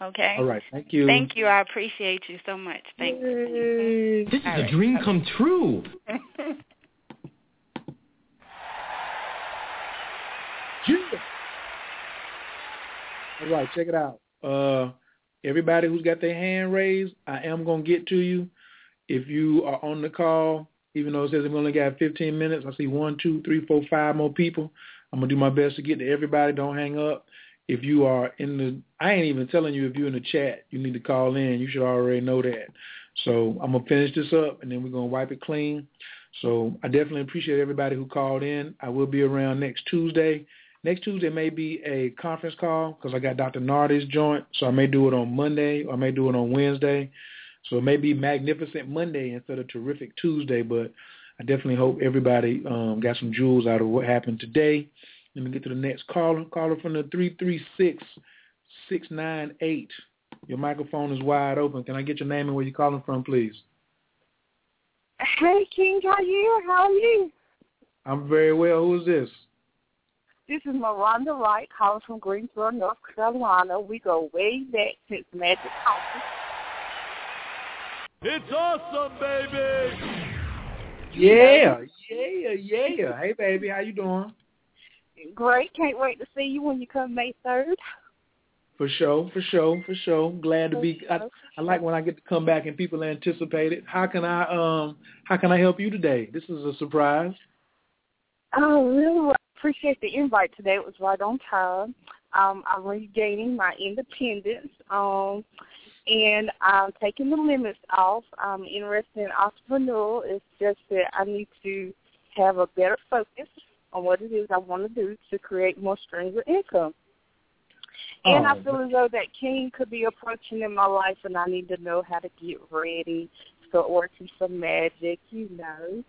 Speaker 14: Okay.
Speaker 6: All right. Thank you.
Speaker 14: Thank you. I appreciate you so much. Thanks.
Speaker 6: Yay.
Speaker 15: This is
Speaker 14: all
Speaker 15: a
Speaker 14: right.
Speaker 15: dream come true.
Speaker 6: All right, check it out. Uh, everybody who's got their hand raised, I am gonna get to you. If you are on the call, even though it says we only got 15 minutes, I see one, two, three, four, five more people. I'm gonna do my best to get to everybody. Don't hang up. If you are in the, I ain't even telling you if you're in the chat. You need to call in. You should already know that. So I'm gonna finish this up, and then we're gonna wipe it clean. So I definitely appreciate everybody who called in. I will be around next Tuesday. Next Tuesday may be a conference call because I got Dr. Nardi's joint, so I may do it on Monday or I may do it on Wednesday. So it may be Magnificent Monday instead of Terrific Tuesday, but I definitely hope everybody um, got some jewels out of what happened today. Let me get to the next caller. Caller from the 336-698. Your microphone is wide open. Can I get your name and where you're calling from, please?
Speaker 16: Hey, King Khayr, how are you?
Speaker 6: I'm very well. Who is this?
Speaker 16: This is Miranda Wright, calling from Greensboro, North Carolina. We go way back since Magic House.
Speaker 3: It's awesome, baby!
Speaker 6: Yeah, yeah, yeah. Hey, baby, how you doing?
Speaker 16: Great. Can't wait to see you when you come May 3rd.
Speaker 6: For sure, for sure, for sure. Glad to be. I, I like when I get to come back and people anticipate it. How can I um How can I help you today? This is a surprise.
Speaker 16: Oh, really? Appreciate the invite today. It was right on time. Um, I'm regaining my independence. Um, and I'm taking the limits off. I'm interested in entrepreneurial. It's just that I need to have a better focus on what it is I want to do to create more streams of income. And
Speaker 6: Oh,
Speaker 16: I feel as though that king could be approaching in my life, and I need to know how to get ready, start working some magic, you know.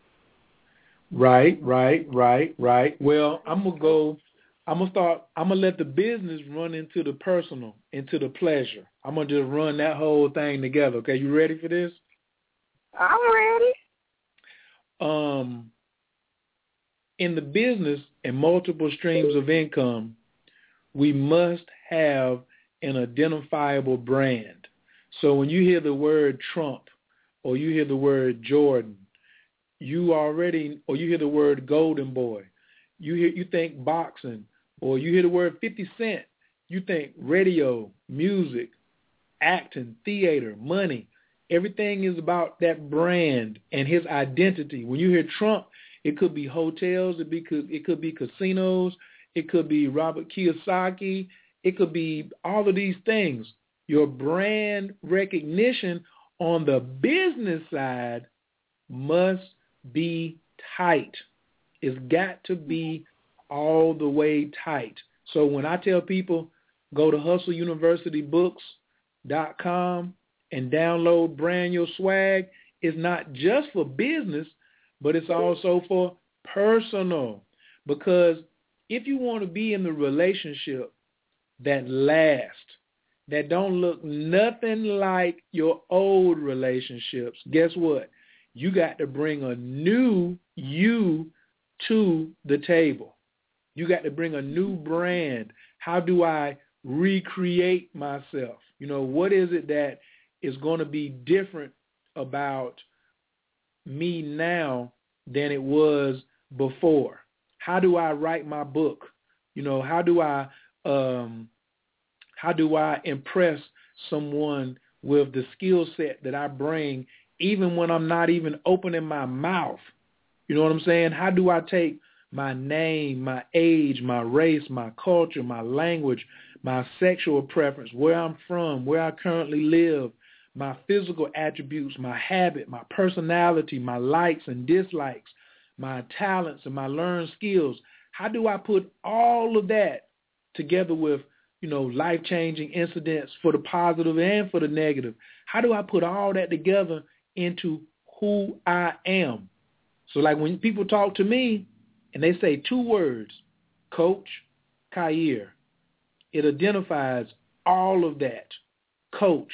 Speaker 6: Right, right, right, right. Well, I'm gonna go. I'm gonna start. I'm gonna let the business run into the personal, into the pleasure. I'm gonna just run that whole thing together. Okay, you ready for this?
Speaker 16: I'm ready.
Speaker 6: Um, in the business and multiple streams of income, we must have an identifiable brand. So when you hear the word Trump or you hear the word Jordan, you already, or you hear the word Golden Boy, you hear you think boxing, or you hear the word 50 Cent, you think radio, music, acting, theater, money. Everything is about that brand and his identity. When you hear Trump, it could be hotels, it, be, it could be casinos, it could be Robert Kiyosaki, it could be all of these things. Your brand recognition on the business side must be tight. It's got to be all the way tight. So when I tell people go to hustleuniversitybooks.com and download Brand Your Swag, it's not just for business, but it's also for personal. Because if you want to be in the relationship that lasts, that don't look nothing like your old relationships, guess what? You got to bring a new you to the table. You got to bring a new brand. How do I recreate myself? You know, what is it that is going to be different about me now than it was before? How do I write my book? You know, how do I um how do I impress someone with the skill set that I bring even when I'm not even opening my mouth? You know what I'm saying? How do I take my name, my age, my race, my culture, my language, my sexual preference, where I'm from, where I currently live, my physical attributes, my habit, my personality, my likes and dislikes, my talents and my learned skills. How do I put all of that together with you know, life-changing incidents for the positive and for the negative. How do I put all that together into who I am? So like when people talk to me and they say two words, coach, Khayr, it identifies all of that. Coach.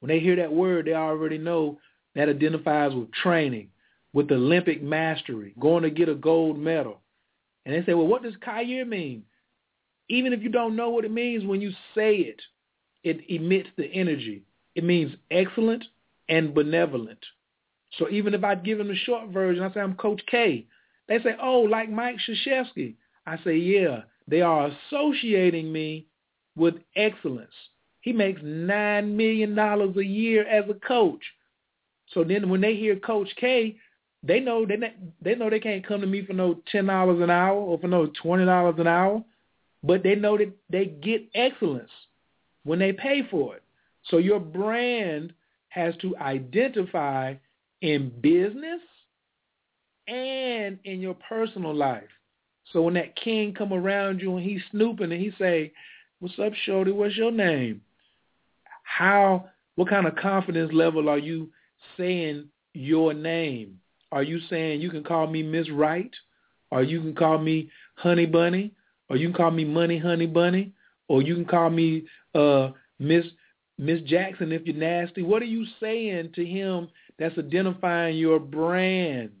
Speaker 6: When they hear that word, they already know that identifies with training, with Olympic mastery, going to get a gold medal. And they say, well, what does Khayr mean? Even if you don't know what it means, when you say it, it emits the energy. It means excellent and benevolent. So even if I give them the short version, I say I'm Coach K. They say, oh, like Mike Krzyzewski. I say, yeah, they are associating me with excellence. He makes $9 million a year as a coach. So then when they hear Coach K, they know they, they know they can't come to me for no $10 an hour or for no $20 an hour but they know that they get excellence when they pay for it. So your brand has to identify in business and in your personal life. So when that king come around you and he's snooping and he say, "What's up, Shorty? What's your name?" How? What kind of confidence level are you saying your name? Are you saying you can call me Miss Right, or you can call me Honey Bunny, or you can call me Money Honey Bunny, or you can call me uh, Miss Miss Jackson if you're nasty. What are you saying to him that's identifying your brand?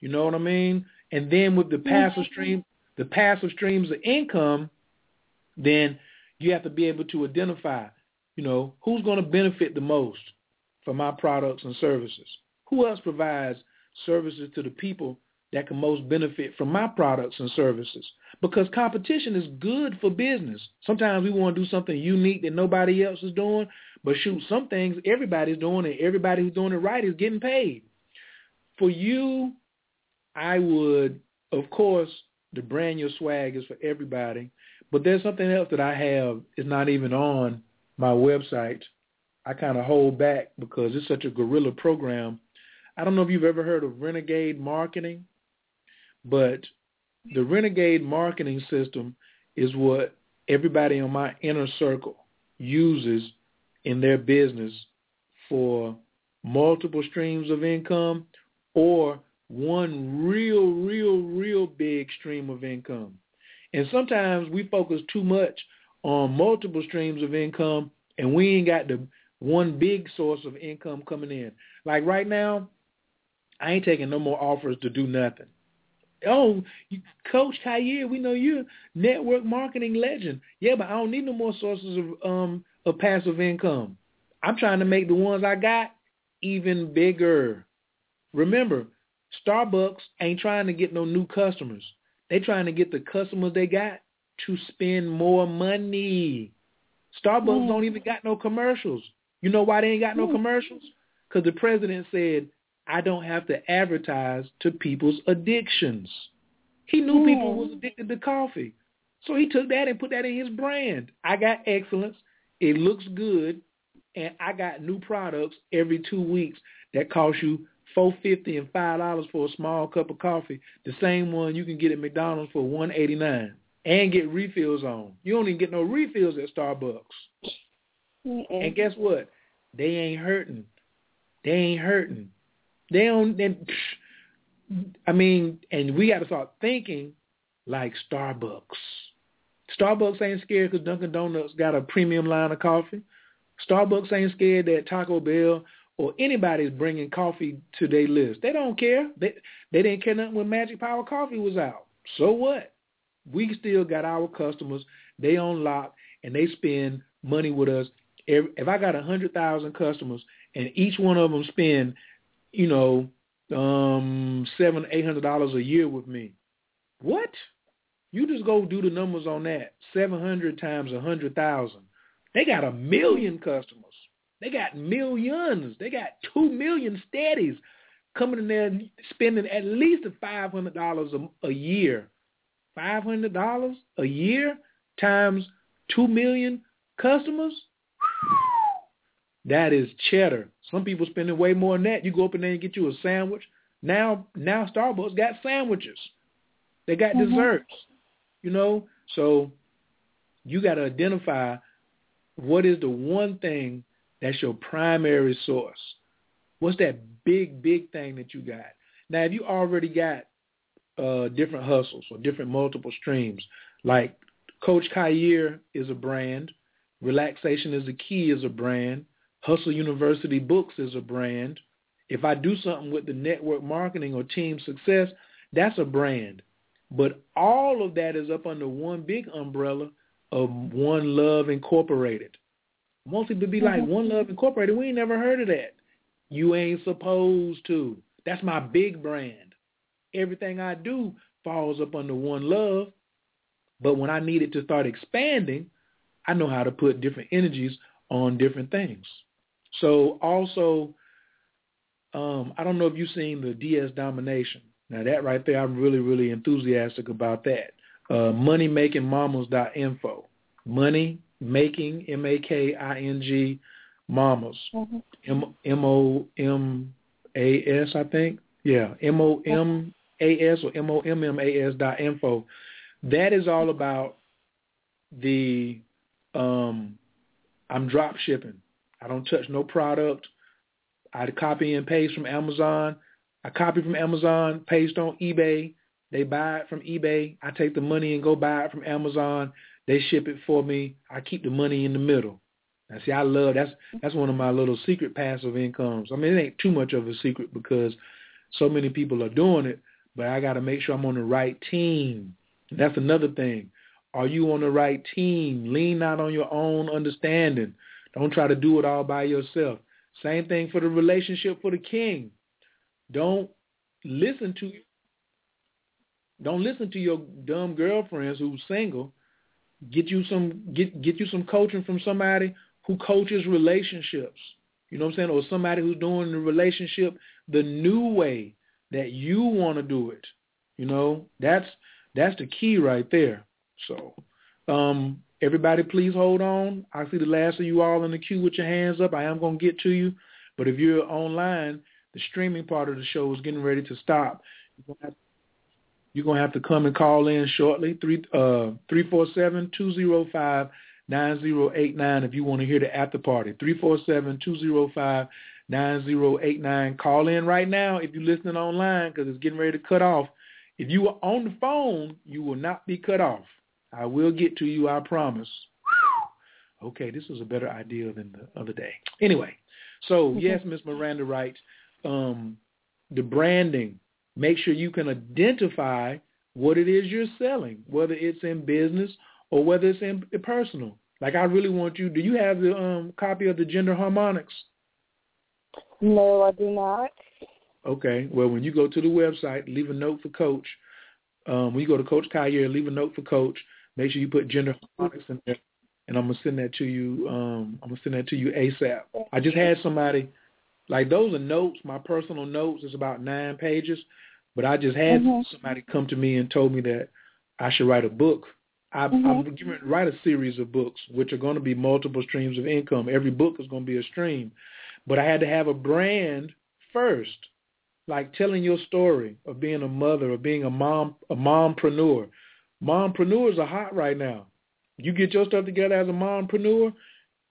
Speaker 6: You know what I mean? And then with the mm-hmm. passive stream, the passive streams of income, then you have to be able to identify, you know, who's going to benefit the most from my products and services. Who else provides services to the people that can most benefit from my products and services because competition is good for business. Sometimes we want to do something unique that nobody else is doing, but shoot, some things everybody's doing and everybody who's doing it right is getting paid. For you, I would, of course, the brand your swag is for everybody, but there's something else that I have is not even on my website. I kind of hold back because it's such a guerrilla program. I don't know if you've ever heard of renegade marketing. But the renegade marketing system is what everybody on my inner circle uses in their business for multiple streams of income or one real, real, real big stream of income. And sometimes we focus too much on multiple streams of income and we ain't got the one big source of income coming in. Like right now, I ain't taking no more offers to do nothing oh, you, Coach Khayr, we know you're network marketing legend. Yeah, but I don't need no more sources of um of passive income. I'm trying to make the ones I got even bigger. Remember, Starbucks ain't trying to get no new customers. They trying to get the customers they got to spend more money. Starbucks
Speaker 8: Mm.
Speaker 6: don't even got no commercials. You know why they ain't got no
Speaker 8: Mm.
Speaker 6: commercials? Because the president said, I don't have to advertise to people's addictions. He knew people
Speaker 8: Mm.
Speaker 6: was addicted to coffee. So he took that and put that in his brand. I got excellence. It looks good. And I got new products every two weeks that cost you four fifty and five dollars for a small cup of coffee. The same one you can get at McDonald's for one eighty nine. And get refills on. You don't even get no refills at Starbucks. And guess what? They ain't hurting. They ain't hurting. They don't. They, I mean, and we got to start thinking like Starbucks. Starbucks ain't scared because Dunkin' Donuts got a premium line of coffee. Starbucks ain't scared that Taco Bell or anybody's bringing coffee to their list. They don't care. They they didn't care nothing when Magic Power Coffee was out. So what? We still got our customers. They on lock and they spend money with us. If, I got a hundred thousand customers and each one of them spend, you know, um, seven eight hundred dollars a year with me, what? You just go do the numbers on that. Seven hundred times a hundred thousand. They got a million customers. They got millions. They got two million steadies coming in there spending at least five hundred dollars a year. Five hundred dollars a year times two million customers. That is cheddar. Some people spending way more than that. You go up in there and get you a sandwich. Now, now Starbucks got sandwiches. They got
Speaker 8: Mhm.
Speaker 6: desserts. You know, so you got to identify what is the one thing that's your primary source. What's that big, big thing that you got? Now, if you already got uh, different hustles or different multiple streams, like Coach Khayr is a brand, Relaxation is the Key is a brand, Hustle University Books is a brand. If I do something with the network marketing or team success, that's a brand. But all of that is up under one big umbrella of One Love Incorporated. Most people be like,
Speaker 8: Mhm.
Speaker 6: One Love Incorporated, we ain't never heard of that. You ain't supposed to. That's my big brand. Everything I do falls up under One Love. But when I needed to start expanding, I know how to put different energies on different things. So also, um, I don't know if you've seen the DS Domination. Now that right there, I'm really, really enthusiastic about that. Uh, moneymakingmamas.info. Money making, M-A-K-I-N-G, mamas. M M O M A S, I think. Yeah, M O M A S or M O M M A S dot info. That is all about the um I'm drop shipping. I don't touch no product. I copy and paste from Amazon. I copy from Amazon, paste on eBay. They buy it from eBay. I take the money and go buy it from Amazon. They ship it for me. I keep the money in the middle. Now, see, I love that's that's one of my little secret passive incomes. I mean, it ain't too much of a secret because so many people are doing it, but I got to make sure I'm on the right team. That's another thing. Are you on the right team? Lean not on your own understanding. Don't try to do it all by yourself. Same thing for the relationship for the king. Don't listen to don't listen to your dumb girlfriends who's single. Get you some get get you some coaching from somebody who coaches relationships. You know what I'm saying? Or somebody who's doing the relationship the new way that you want to do it. You know, that's that's the key right there. So, um, everybody, please hold on. I see the last of you all in the queue with your hands up. I am going to get to you, but if you're online, the streaming part of the show is getting ready to stop. You're going to have to come and call in shortly, three uh. If you want to hear the after party, three four seven two zero five nine zero eight nine. Call in right now if you're listening online because it's getting ready to cut off. If you are on the phone, you will not be cut off. I will get to you, I promise. Okay, this is a better idea than the other day. Anyway, so yes, Miss Miranda writes, um, the branding. Make sure you can identify what it is you're selling, whether it's in business or whether it's in personal. Like I really want you. Do you have the um, copy of the Gender Harmonics?
Speaker 16: No, I do not.
Speaker 6: Okay. Well, when you go to the website, leave a note for Coach. Um, when you go to Coach Khayr, leave a note for Coach. Make sure you put gender harmonics in there, and I'm gonna send that to you. Um, I'm gonna send that to you ASAP. I just had somebody like those are notes. My personal notes is about nine pages, but I just had
Speaker 16: Mhm.
Speaker 6: somebody come to me and told me that I should write a book. I,
Speaker 16: Mhm.
Speaker 6: I'm going to write a series of books, which are going to be multiple streams of income. Every book is going to be a stream, but I had to have a brand first, like telling your story of being a mother, of being a mom, a mompreneur. Mompreneurs are hot right now. You get your stuff together as a mompreneur,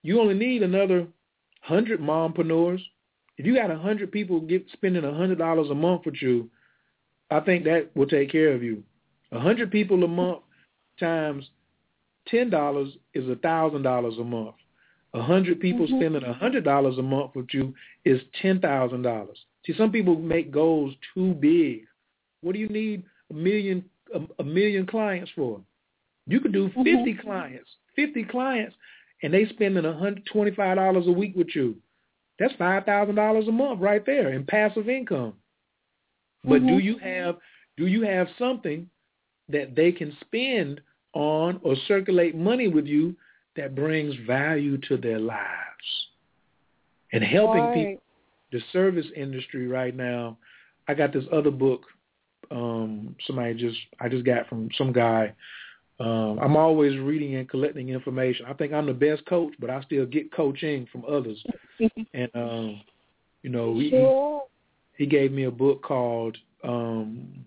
Speaker 6: you only need another hundred mompreneurs. If you got a hundred people get spending a hundred dollars a month with you, I think that will take care of you. A hundred people a month times ten dollars is a thousand dollars a month. A hundred people
Speaker 16: Mhm.
Speaker 6: spending a hundred dollars a month with you is ten thousand dollars. See, some people make goals too big. What do you need a million a, a million clients for? You could do 50 clients, fifty clients, and they spending a hundred twenty five dollars a week with you. That's five thousand dollars a month right there in passive income. But do
Speaker 16: Mhm.
Speaker 6: you have do you have something that they can spend on or circulate money with you that brings value to their lives? And helping
Speaker 16: Right.
Speaker 6: people the service industry right now. I got this other book um somebody just I just got from some guy. Um I'm always reading and collecting information. I think I'm the best coach, but I still get coaching from others. and um you know, he,
Speaker 16: Sure.
Speaker 6: he gave me a book called um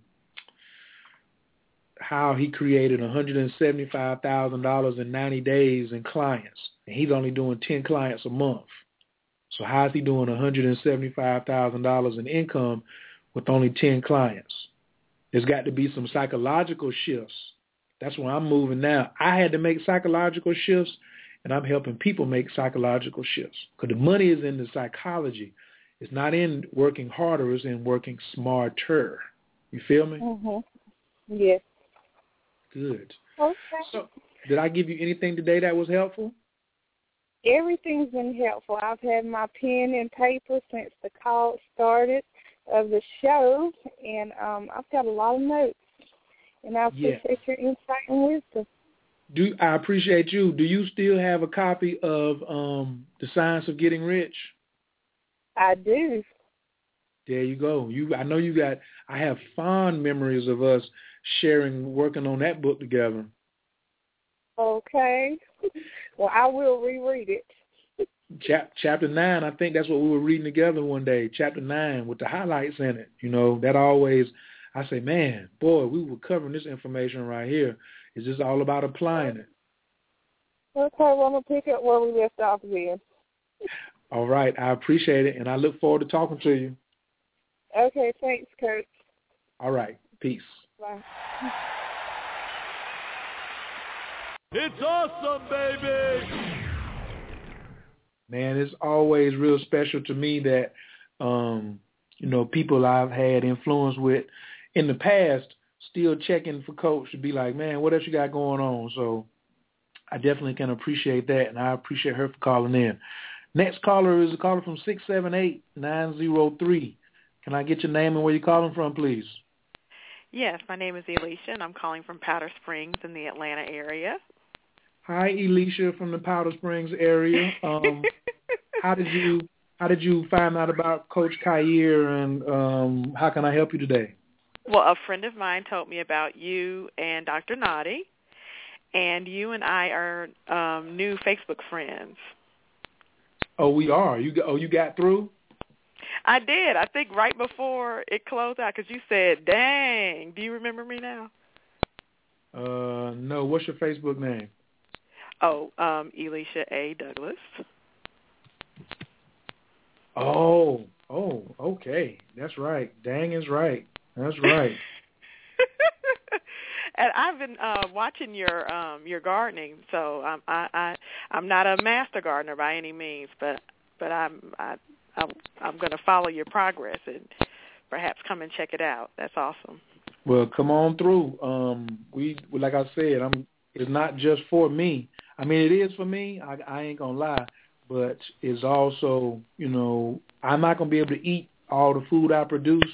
Speaker 6: how he created $175,000 in 90 days in clients and he's only doing 10 clients a month. So how is he doing $175,000 in income with only 10 clients? There's got to be some psychological shifts. That's where I'm moving now. I had to make psychological shifts and I'm helping people make psychological shifts because the money is in the psychology. It's not in working harder, it's in working smarter. You feel me?
Speaker 16: Mm-hmm. Yes.
Speaker 6: Good.
Speaker 16: Okay.
Speaker 6: So, did I give you anything today that was helpful?
Speaker 16: Everything's been helpful. I've had my pen and paper since the call started of the show, and um, I've got a lot of notes. And I
Speaker 6: Yeah.
Speaker 16: appreciate your insight and wisdom.
Speaker 6: Do I appreciate you? Do you still have a copy of um The Science of Getting Rich?
Speaker 16: I do.
Speaker 6: There you go. You I know you got I have fond memories of us sharing working on that book together.
Speaker 16: Okay. Well, I will reread it.
Speaker 6: Chap, chapter 9, I think that's what we were reading together one day. Chapter 9 with the highlights in it. You know, that always I say, "Man, boy, we were covering this information right here. It's just all about applying it."
Speaker 16: Okay, well, I'm going to pick up where we left off again.
Speaker 6: All right, I appreciate it and I look forward to talking to you.
Speaker 16: Okay, thanks, Coach.
Speaker 6: All right. Peace.
Speaker 16: Bye.
Speaker 3: It's awesome, baby!
Speaker 6: Man, it's always real special to me that um, you know, people I've had influence with in the past still checking for coach to be like, Man, what else you got going on? So I definitely can appreciate that and I appreciate her for calling in. Next caller is a caller from six seven eight nine zero three. Can I get your name and where you're calling from, please?
Speaker 15: Yes, my name is Alicia, and I'm calling from Powder Springs in the Atlanta area.
Speaker 6: Hi, Alicia from the Powder Springs area. Um, how did you how did you find out about Coach Khayr and um, how can I help you today?
Speaker 15: Well, a friend of mine told me about you and Dr. Nardi, and you and I are um, new Facebook friends.
Speaker 6: Oh, we are. You oh you got through?
Speaker 15: I did. I think right before it closed out because you said, "Dang." Do you remember me now?
Speaker 6: Uh, no. What's your Facebook name?
Speaker 15: Oh, um, Elisha A. Douglas.
Speaker 6: Oh, oh, okay. That's right. Dang is right. That's right.
Speaker 15: and I've been uh watching your um your gardening, so I'm I, I I'm not a master gardener by any means, but but I'm I I'm, I'm going to follow your progress and perhaps come and check it out. That's awesome.
Speaker 6: Well, come on through. Um, we like I said, I'm. It's not just for me. I mean, it is for me. I, I ain't gonna lie, but it's also, you know, I'm not gonna be able to eat all the food I produce.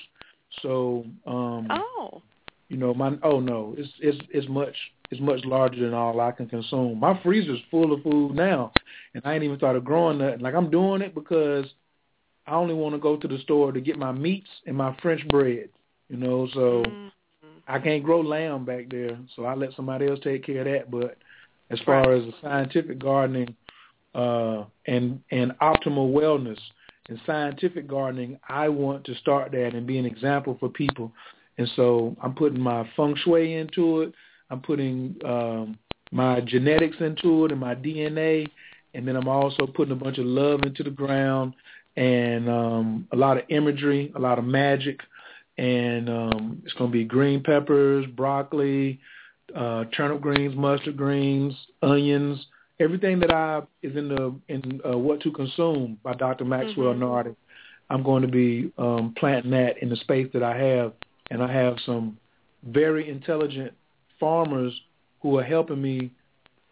Speaker 6: So, um
Speaker 15: Oh.
Speaker 6: you know, my oh no, it's it's it's much it's much larger than all I can consume. My freezer's full of food now, and I ain't even started growing nothing. Like I'm doing it because I only want to go to the store to get my meats and my French bread. You know, so I can't grow lamb back there, so I let somebody else take care of that. But as far as the scientific gardening uh, and and optimal wellness and scientific gardening, I want to start that and be an example for people. And so I'm putting my feng shui into it. I'm putting um, my genetics into it and my DNA, and then I'm also putting a bunch of love into the ground and um, a lot of imagery, a lot of magic, and um, it's going to be green peppers, broccoli, uh, turnip greens, mustard greens, onions, everything that I is in the in uh, what to consume by Dr. Maxwell
Speaker 15: Mhm.
Speaker 6: Nardi. I'm going to be um, planting that in the space that I have, and I have some very intelligent farmers who are helping me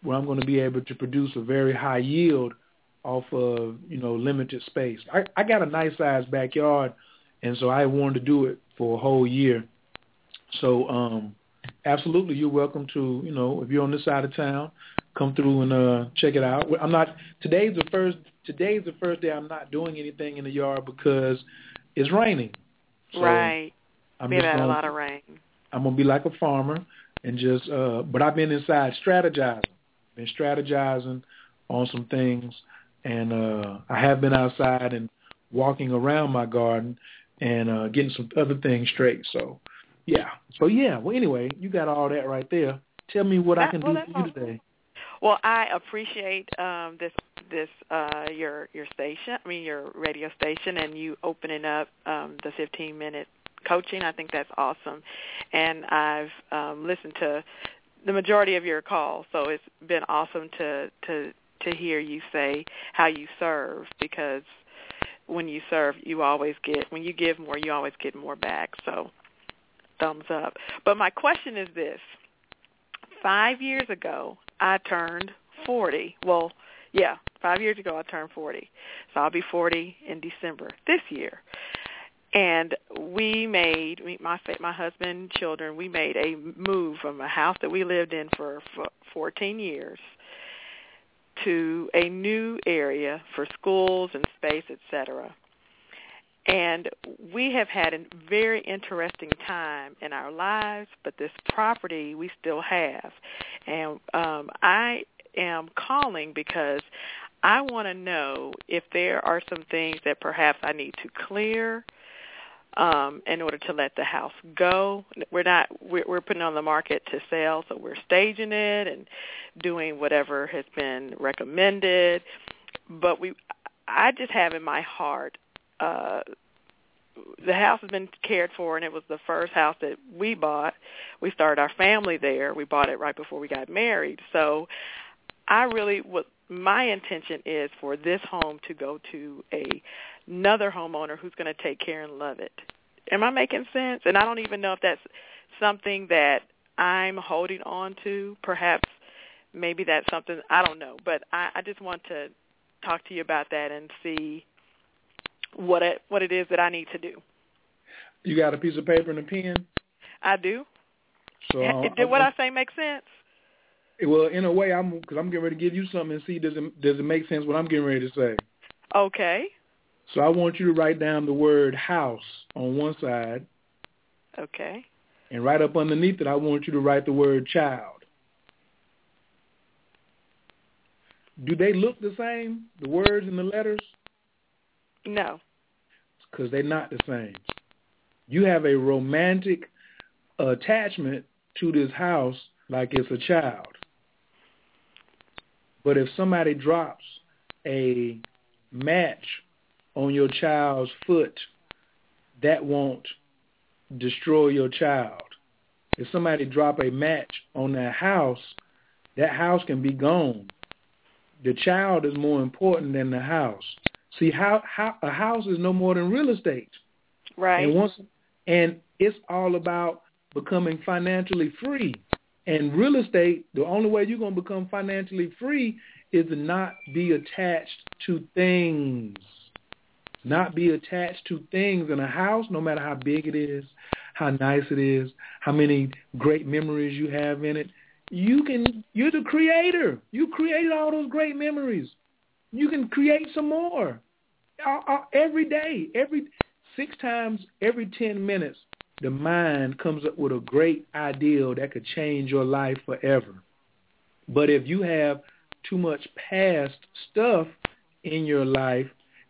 Speaker 6: where I'm going to be able to produce a very high yield off of you know limited space. I, I got a nice sized backyard, and so I wanted to do it for a whole year. So um, absolutely, you're welcome to you know if you're on this side of town, come through and uh, check it out. I'm not today's the first today's the first day I'm not doing anything in the yard because it's raining. So
Speaker 15: right.
Speaker 6: I'm
Speaker 15: We've had a lot of rain.
Speaker 6: I'm gonna be like a farmer and just uh but I've been inside strategizing. Been strategizing on some things and uh I have been outside and walking around my garden and uh getting some other things straight. So yeah. So yeah, well anyway, you got all that right there. Tell me what I can
Speaker 15: well,
Speaker 6: do for you today.
Speaker 15: Well, I appreciate um, this this uh, your your station. I mean your radio station, and you opening up um, the 15 minute coaching. I think that's awesome, and I've um, listened to the majority of your calls, so it's been awesome to to to hear you say how you serve because when you serve, you always get when you give more, you always get more back. So thumbs up. But my question is this: five years ago, I turned 40. Well, yeah, five years ago I turned 40. So I'll be 40 in December this year. And we made my my husband, children. We made a move from a house that we lived in for, for 14 years to a new area for schools and space, etc. And we have had a very interesting time in our lives, but this property we still have. And um, I am calling because I want to know if there are some things that perhaps I need to clear um, in order to let the house go. We're not we're, we're putting on the market to sell, so we're staging it and doing whatever has been recommended. But we, I just have in my heart. Uh, the house has been cared for, and it was the first house that we bought. We started our family there. We bought it right before we got married. So, I really what my intention is for this home to go to a another homeowner who's going to take care and love it. Am I making sense? And I don't even know if that's something that I'm holding on to. Perhaps maybe that's something I don't know, but I, I just want to talk to you about that and see what it what it is that I need to do.
Speaker 6: You got a piece of paper and a pen?
Speaker 15: I do.
Speaker 6: So
Speaker 15: Did what I say make sense?
Speaker 6: well, in a way, I'm because I'm getting ready to give you something and see does it does it make sense what I'm getting ready to say.
Speaker 15: Okay.
Speaker 6: So I want you to write down the word house on one side,
Speaker 15: Okay.
Speaker 6: and right up underneath it, I want you to write the word child. Do they look the same, the words and the letters?
Speaker 15: No.
Speaker 6: Because they're not the same. You have a romantic attachment to this house like it's a child. But if somebody drops a match on your child's foot, that won't destroy your child. If somebody drop a match on that house, that house can be gone. The child is more important than the house. See, how, how a house is no more than real estate.
Speaker 15: Right.
Speaker 6: And once and it's all about becoming financially free. And real estate, the only way you're going to become financially free is to not be attached to things. Not be attached to things in a house, no matter how big it is, how nice it is, how many great memories you have in it. You can, you're the creator. You created all those great memories. You can create some more. Uh, uh, every day, every six times every 10 minutes, the mind comes up with a great ideal that could change your life forever. But if you have too much past stuff in your life,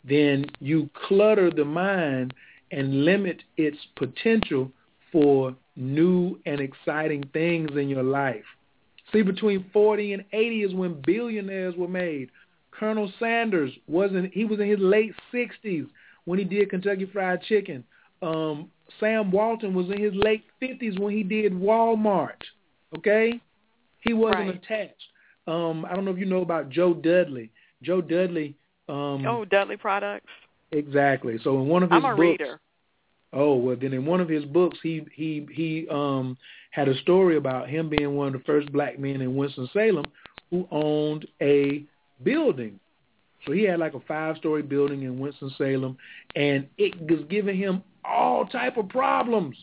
Speaker 6: then you clutter the mind and limit its potential for new and exciting things in your life. See, between 40 and 80 is when billionaires were made. Colonel Sanders wasn't, he was in his late 60s when he did Kentucky Fried Chicken. Um, Sam Walton was in his late 50s when he did Walmart. Okay? He wasn't
Speaker 15: right.
Speaker 6: attached. Um, I don't know if you know about Joe Dudley. Joe Dudley. Um,
Speaker 15: oh, Dudley Products.
Speaker 6: Exactly. So in one of his
Speaker 15: I'm a
Speaker 6: books,
Speaker 15: reader.
Speaker 6: Oh well, then in one of his books, he he he um had a story about him being one of the first black men in Winston Salem who owned a building. So he had like a five-story building in Winston Salem, and it was giving him all type of problems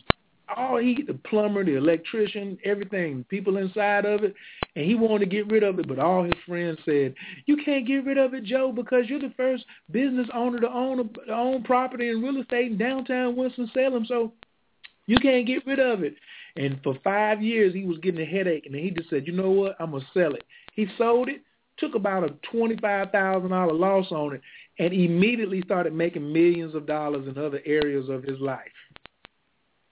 Speaker 6: all he, the plumber, the electrician, everything, people inside of it, and he wanted to get rid of it, but all his friends said, "You can't get rid of it, Joe, because you're the first business owner to own a, to own property in real estate in downtown Winston Salem, so you can't get rid of it." And for five years, he was getting a headache, and he just said, "You know what? I'm gonna sell it." He sold it, took about a twenty-five thousand dollar loss on it, and immediately started making millions of dollars in other areas of his life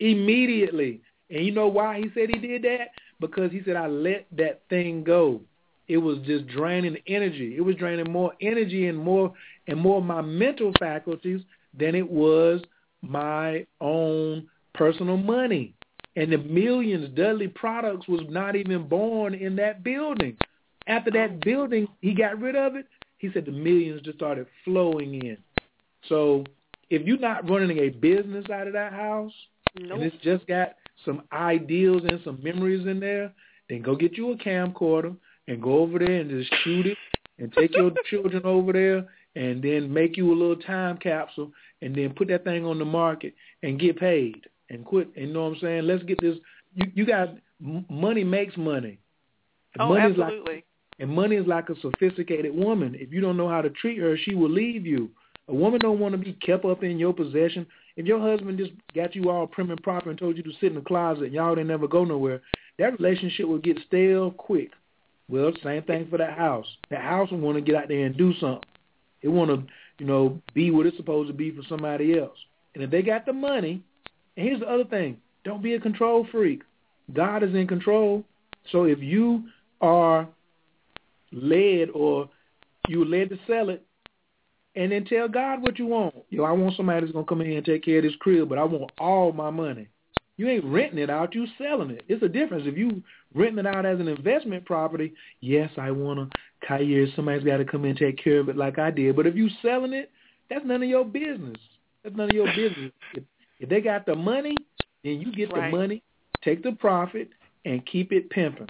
Speaker 6: immediately. And you know why he said he did that? Because he said, I let that thing go. It was just draining energy. It was draining more energy and more and more of my mental faculties than it was my own personal money. And the millions Dudley Products was not even born in that building. After that building, he got rid of it. He said the millions just started flowing in. So if you're not running a business out of that house,
Speaker 15: Nope.
Speaker 6: and it's just got some ideals and some memories in there, then go get you a camcorder and go over there and just shoot it and take your children over there and then make you a little time capsule and then put that thing on the market and get paid and quit. And you know what I'm saying? Let's get this. You, you got money makes money.
Speaker 15: Oh,
Speaker 6: money
Speaker 15: absolutely.
Speaker 6: Like, and money is like a sophisticated woman. If you don't know how to treat her, she will leave you. A woman don't want to be kept up in your possession. If your husband just got you all prim and proper and told you to sit in the closet and y'all didn't never go nowhere, that relationship will get stale quick. Well, same thing for that house. That house will want to get out there and do something. It want to, you know, be what it's supposed to be for somebody else. And if they got the money, and here's the other thing, don't be a control freak. God is in control. So if you are led or you led to sell it, and then tell God what you want. Yo, I want somebody that's gonna come in here and take care of this crib, but I want all my money. You ain't renting it out, you selling it. It's a difference. If you renting it out as an investment property, yes, I want a Kayer. Somebody's got to come in and take care of it like I did. But if you selling it, that's none of your business. That's none of your business. If, if they got the money, then you get
Speaker 15: Right.
Speaker 6: the money, take the profit, and keep it pimping.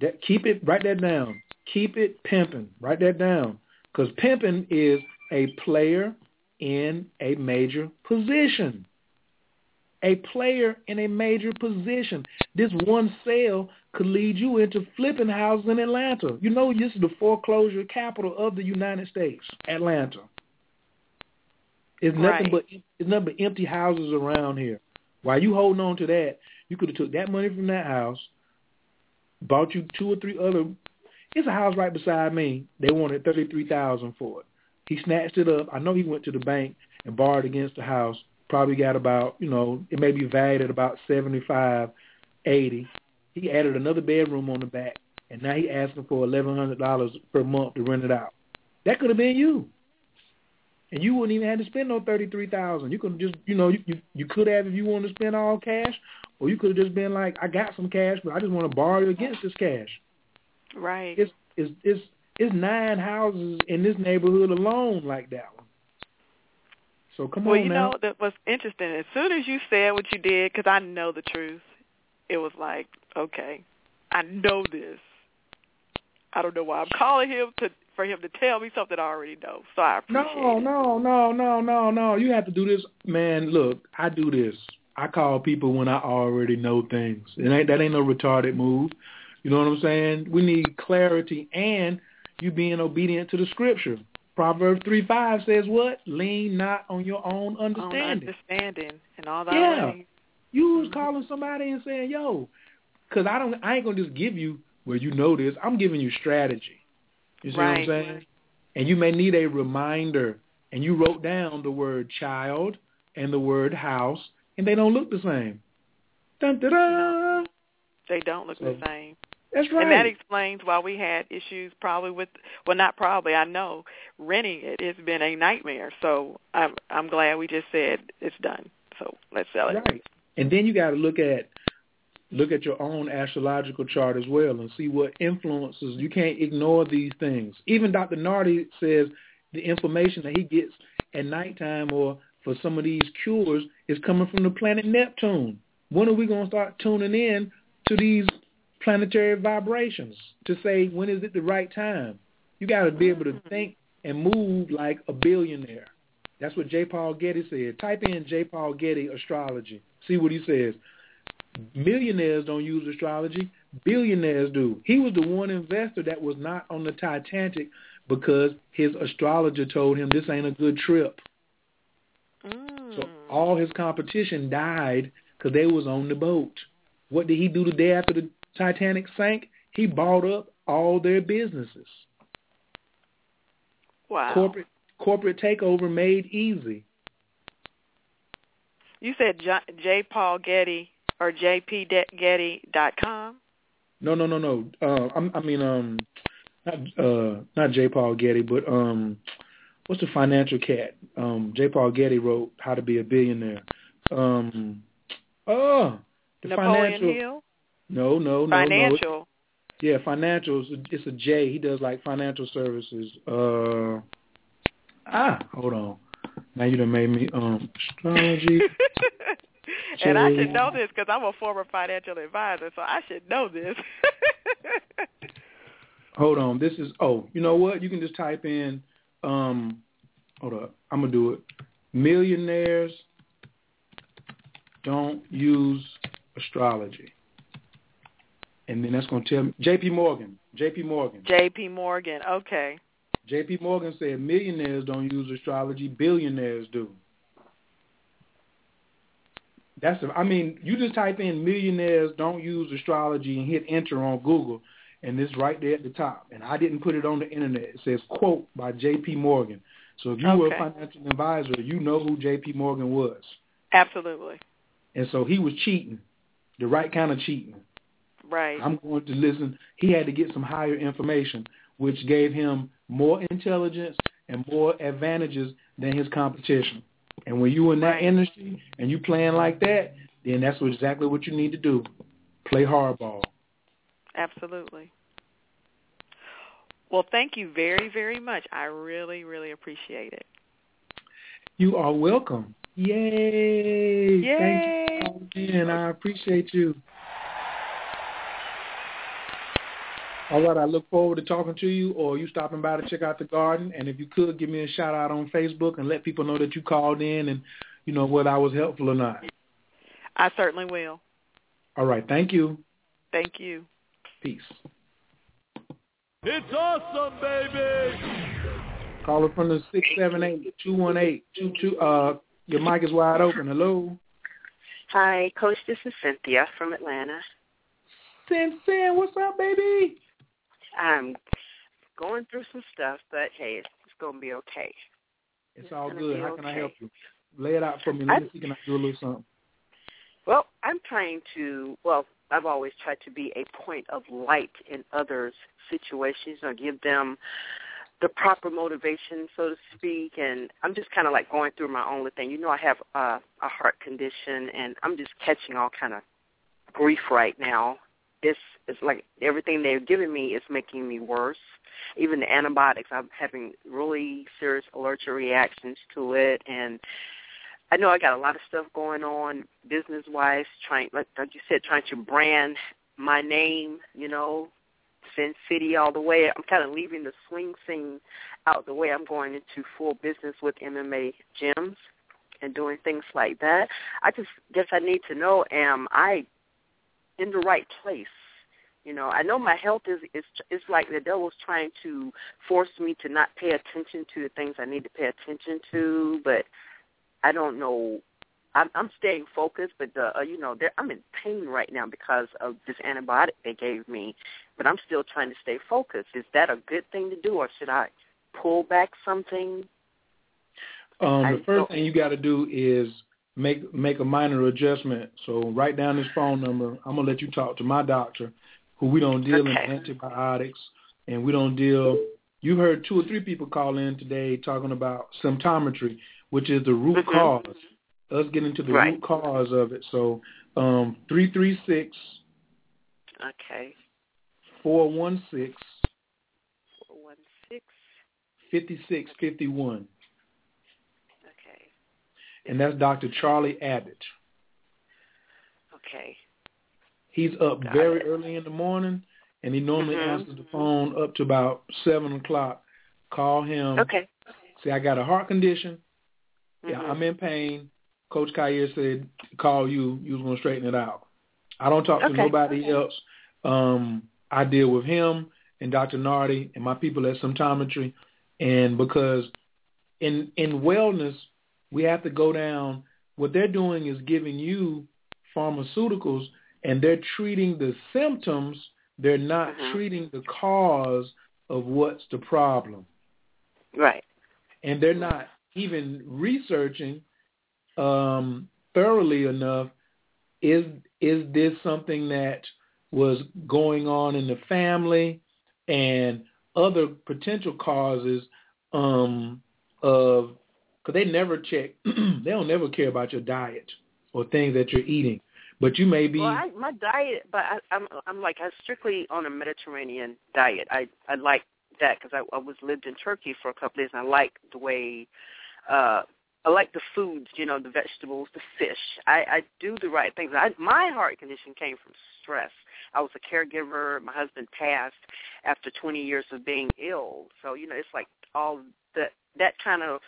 Speaker 6: That, keep it, write that down. Keep it pimping. Write that down. Because pimping is a player in a major position. A player in a major position. This one sale could lead you into flipping houses in Atlanta. You know, this is the foreclosure capital of the United States, Atlanta. It's nothing
Speaker 15: Right.
Speaker 6: but it's nothing but empty houses around here. While you holding on to that, you could have took that money from that house, bought you two or three other. It's a house right beside me. They wanted thirty three thousand for it. He snatched it up. I know he went to the bank and borrowed against the house. Probably got about you know it may be valued at about seventy five, eighty. He added another bedroom on the back, and now he asking for eleven hundred dollars per month to rent it out. That could have been you. And you wouldn't even have to spend no thirty three thousand. You could just you know, you, you you could have if you wanted to spend all cash, or you could have just been like, I got some cash, but I just want to borrow against this cash.
Speaker 15: Right.
Speaker 6: It's it's it's it's nine houses in this neighborhood alone like that one. So come
Speaker 15: well,
Speaker 6: on Well,
Speaker 15: you
Speaker 6: now.
Speaker 15: know that was interesting. As soon as you said what you did, because I know the truth, it was like, okay, I know this. I don't know why I'm calling him to for him to tell me something I already know. So I appreciate
Speaker 6: no,
Speaker 15: it.
Speaker 6: No, no, no, no, no. You have to do this, man. Look, I do this. I call people when I already know things. It ain't that ain't no retarded move. You know what I'm saying? We need clarity and you being obedient to the scripture. Proverbs three five says what? Lean not on your own understanding.
Speaker 15: On understanding and all that.
Speaker 6: Yeah.
Speaker 15: Way.
Speaker 6: You was mm-hmm. calling somebody and saying, "Yo," because I don't. I ain't gonna just give you. Well, you know this. I'm giving you strategy. You see
Speaker 15: right.
Speaker 6: what I'm saying? And you may need a reminder. And you wrote down the word child and the word house, and they don't look the same. Dun, dun, dun.
Speaker 15: They don't look
Speaker 6: So,
Speaker 15: the same.
Speaker 6: That's right.
Speaker 15: And that explains why we had issues probably with well not probably, I know renting it has been a nightmare. So I'm I'm glad we just said it's done. So let's sell it.
Speaker 6: Right. And then you got to look at look at your own astrological chart as well and see what influences. You can't ignore these things. Even Dr. Nardi says the information that he gets at nighttime or for some of these cures is coming from the planet Neptune. When are we going to start tuning in to these planetary vibrations to say when is it the right time? You got to be able to think and move like a billionaire. That's what J. Paul Getty said. Type in J. Paul Getty astrology. See what he says. Millionaires don't use astrology. Billionaires do. He was the one investor that was not on the Titanic because his astrologer told him this ain't a good trip.
Speaker 15: Mm.
Speaker 6: So all his competition died because they was on the boat. What did he do the day after the Titanic sank? He bought up all their businesses.
Speaker 15: Wow.
Speaker 6: Corporate corporate takeover made easy.
Speaker 15: You said J, J. Paul Getty or jpgetty.com?
Speaker 6: No, no, no, no. Uh, I'm, I mean, um, not uh, not J. Paul Getty, but um, what's the financial cat? Um, J. Paul Getty wrote How to Be a Billionaire. Um, oh, the
Speaker 15: Napoleon
Speaker 6: financial.
Speaker 15: Hill?
Speaker 6: No, no, no,
Speaker 15: Financial.
Speaker 6: no. Yeah, financial. It's a, it's a J. He does like financial services. Uh, ah, hold on. Now you done made me um astrology.
Speaker 15: and I should know this because I'm a former financial advisor, so I should know this.
Speaker 6: Hold on. This is oh, you know what? You can just type in um hold up. I'm gonna do it. Millionaires don't use astrology. And then that's gonna tell me JP Morgan. JP Morgan.
Speaker 15: J.P. Morgan. Okay.
Speaker 6: JP Morgan said millionaires don't use astrology, billionaires do. That's the, I mean, you just type in millionaires don't use astrology and hit enter on Google and it's right there at the top. And I didn't put it on the internet. It says quote by JP Morgan. So if you were a financial advisor, you know who JP Morgan was.
Speaker 15: Absolutely.
Speaker 6: And so he was cheating, the right kind of cheating.
Speaker 15: Right.
Speaker 6: I'm going to listen. He had to get some higher information, which gave him more intelligence and more advantages than his competition. And when you're in that industry and you playing like that, then that's exactly what you need to do. Play hardball.
Speaker 15: Absolutely. Well, thank you very, very much. I really, really appreciate it.
Speaker 6: You are welcome. Yay!
Speaker 15: Yay!
Speaker 6: Thank you, and I appreciate you. All right, I look forward to talking to you or you stopping by to check out the garden. And if you could, give me a shout out on Facebook and let people know that you called in and, you know, whether I was helpful or not.
Speaker 15: I certainly will.
Speaker 6: All right, thank you.
Speaker 15: Thank you.
Speaker 6: Peace.
Speaker 3: It's awesome, baby.
Speaker 6: Caller from the six seven eight two one eight two two. Uh, your mic is wide open. Hello,
Speaker 17: Hi, Coach. This is Cynthia from Atlanta.
Speaker 6: Sin Sin. What's up, baby?
Speaker 17: I'm going through some stuff, but hey, it's, it's going to be okay.
Speaker 6: It's all good. How can I help you? Lay it out for me. Let me see. Can I do a little something?
Speaker 17: Well, I'm trying to, well, I've always tried to be a point of light in others' situations or give them the proper motivation, so to speak. And I'm just kind of like going through my own little thing. You know, I have uh, a heart condition, and I'm just catching all kind of grief right now. It's it's like everything they're giving me is making me worse. Even the antibiotics, I'm having really serious allergic reactions to it, and I know I got a lot of stuff going on business wise, trying like, like you said, trying to brand my name, you know, Sin City all the way. I'm kind of leaving the swing scene out the way. I'm going into full business with MMA gyms and doing things like that. I just guess I need to know: Am I in the right place? You know, I know my health is is it's like the devil's trying to force me to not pay attention to the things I need to pay attention to, but I don't know. I'm, I'm staying focused, but the, uh, you know, there, I'm in pain right now because of this antibiotic they gave me, but I'm still trying to stay focused. Is that a good thing to do, or should I pull back something?
Speaker 6: Um, the first thing you got to do is make make a minor adjustment. So write down this phone number. I'm gonna let you talk to my doctor, who we don't deal
Speaker 17: okay.
Speaker 6: in antibiotics, and we don't deal. You heard two or three people call in today talking about symptometry, which is the root
Speaker 17: mm-hmm.
Speaker 6: cause. Us getting to the
Speaker 17: right.
Speaker 6: root cause of it. So um, three three six.
Speaker 17: Okay.
Speaker 6: Four one six.
Speaker 17: Four one six.
Speaker 6: Fifty six fifty one.
Speaker 17: Okay.
Speaker 6: And that's Dr. Charlie Abbott.
Speaker 17: Okay.
Speaker 6: He's up
Speaker 17: Got
Speaker 6: very
Speaker 17: it.
Speaker 6: early in the morning, and he normally
Speaker 17: Mhm.
Speaker 6: answers the phone up to about seven o'clock. Call him.
Speaker 17: Okay.
Speaker 6: Say I got a heart condition. Yeah,
Speaker 17: Mhm.
Speaker 6: I'm in pain. Coach Khayr said call you. You was gonna straighten it out. I don't talk to
Speaker 17: Okay.
Speaker 6: nobody else. Um, I deal with him and Dr. Nardi and my people at Symptometry, and because in in wellness we have to go down. What they're doing is giving you pharmaceuticals, and they're treating the symptoms. They're not
Speaker 17: Mhm.
Speaker 6: treating the cause of what's the problem
Speaker 17: Right.
Speaker 6: and they're not even researching um, thoroughly enough. Is is this something that was going on in the family and other potential causes um, of? Because they never check. they don't never care about your diet or things that you're eating. But you may be.
Speaker 17: Well, I, my diet, but I, I'm I'm like I'm strictly on a Mediterranean diet. I I like that because I, I was lived in Turkey for a couple of days, and I like the way uh I like the foods, you know, the vegetables, the fish. I, I do the right things. I, my heart condition came from stress. I was a caregiver. My husband passed after 20 years of being ill. So, you know, it's like all that that kind of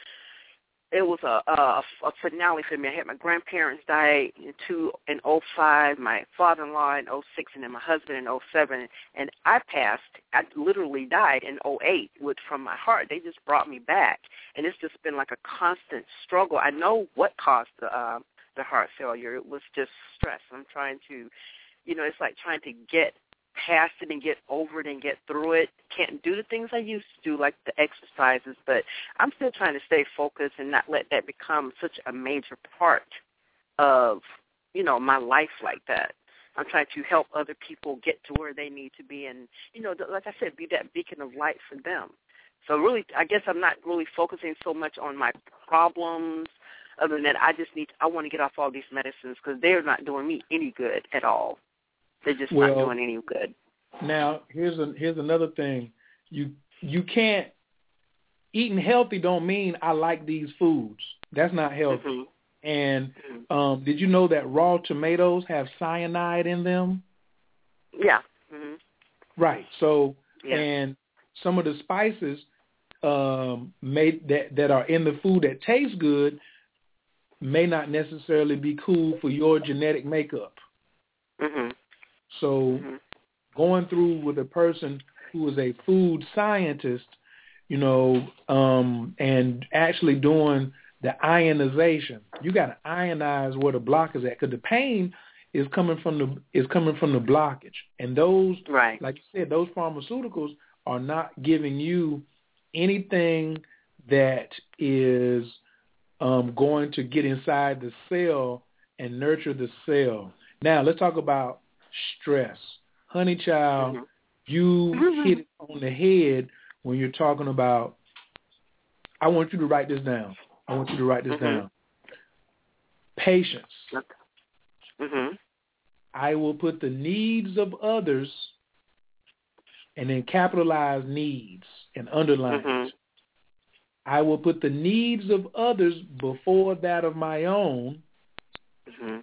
Speaker 17: it was a, a a finale for me. I had my grandparents die in two in oh five, my father in law in oh six, and then my husband in oh seven. And I passed. I literally died in oh eight with from my heart. They just brought me back, and it's just been like a constant struggle. I know what caused the uh, the heart failure. It was just stress. I'm trying to, you know, it's like trying to get past it and get over it and get through it. Can't do the things I used to do, like the exercises, but I'm still trying to stay focused and not let that become such a major part of, you know, my life like that. I'm trying to help other people get to where they need to be and, you know, like I said, be that beacon of light for them. So really, I guess I'm not really focusing so much on my problems other than that I just need, I want to get off all these medicines because they're not doing me any good at all. They're just
Speaker 6: Well,
Speaker 17: not doing any good.
Speaker 6: Now, here's a, here's another thing. You you can't eating healthy don't mean I like these foods. That's not healthy.
Speaker 17: Mm-hmm.
Speaker 6: And um, did you know that raw tomatoes have cyanide in them?
Speaker 17: Yeah. hmm
Speaker 6: Right. So
Speaker 17: Yeah.
Speaker 6: and some of the spices um, made that that are in the food that taste good may not necessarily be cool for your genetic makeup.
Speaker 17: hmm
Speaker 6: So going through with a person who is a food scientist, you know, um, and actually doing the ionization. You got to ionize where the block is at because the pain is coming from the is coming from the blockage, and those,
Speaker 17: right.
Speaker 6: like you said, those pharmaceuticals are not giving you anything that is um, going to get inside the cell and nurture the cell. Now let's talk about stress. Honey child, you hit it on the head when you're talking about I want you to write this down. I want you to write this
Speaker 17: Mhm.
Speaker 6: down. Patience.
Speaker 17: hmm
Speaker 6: I will put the needs of others and then capitalize needs and underline it. I will put the needs of others before that of my own
Speaker 17: hmm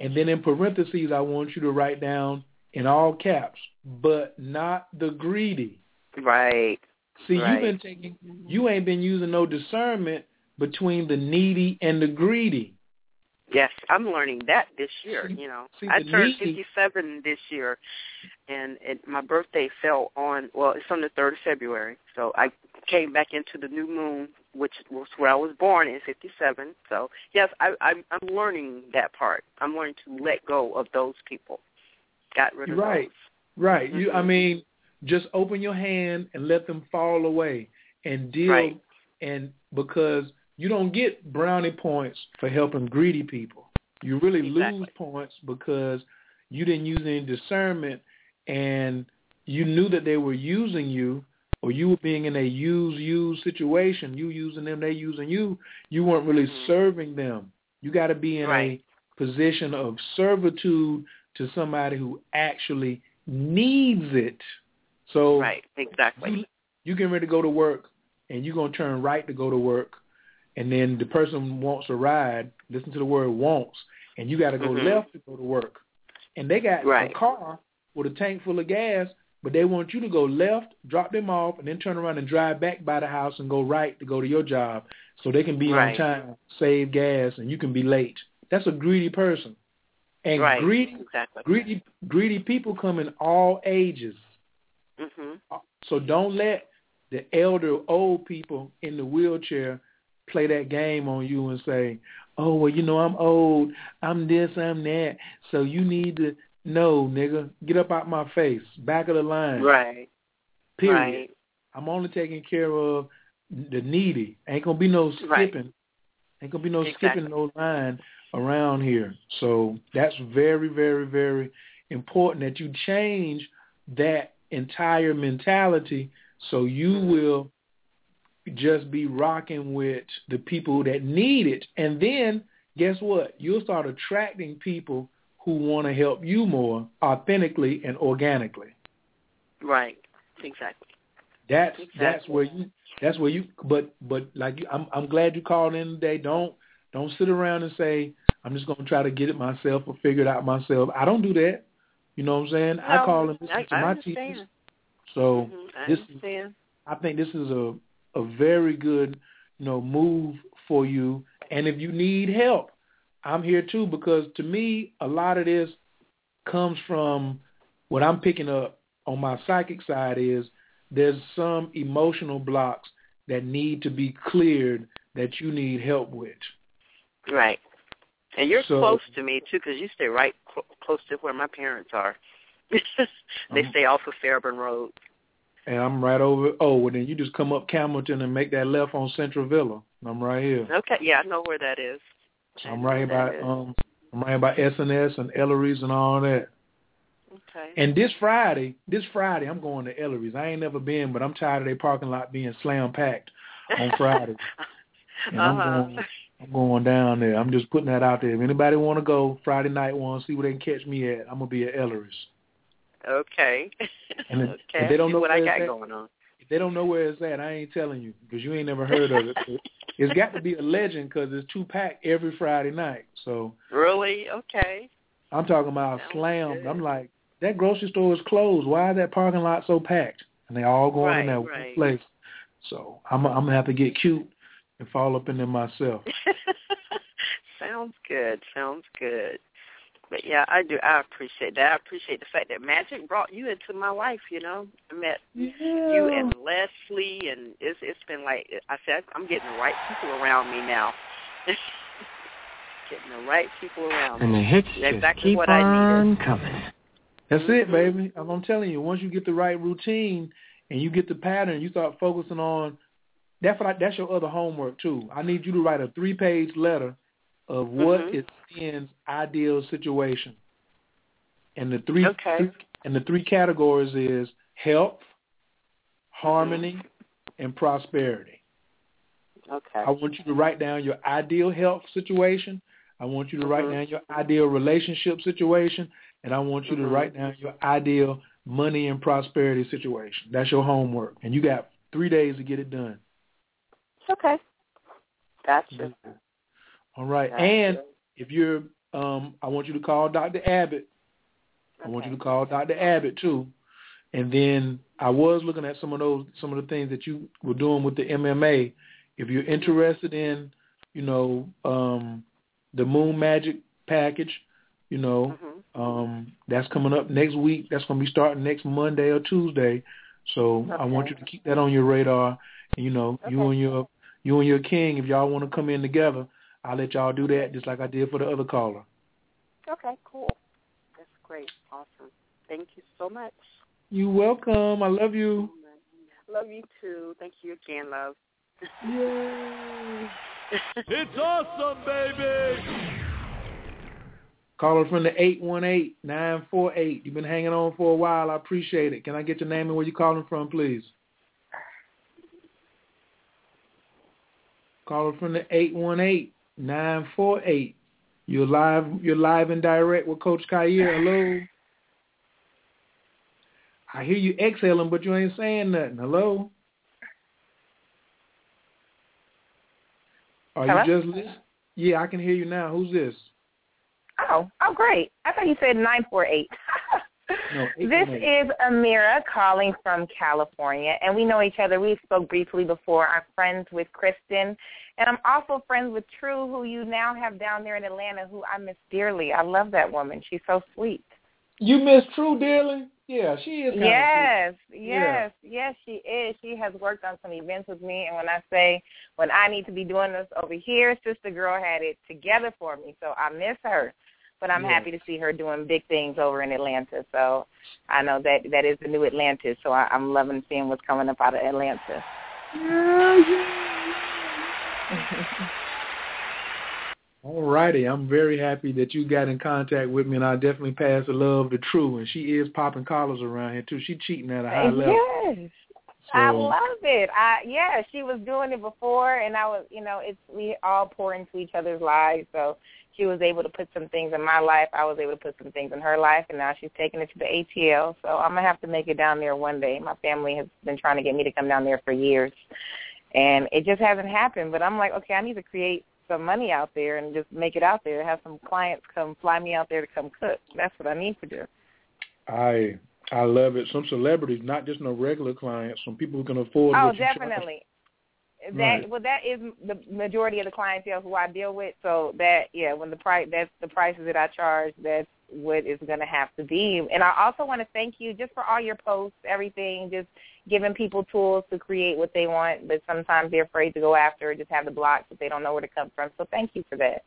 Speaker 6: And then in parentheses, I want you to write down, in all caps, but not the greedy.
Speaker 17: Right.
Speaker 6: See,
Speaker 17: right.
Speaker 6: you've been taking, you ain't been using no discernment between the needy and the greedy.
Speaker 17: Yes, I'm learning that this year. You know,
Speaker 6: see,
Speaker 17: I turned
Speaker 6: needy-
Speaker 17: 57 this year, and it, my birthday fell on well, it's on the third of February. So I came back into the new moon, which was where I was born in 57. So yes, I, I'm I'm learning that part. I'm learning to let go of those people. Got rid of them.
Speaker 6: Right, right. You, I mm-hmm. mean, just open your hand and let them fall away, and deal.
Speaker 17: Right.
Speaker 6: And because you don't get brownie points for helping greedy people, you really
Speaker 17: Exactly.
Speaker 6: lose points because you didn't use any discernment, and you knew that they were using you, or you were being in a use use situation. You using them, they using you. You weren't really serving them. You got to be in
Speaker 17: Mm-hmm. Right.
Speaker 6: a position of servitude to somebody who actually needs it. So
Speaker 17: Right. Exactly.
Speaker 6: you you getting ready to go to work and you're gonna turn right to go to work and then the person wants a ride, listen to the word wants, and you gotta go
Speaker 17: Mhm.
Speaker 6: left to go to work. And they got
Speaker 17: Right.
Speaker 6: a car with a tank full of gas, but they want you to go left, drop them off, and then turn around and drive back by the house and go right to go to your job so they can be on time, save gas, and you can be late. That's a greedy person. And
Speaker 17: right.
Speaker 6: greedy
Speaker 17: Exactly.
Speaker 6: greedy greedy people come in all ages.
Speaker 17: Mhm.
Speaker 6: So don't let the elder old people in the wheelchair play that game on you and say, "Oh, well, you know, I'm old. I'm this, I'm that. So you need to no, nigga, get up out my face. Back of the line.
Speaker 17: Right.
Speaker 6: Period.
Speaker 17: Right.
Speaker 6: I'm only taking care of the needy. Ain't gonna be no
Speaker 17: Right.
Speaker 6: skipping. Ain't gonna be no
Speaker 17: Exactly.
Speaker 6: skipping no line around here. So that's very, very, very important that you change that entire mentality so you will just be rocking with the people that need it. And then guess what? You'll start attracting people who want to help you more authentically and organically.
Speaker 17: Right. Exactly.
Speaker 6: That's that's where you that's where you but but like you, I'm I'm glad you called in today. Don't don't sit around and say I'm just gonna try to get it myself or figure it out myself. I don't do that. You know what I'm saying? I call and listen
Speaker 17: I,
Speaker 6: to
Speaker 17: I
Speaker 6: my
Speaker 17: understand.
Speaker 6: teachers. So
Speaker 17: Mhm. I
Speaker 6: this
Speaker 17: understand.
Speaker 6: I think this is a a very good you know move for you. And if you need help, I'm here too because to me a lot of this comes from what I'm picking up on my psychic side is there's some emotional blocks that need to be cleared that you need help with.
Speaker 17: Right. And you're
Speaker 6: So-
Speaker 17: close to me too, because you stay right cl- close to where my parents are. they
Speaker 6: Um,
Speaker 17: stay off of Fairburn Road.
Speaker 6: And I'm right over oh, well then you just come up Campbellton and make that left on Centra Villa. I'm right here.
Speaker 17: Okay. Yeah, I know where that is.
Speaker 6: I'm right by um I'm right by S and S and Ellery's and all that.
Speaker 17: Okay.
Speaker 6: And this Friday, this Friday I'm going to Ellery's. I ain't never been, but I'm tired of their parking lot being slam packed on Friday. And I'm
Speaker 17: uh-huh.
Speaker 6: going I'm going down there. I'm just putting that out there. If anybody want to go Friday night, want to see where they can catch me at, I'm gonna be at Ellery's.
Speaker 17: Okay.
Speaker 6: And
Speaker 17: okay.
Speaker 6: if they don't know
Speaker 17: what I got going on.
Speaker 6: If they don't know where it's at, I ain't telling you because you ain't never heard of it. it's got to be a legend because it's two packed every Friday night. So
Speaker 17: Really? Okay.
Speaker 6: I'm talking about
Speaker 17: Sounds
Speaker 6: slammed.
Speaker 17: good.
Speaker 6: I'm like, that grocery store is closed. Why is that parking lot so packed? And they all going in that one
Speaker 17: right.
Speaker 6: place. So I'm I'm gonna have to get cute and fall up in there myself.
Speaker 17: Sounds good. Sounds good. But yeah, I do. I appreciate that. I appreciate the fact that magic brought you into my life. You know, I met you and Leslie, and it's it's been like I said. I'm getting the right people around me now. getting the right people around
Speaker 7: And
Speaker 17: me.
Speaker 7: the hits
Speaker 17: That's
Speaker 7: just
Speaker 17: exactly
Speaker 7: keep
Speaker 17: what
Speaker 7: on
Speaker 17: needed.
Speaker 7: coming.
Speaker 6: That's it, mm-hmm. baby. I'm, I'm telling you. Once you get the right routine and you get the pattern, you start focusing on. That's what I, that's your other homework too. I need you to write a three page letter of what
Speaker 17: Mhm.
Speaker 6: is Ian's ideal situation. And the three
Speaker 17: Okay.
Speaker 6: and the three categories is health, harmony, and prosperity.
Speaker 17: Okay.
Speaker 6: I want you to write down your ideal health situation. I want you to write
Speaker 17: Mhm.
Speaker 6: down your ideal relationship situation, and I want you to
Speaker 17: Mhm.
Speaker 6: write down your ideal money and prosperity situation. That's your homework, and you got three days to get it done.
Speaker 17: Okay. Gotcha.
Speaker 6: All right, and if you're, um, I want you to call Dr. Abbott I want you to call Dr. Abbott too. And then I was looking at some of those some of the things that you were doing with the MMA. If you're interested in, you know, um the Moon Magic package, you know,
Speaker 17: Mm-hmm.
Speaker 6: um that's coming up next week. That's going to be starting next Monday or Tuesday. So I want you to keep that on your radar. And, you know, you and your you and your king, if y'all want to come in together, I'll let y'all do that just like I did for the other caller.
Speaker 17: Okay, cool. That's great. Awesome. Thank you so much.
Speaker 6: You're welcome. I love you.
Speaker 17: Love you too. Thank you again, love.
Speaker 6: Yay.
Speaker 3: It's awesome, baby.
Speaker 6: Caller from the eight one eight nine four eight. You've been hanging on for a while. I appreciate it. Can I get your name and where you're calling from, please? Caller from the eight one eight nine four eight. You're live. You're live and direct with Coach Khayr. Hello. I hear you exhaling, but you ain't saying nothing. Hello. Are
Speaker 18: Hello?
Speaker 6: you just listening? Yeah, I can hear you now. Who's this?
Speaker 18: Oh, oh, great. I thought you said 948.
Speaker 6: No,
Speaker 18: This is Amira calling from California, and we know each other. We spoke briefly before. I'm friends with Kristen, and I'm also friends with True, who you now have down there in Atlanta, who I miss dearly. I love that woman. She's so sweet.
Speaker 6: You miss True dearly? Yeah, she is.
Speaker 18: Yes, yes, yes, she is. She has worked on some events with me, and when I say when I need to be doing this over here, Sister Girl had it together for me, so I miss her. But I'm
Speaker 6: Yeah.
Speaker 18: happy to see her doing big things over in Atlanta. So I know that that is the new Atlantis. So I, I'm loving seeing what's coming up out of Atlanta.
Speaker 6: All righty. I'm very happy that you got in contact with me, and I definitely pass the love to True, and she is popping collars around here too. She cheating at a high level.
Speaker 18: Yes. I love it. I yeah, she was doing it before and I was you know, it's we all pour into each other's lives. So she was able to put some things in my life. I was able to put some things in her life and now she's taking it to the ATL. So I'm gonna have to make it down there one day. My family has been trying to get me to come down there for years. And it just hasn't happened. But I'm like, okay, I need to create some money out there and just make it out there. Have some clients come fly me out there to come cook. That's what I need to do.
Speaker 6: I I love it. Some celebrities, not just no regular clients, some people who can afford.
Speaker 18: Oh, definitely. That
Speaker 6: Right.
Speaker 18: well, that is the majority of the clientele who I deal with. So that yeah, when the price that's the prices that I charge, that's what it's going to have to be. And I also want to thank you just for all your posts, everything, just giving people tools to create what they want, but sometimes they're afraid to go after it, just have the blocks that they don't know where to come from. So thank you for that.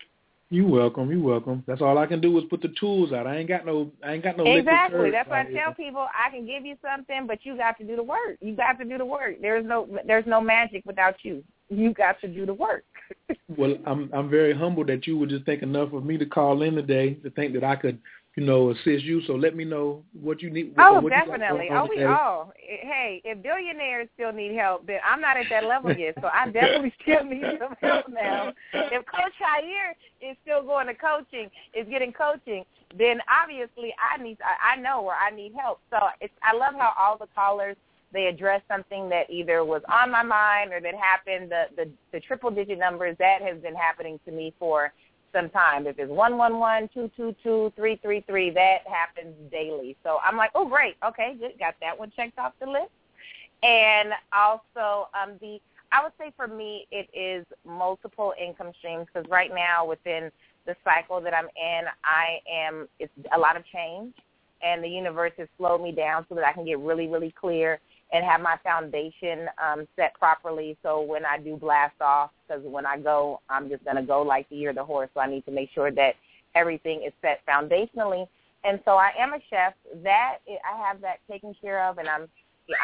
Speaker 6: You welcome. You welcome. That's all I can do is put the tools out. I ain't got no. I ain't got no.
Speaker 18: exactly. That's why I tell people I can give you something, but you got to do the work. You got to do the work. There's no there's no magic without you. You got to do the work.
Speaker 6: Well, I'm I'm very humbled that you would just think enough of me to call in today to think that I could, you know, assist you. So let me know what you need.
Speaker 18: Oh,
Speaker 6: what
Speaker 18: definitely. Oh, we all. Eh, hey, if billionaires still need help, then I'm not at that level yet. So I definitely still need some help now. If Coach Khayr is still going to coaching, is getting coaching, then obviously I need. I, I know where I need help. So it's. I love how all the callers they address something that either was on my mind or that happened. The the, the triple digit numbers that has been happening to me for some time. If it's one one one two two two three three three, that happens daily. So I'm like, oh great, okay, good, got that one checked off the list. And also um, the I would say for me it is multiple income streams because right now within the cycle that I'm in, I am it's a lot of change, and the universe has slowed me down so that I can get really really clear and have my foundation um, set properly. So when I do blast off, because when I go, I'm just going to go like the year of the horse. So I need to make sure that everything is set foundationally. And so I am a chef. That I have that taken care of, and I'm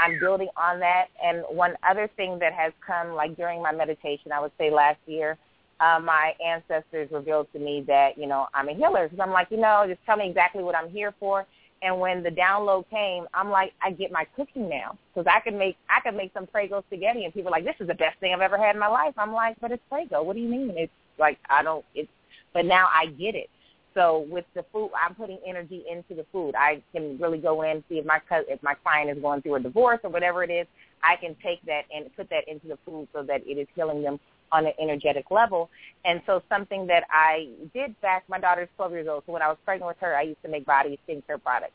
Speaker 18: I'm building on that. And one other thing that has come, like during my meditation, I would say last year, uh, my ancestors revealed to me that you know I'm a healer. Because I'm like, you know, just tell me exactly what I'm here for. And when the download came, I'm like, I get my cooking now because I can make I can make some Prego spaghetti, and people are like, this is the best thing I've ever had in my life. I'm like, but it's Prego. What do you mean? It's like I don't. It's but now I get it. So with the food, I'm putting energy into the food. I can really go in see if my if my client is going through a divorce or whatever it is. I can take that and put that into the food so that it is healing them on an energetic level. And so something that I did back, my daughter's 12 years old, so when I was pregnant with her, I used to make body skincare products.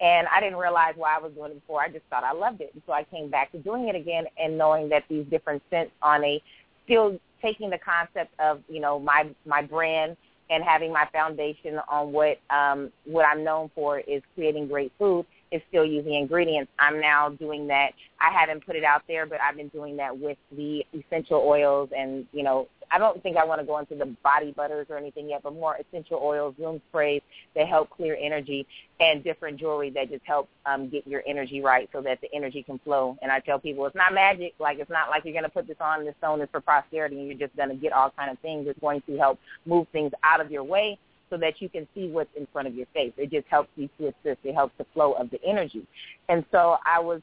Speaker 18: And I didn't realize why I was doing it before. I just thought I loved it. And so I came back to doing it again and knowing that these different scents on a still taking the concept of, you know, my my brand and having my foundation on what um what I'm known for is creating great food is still using ingredients. I'm now doing that. I haven't put it out there, but I've been doing that with the essential oils and, you know, I don't think I want to go into the body butters or anything yet, but more essential oils, room sprays that help clear energy and different jewelry that just help um, get your energy right so that the energy can flow. And I tell people it's not magic. Like it's not like you're going to put this on, this stone is for prosperity, and you're just going to get all kind of things. It's going to help move things out of your way so that you can see what's in front of your face. It just helps you to assist. It helps the flow of the energy. And so I was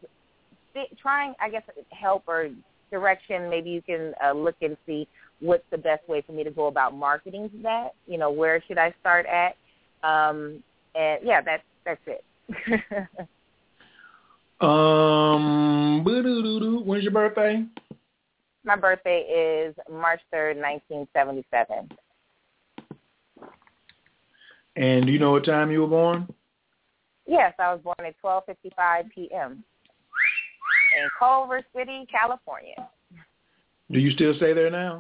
Speaker 18: trying, I guess, help or direction. Maybe you can uh, look and see what's the best way for me to go about marketing that. You know, where should I start at? Um, and yeah, that's that's it.
Speaker 6: um, when's your birthday?
Speaker 18: My birthday is March third, nineteen seventy-seven.
Speaker 6: And do you know what time you were born?
Speaker 18: Yes, I was born at 12:55 p.m. in Culver City, California.
Speaker 6: Do you still stay there now?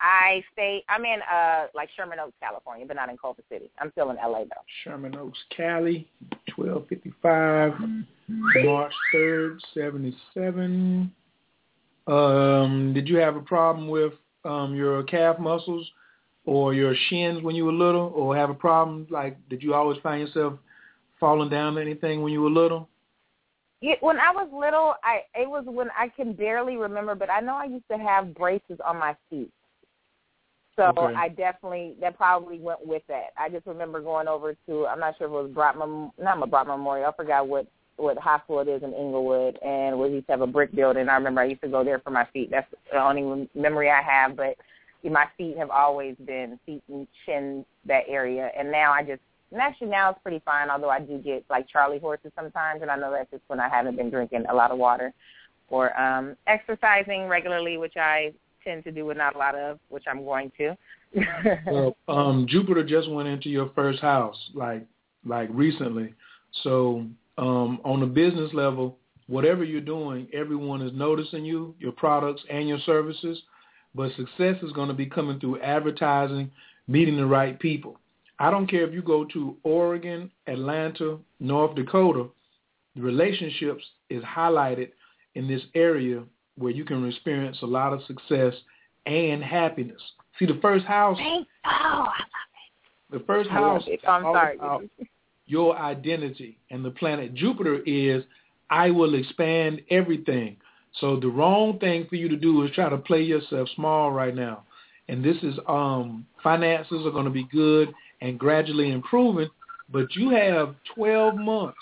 Speaker 18: I stay. I'm in uh like Sherman Oaks, California, but not in Culver City. I'm still in LA though.
Speaker 6: Sherman Oaks, Cali, 12:55, March 3rd, 77. Um, did you have a problem with um your calf muscles? Or your shins when you were little, or have a problem? Like, did you always find yourself falling down or anything when you were little?
Speaker 18: Yeah, when I was little, I it was when I can barely remember, but I know I used to have braces on my feet. So
Speaker 6: okay.
Speaker 18: I definitely that probably went with that. I just remember going over to I'm not sure if it was Brock not Brock Memorial. I forgot what what hospital it is in Inglewood, and we used to have a brick building. I remember I used to go there for my feet. That's the only memory I have. But my feet have always been feet and chin that area, and now I just and actually now it's pretty fine. Although I do get like Charlie horses sometimes, and I know that's just when I haven't been drinking a lot of water or um exercising regularly, which I tend to do with not a lot of, which I'm going to.
Speaker 6: well, um Jupiter just went into your first house like like recently. So um on the business level, whatever you're doing, everyone is noticing you, your products and your services but success is going to be coming through advertising, meeting the right people. I don't care if you go to Oregon, Atlanta, North Dakota, the relationships is highlighted in this area where you can experience a lot of success and happiness. See, the first house.
Speaker 18: Oh, I love
Speaker 6: it. The first house
Speaker 18: is I'm sorry.
Speaker 6: your identity, and the planet Jupiter is I will expand everything. So the wrong thing for you to do is try to play yourself small right now. And this is um finances are going to be good and gradually improving, but you have 12 months.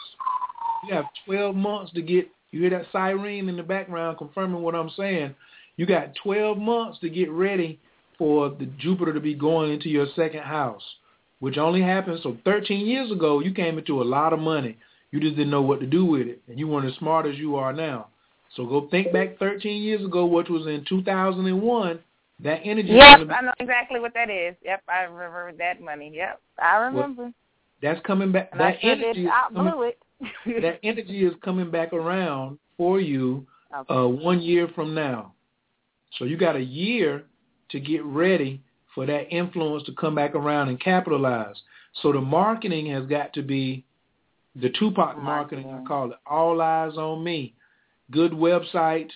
Speaker 6: You have 12 months to get you hear that siren in the background confirming what I'm saying. You got 12 months to get ready for the Jupiter to be going into your second house, which only happened so 13 years ago you came into a lot of money. You just didn't know what to do with it, and you weren't as smart as you are now. So go think back 13 years ago, which was in 2001. That energy.
Speaker 18: Be, I know exactly what that is. Yep, I remember that money. Yep, I remember.
Speaker 6: Well, that's coming back.
Speaker 18: And
Speaker 6: that
Speaker 18: I
Speaker 6: energy.
Speaker 18: Did, I blew it.
Speaker 6: that energy is coming back around for you
Speaker 18: okay.
Speaker 6: uh, one year from now. So you got a year to get ready for that influence to come back around and capitalize. So the marketing has got to be the Tupac marketing,
Speaker 18: marketing.
Speaker 6: I call it, all eyes on me good website.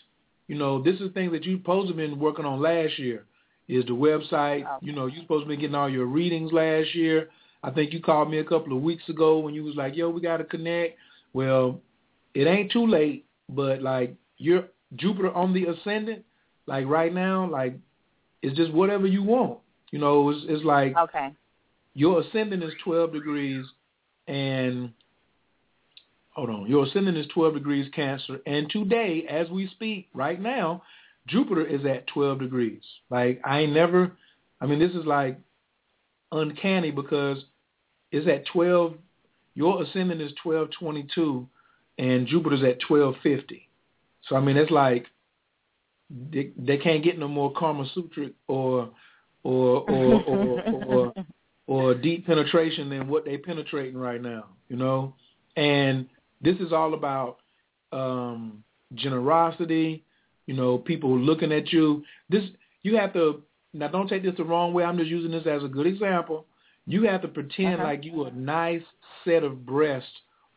Speaker 6: You know, this is things that you supposed to have been working on last year. Is the website?
Speaker 18: Okay.
Speaker 6: You know, you supposed to be getting all your readings last year. I think you called me a couple of weeks ago when you was like, "Yo, we got to connect." Well, it ain't too late, but like you're Jupiter on the ascendant, like right now, like it's just whatever you want. You know, it's, it's like
Speaker 18: okay.
Speaker 6: your ascendant is 12 degrees, and hold on, your ascendant is 12 degrees Cancer, and today, as we speak, right now, Jupiter is at 12 degrees. Like I never, I mean, this is like uncanny because it's at 12. Your ascendant is 1222, and Jupiter's at 1250. So I mean, it's like they, they can't get no more Karma Sutra or or or or, or, or deep penetration than what they penetrating right now, you know. And this is all about um, generosity, you know, people looking at you. This you have to now. Don't take this the wrong way. I'm just using this as a good example. You have to pretend
Speaker 18: Uh-huh.
Speaker 6: like you a nice set of breasts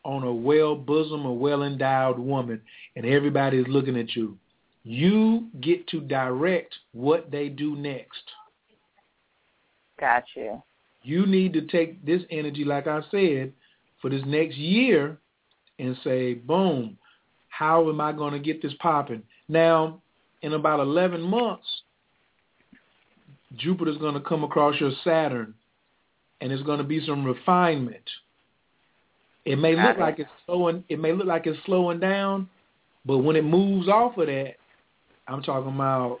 Speaker 6: on a well bosom or well endowed woman, and everybody is looking at you. You get to direct what they do next.
Speaker 18: Got you.
Speaker 6: You need to take this energy, like I said, for this next year and say, boom, how am I going to get this popping? Now, in about 11 months, Jupiter's going to come across your Saturn, and it's going to be some refinement. It may look like it's slowing. It may look like it's slowing down, but when it moves off of that, I'm talking about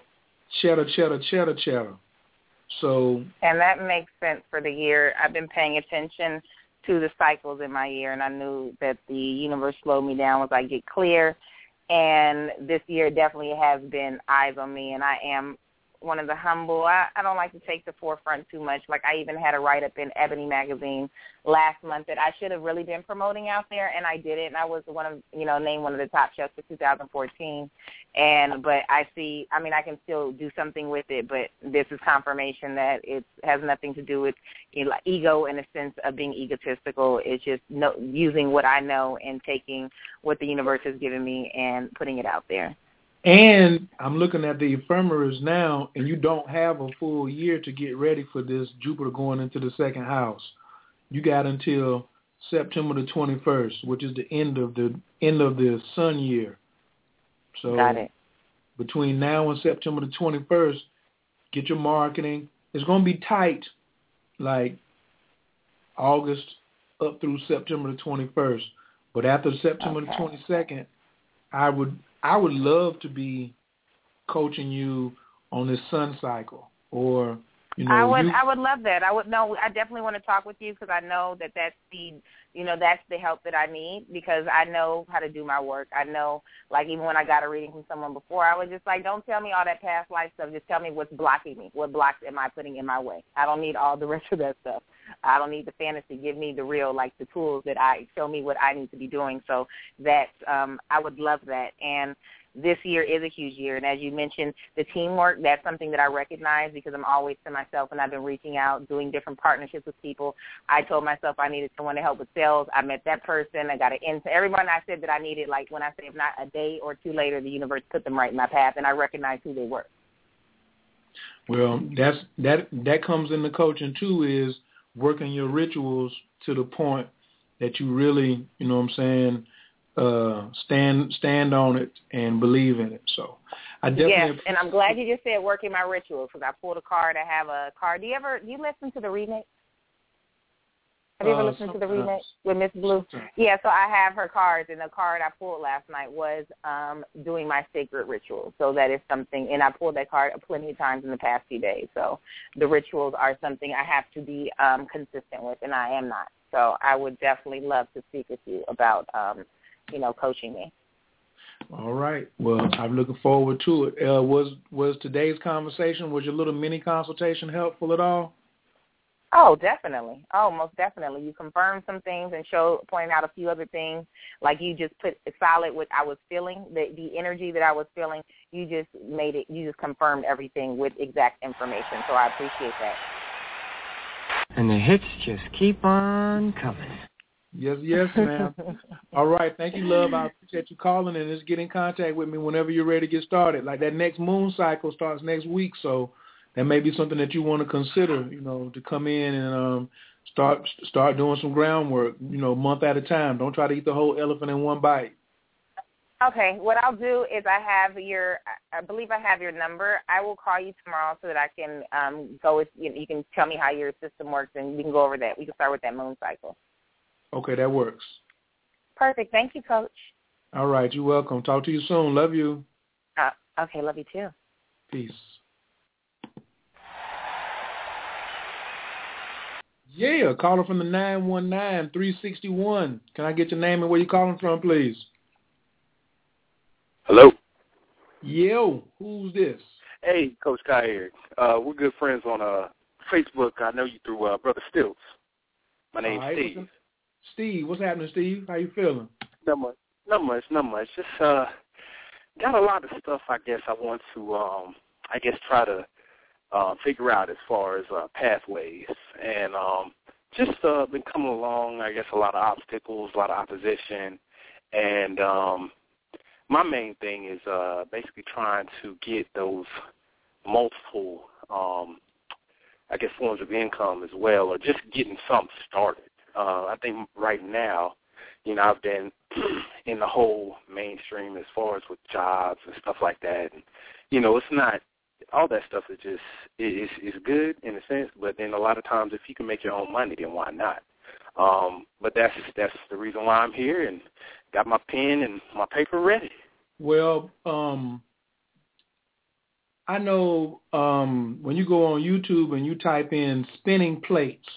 Speaker 6: cheddar, cheddar, cheddar, cheddar. So
Speaker 18: And that makes sense for the year. I've been paying attention to the cycles in my year, and I knew that the universe slowed me down as I get clear. And this year definitely has been eyes on me, and I am one of the humble. I, I don't like to take the forefront too much. Like I even had a write up in Ebony magazine last month that I should have really been promoting out there, and I did it. And I was one of you know named one of the top chefs for 2014. And but I see, I mean, I can still do something with it, but this is confirmation that it has nothing to do with you know, ego in a sense of being egotistical. It's just no, using what I know and taking what the universe has given me and putting it out there.
Speaker 6: And I'm looking at the ephemeris now, and you don't have a full year to get ready for this Jupiter going into the second house. You got until September the 21st, which is the end of the end of the sun year. So
Speaker 18: Got it.
Speaker 6: between now and September the 21st, get your marketing. It's going to be tight, like August up through September the 21st. But after September the 22nd, I would I would love to be coaching you on this sun cycle, or you know,
Speaker 18: I would
Speaker 6: you,
Speaker 18: I would love that. I would no, I definitely want to talk with you because I know that that's the you know that's the help that I need because I know how to do my work. I know like even when I got a reading from someone before, I was just like, don't tell me all that past life stuff. Just tell me what's blocking me. What blocks am I putting in my way? I don't need all the rest of that stuff. I don't need the fantasy. Give me the real, like the tools that I show me what I need to be doing. So that um, I would love that. And this year is a huge year. And as you mentioned, the teamwork, that's something that I recognize because I'm always to myself and I've been reaching out, doing different partnerships with people. I told myself I needed someone to help with sales. I met that person. I got an in everyone I said that I needed, like when I say if not a day or two later, the universe put them right in my path and I recognized who they were.
Speaker 6: well, that's that that comes in the coaching too. Is working your rituals to the point that you really, you know, what I'm saying, uh, stand stand on it and believe in it. So I definitely
Speaker 18: Yes, and I'm glad you just said working my rituals because I pulled a card. I have a card. Do you ever do you listen to the remix? Have you ever
Speaker 6: Uh,
Speaker 18: listened to the remix with Miss Blue? Yeah, so I have her cards, and the card I pulled last night was um doing my sacred ritual. So that is something, and I pulled that card plenty of times in the past few days. So the rituals are something I have to be um consistent with, and I am not. So I would definitely love to speak with you about um you know coaching me.
Speaker 6: All right. Well, I'm looking forward to it. Uh, was was today's conversation was your little mini consultation helpful at all?
Speaker 18: Oh, definitely. Oh, most definitely. You confirmed some things and showed pointed out a few other things. Like you just put solid what I was feeling, the the energy that I was feeling. You just made it. You just confirmed everything with exact information. So I appreciate that.
Speaker 7: And the hits just keep on coming.
Speaker 6: Yes, yes, ma'am. All right. Thank you, love. I appreciate you calling and just get in contact with me whenever you're ready to get started. Like that next moon cycle starts next week, so that may be something that you want to consider. You know, to come in and um, start start doing some groundwork. You know, month at a time. Don't try to eat the whole elephant in one bite.
Speaker 18: Okay, what I'll do is I have your, I believe I have your number. I will call you tomorrow so that I can um, go with you. You can tell me how your system works, and we can go over that. We can start with that moon cycle.
Speaker 6: Okay, that works.
Speaker 18: Perfect. Thank you, Coach.
Speaker 6: All right, you're welcome. Talk to you soon. Love you.
Speaker 18: Uh, okay, love you too.
Speaker 6: Peace. Yeah, caller from the nine one nine three sixty one. Can I get your name and where you calling from, please?
Speaker 19: Hello.
Speaker 6: Yo, who's this?
Speaker 19: Hey, Coach Kai. Uh, we're good friends on uh, Facebook. I know you through uh, Brother Stilts. My name's
Speaker 6: right,
Speaker 19: Steve.
Speaker 6: What's Steve, what's happening, Steve? How you feeling?
Speaker 19: Not much. Not much. Not much. Just uh, got a lot of stuff. I guess I want to um, I guess try to uh, figure out as far as uh, pathways and um, just uh, been coming along. I guess a lot of obstacles, a lot of opposition, and um, my main thing is uh, basically trying to get those multiple, um, I guess, forms of income as well, or just getting something started. Uh, I think right now, you know, I've been in the whole mainstream as far as with jobs and stuff like that. And, you know, it's not all that stuff is just is is good in a sense, but then a lot of times if you can make your own money, then why not? Um, but that's that's the reason why I'm here and got my pen and my paper ready.
Speaker 6: Well, um, I know um, when you go on YouTube and you type in spinning plates,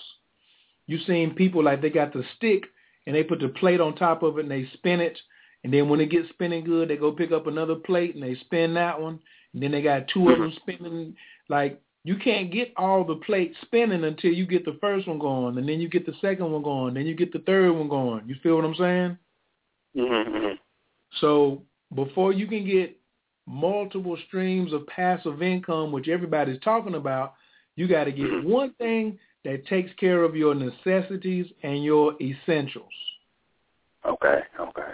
Speaker 6: you've seen people like they got the stick and they put the plate on top of it and they spin it. And then when it gets spinning good, they go pick up another plate and they spin that one. And then they got two of them spinning. Like you can't get all the plates spinning until you get the first one going, and then you get the second one going, then you get the third one going. You feel what I'm saying?
Speaker 19: Mm-hmm.
Speaker 6: So before you can get multiple streams of passive income, which everybody's talking about, you got to get one thing that takes care of your necessities and your essentials.
Speaker 19: Okay, okay.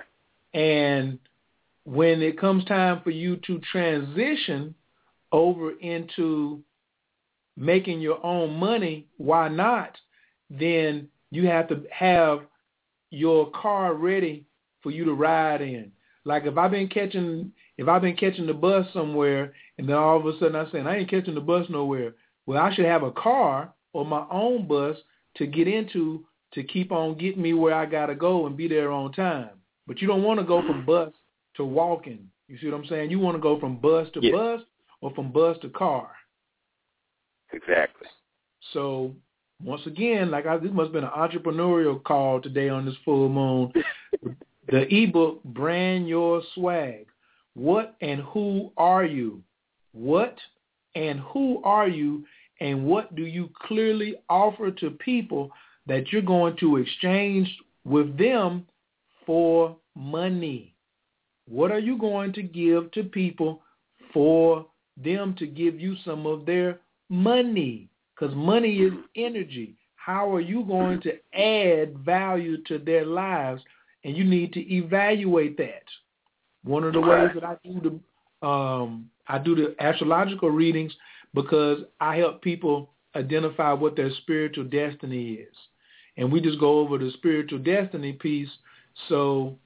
Speaker 6: And when it comes time for you to transition over into making your own money, why not? Then you have to have your car ready for you to ride in. Like if I've been catching if I've been catching the bus somewhere and then all of a sudden I'm saying I ain't catching the bus nowhere. Well, I should have a car or my own bus to get into to keep on getting me where I gotta go and be there on time. But you don't want to go from bus to walking. You see what I'm saying? You want to go from bus to
Speaker 19: Yeah.
Speaker 6: bus or from bus to car.
Speaker 19: Exactly.
Speaker 6: So once again, like I, this must have been an entrepreneurial call today on this full moon. the ebook, Brand Your Swag. What and who are you? What and who are you? And what do you clearly offer to people that you're going to exchange with them for money? What are you going to give to people for them to give you some of their money? Because money is energy. How are you going to add value to their lives? And you need to evaluate that. One of the ways that I do the um, I do the astrological readings because I help people identify what their spiritual destiny is, and we just go over the spiritual destiny piece. So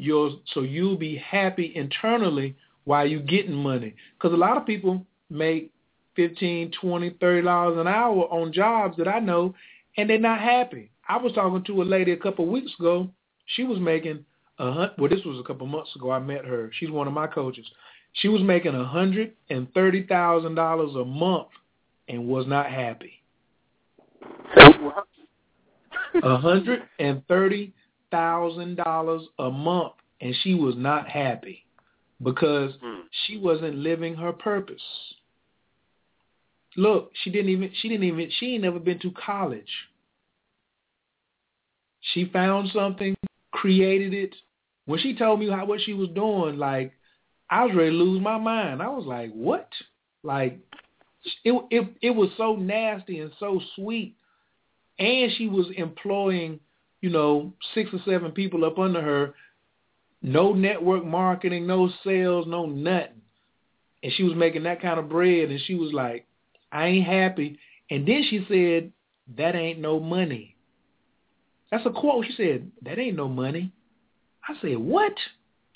Speaker 6: you'll so you'll be happy internally while you're getting money. Because a lot of people make fifteen, twenty, thirty dollars an hour on jobs that I know, and they're not happy. I was talking to a lady a couple of weeks ago. She was making a hun- well, this was a couple of months ago. I met her. She's one of my coaches. She was making a hundred and thirty thousand dollars a month and was not happy. A hundred and thirty thousand dollars a month, and she was not happy because hmm. she wasn't living her purpose. Look, she didn't even she didn't even she ain't never been to college. She found something, created it. When she told me how what she was doing, like I was ready to lose my mind. I was like, "What?" Like it it it was so nasty and so sweet. And she was employing, you know, six or seven people up under her. No network marketing, no sales, no nothing. And she was making that kind of bread and she was like, I ain't happy. And then she said, that ain't no money. That's a quote. She said, that ain't no money. I said, what?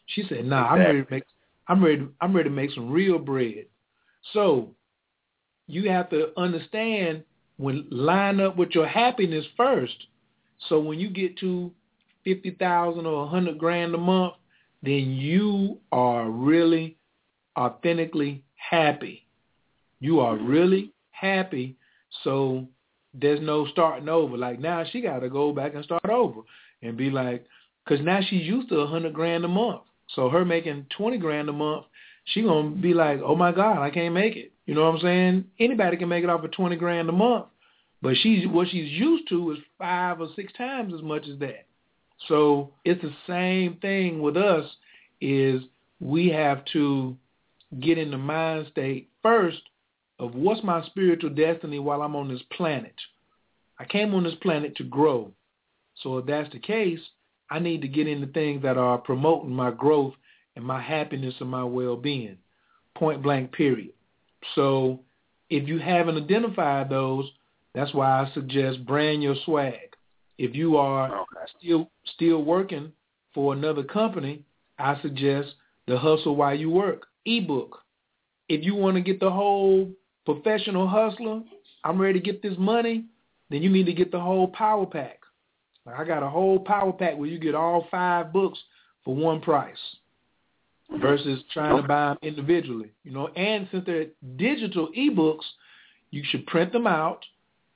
Speaker 6: She said, nah, I'm ready to make, I'm ready, I'm ready to make some real bread. So you have to understand when line up with your happiness first. So when you get to fifty thousand or a hundred grand a month, then you are really authentically happy. You are really happy. So there's no starting over. Like now she got to go back and start over and be like, because now she's used to a hundred grand a month. So her making twenty grand a month, she gonna be like, oh my god, I can't make it. You know what I'm saying? Anybody can make it off of twenty grand a month, But she's what she's used to is five or six times as much as that. So it's the same thing with us is we have to get in the mind state first of what's my spiritual destiny while I'm on this planet. I came on this planet to grow. So if that's the case, I need to get into things that are promoting my growth and my happiness and my well-being. Point blank period. So if you haven't identified those, that's why I suggest brand your swag. If you are okay. still still working for another company, I suggest the hustle while you work ebook. If you want to get the whole professional hustler, I'm ready to get this money, then you need to get the whole power pack. Like I got a whole power pack where you get all five books for one price versus trying to buy them individually. You know, and since they're digital ebooks, you should print them out,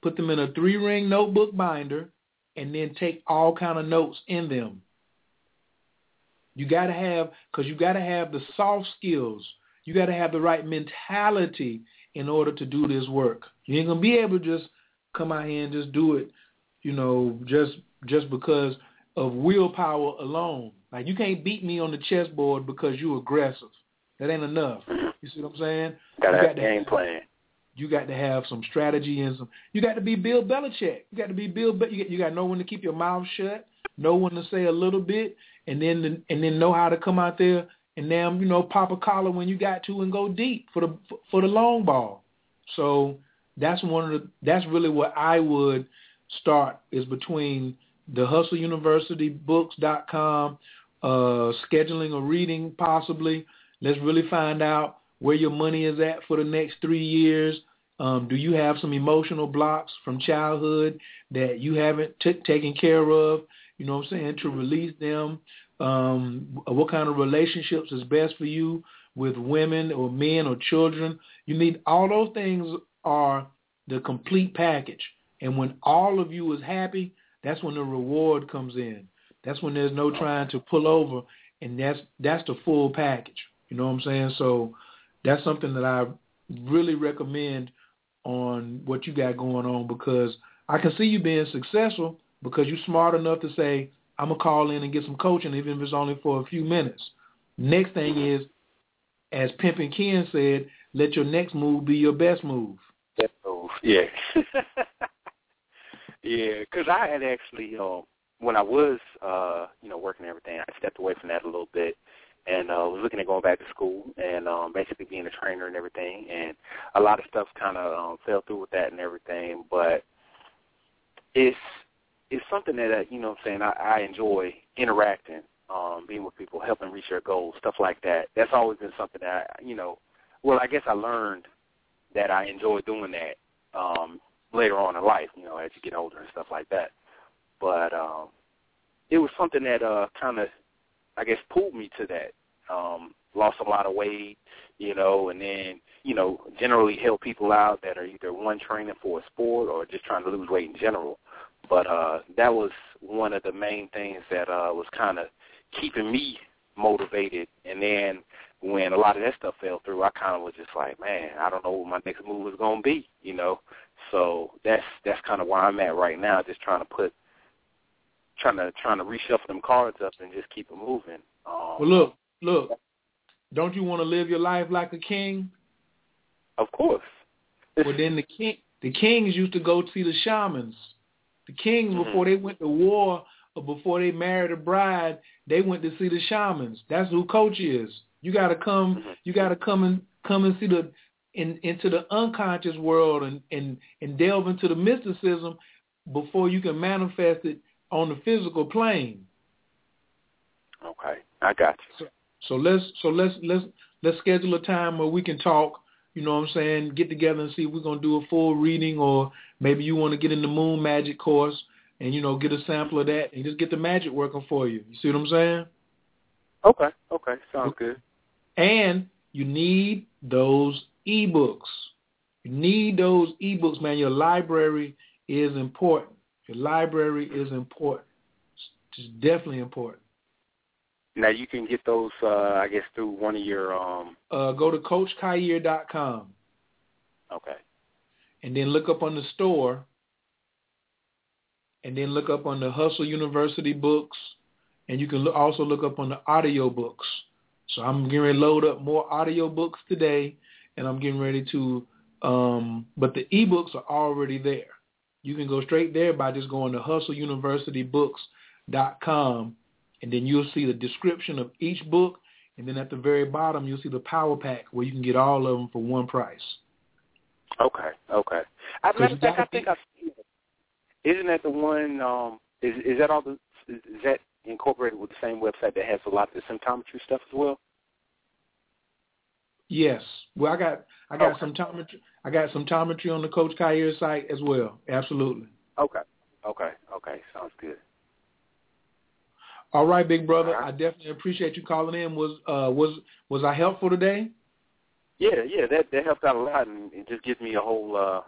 Speaker 6: put them in a three-ring notebook binder, and then take all kind of notes in them. You got to have, because you got to have the soft skills. You got to have the right mentality in order to do this work. You ain't gonna be able to just come out here and just do it, you know, just just because of willpower alone. Like you can't beat me on the chessboard because you're aggressive. That ain't enough. You see what I'm saying?
Speaker 19: Gotta
Speaker 6: you
Speaker 19: have game plan.
Speaker 6: You got to have some strategy and some. You got to be Bill Belichick. You got to be Bill. You got, you got to to keep your mouth shut, know when to say a little bit, and then and then know how to come out there and then you know pop a collar when you got to and go deep for the for the long ball. So that's one of the that's really what I would start is between the Hustle University books.com, uh, scheduling a reading possibly. Let's really find out where your money is at for the next three years. Um, do you have some emotional blocks from childhood that you haven't t- taken care of? You know what I'm saying? To release them. Um, what kind of relationships is best for you with women or men or children? You need all those things are the complete package. And when all of you is happy, that's when the reward comes in. That's when there's no trying to pull over, and that's that's the full package. You know what I'm saying? So that's something that I really recommend on what you got going on because I can see you being successful because you're smart enough to say, I'm gonna call in and get some coaching, even if it's only for a few minutes. Next thing is, as Pimpin' Ken said, let your next move be your best move.
Speaker 19: Best move, yeah. yeah, because I had actually, uh, when I was, uh, you know, working everything, I stepped away from that a little bit and uh, was looking at going back to school and um, basically being a trainer and everything. And a lot of stuff kind of um, fell through with that and everything. But it's it's something that uh, you know what I'm saying I, I enjoy interacting, um, being with people, helping reach their goals, stuff like that. That's always been something that I, you know. Well, I guess I learned that I enjoy doing that um, later on in life, you know, as you get older and stuff like that. But um, it was something that uh, kind of, I guess, pulled me to that um, lost a lot of weight, you know, and then, you know, generally help people out that are either one training for a sport or just trying to lose weight in general. But uh that was one of the main things that uh was kind of keeping me motivated. And then when a lot of that stuff fell through, I kind of was just like, man, I don't know what my next move is going to be, you know. So that's that's kind of where I'm at right now, just trying to put trying to trying to reshuffle them cards up and just keep it moving. Um,
Speaker 6: well, look, look, don't you want to live your life like a king?
Speaker 19: Of course.
Speaker 6: well, then the king, the kings used to go see the shamans. The kings mm-hmm. before they went to war or before they married a bride, they went to see the shamans. That's who coach is. You got to come. Mm-hmm. You got to come and come and see the in, into the unconscious world and, and and delve into the mysticism before you can manifest it on the physical plane.
Speaker 19: Okay, I got
Speaker 6: you. So, so let's so let's let's let's schedule a time where we can talk. You know what I'm saying? Get together and see if we're gonna do a full reading, or maybe you want to get in the Moon Magic course and you know get a sample of that and just get the magic working for you. You see what I'm saying?
Speaker 19: Okay. Okay. Sounds good.
Speaker 6: And you need those ebooks. You need those ebooks, man. Your library is important. Your library is important. It's definitely important.
Speaker 19: Now you can get those, uh, I guess, through one of your. um
Speaker 6: uh, Go to CoachKhayr.com.
Speaker 19: Okay.
Speaker 6: And then look up on the store and then look up on the Hustle University books, and you can look, also look up on the audio books. So I'm getting ready to load up more audio books today, and I'm getting ready to, um, but the ebooks are already there. You can go straight there by just going to hustleuniversitybooks.com, and then you'll see the description of each book, and then at the very bottom you'll see the power pack where you can get all of them for one price.
Speaker 19: Okay, okay. As a matter of fact, I think I've seen it. Isn't that the one? Um, is is that all the? Is, that incorporated with the same website that has a lot of the symptometry stuff as well?
Speaker 6: Yes. Well, I got I got
Speaker 19: Okay.
Speaker 6: some symptometry. I got some symptometry on the Coach Khayr site as well. Absolutely.
Speaker 19: Okay, okay, okay. Sounds good.
Speaker 6: All right, big brother. I definitely appreciate you calling in. Was uh was was I helpful today?
Speaker 19: Yeah, yeah. That that helps out a lot, and it just gives me a whole uh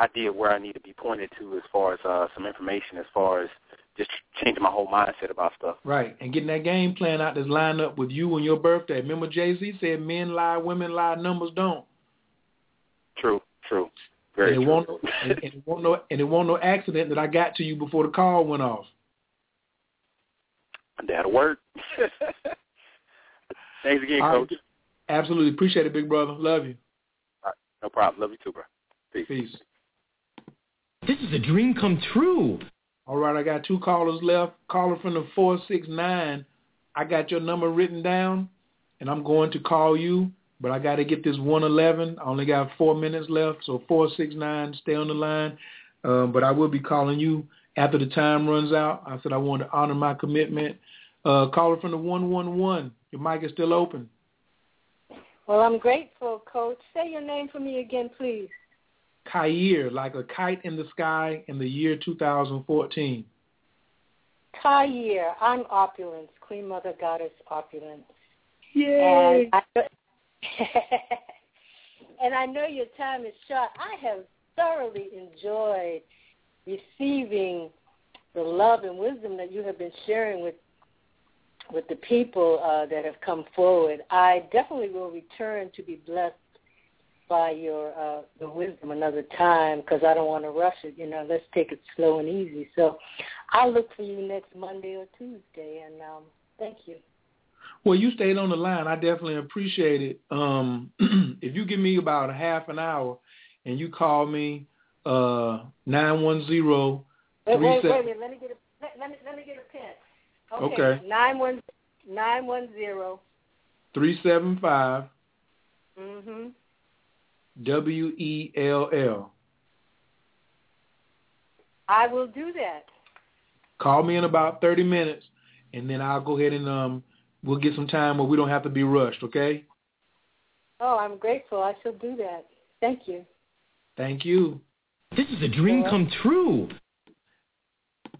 Speaker 19: idea of where I need to be pointed to as far as uh some information, as far as just changing my whole mindset about stuff.
Speaker 6: Right. And getting that game plan out that's lined up with you and your birthday. Remember Jay Z said men lie, women lie, numbers don't.
Speaker 19: True, true. Very
Speaker 6: and it
Speaker 19: true.
Speaker 6: won't and, and it won't no and it won't no accident that I got to you before the call went off.
Speaker 19: That'll work. Thanks again,
Speaker 6: All right.
Speaker 19: Coach.
Speaker 6: Absolutely. Appreciate it, big brother. Love you.
Speaker 19: No problem. Love you too, bro. Peace.
Speaker 6: Peace.
Speaker 7: This is a dream come true.
Speaker 6: All right, I got two callers left. Caller from the 469. I got your number written down, and I'm going to call you, but I got to get this 111. I only got four minutes left, so 469, stay on the line. Um, but I will be calling you after the time runs out. I said I want to honor my commitment. Uh, caller from the 111. Your mic is still open.
Speaker 8: Well, I'm grateful, Coach. Say your name for me again, please.
Speaker 6: Khayr, like a kite in the sky in the year 2014.
Speaker 8: Khayr, I'm opulence, Queen Mother Goddess opulence.
Speaker 6: Yay!
Speaker 8: And I, and I know your time is short. I have thoroughly enjoyed receiving the love and wisdom that you have been sharing with with the people uh, that have come forward. I definitely will return to be blessed by your uh, the wisdom another time because I don't want to rush it. You know, let's take it slow and easy. So I'll look for you next Monday or Tuesday, and um, thank you.
Speaker 6: Well, you stayed on the line. I definitely appreciate it. Um, if you give me about a half an hour and you call me uh nine one zero
Speaker 8: Wait, wait, wait a minute. Let me get a let, let me let me get a pen.
Speaker 6: Okay.
Speaker 8: Nine one nine one zero.
Speaker 6: three seven five
Speaker 8: Mhm.
Speaker 6: W E L L.
Speaker 8: I will do that.
Speaker 6: Call me in about thirty minutes, and then I'll go ahead and um we'll get some time where we don't have to be rushed. Okay?
Speaker 8: Oh, I'm grateful. I shall do that. Thank you.
Speaker 6: Thank you.
Speaker 7: This is a dream come true.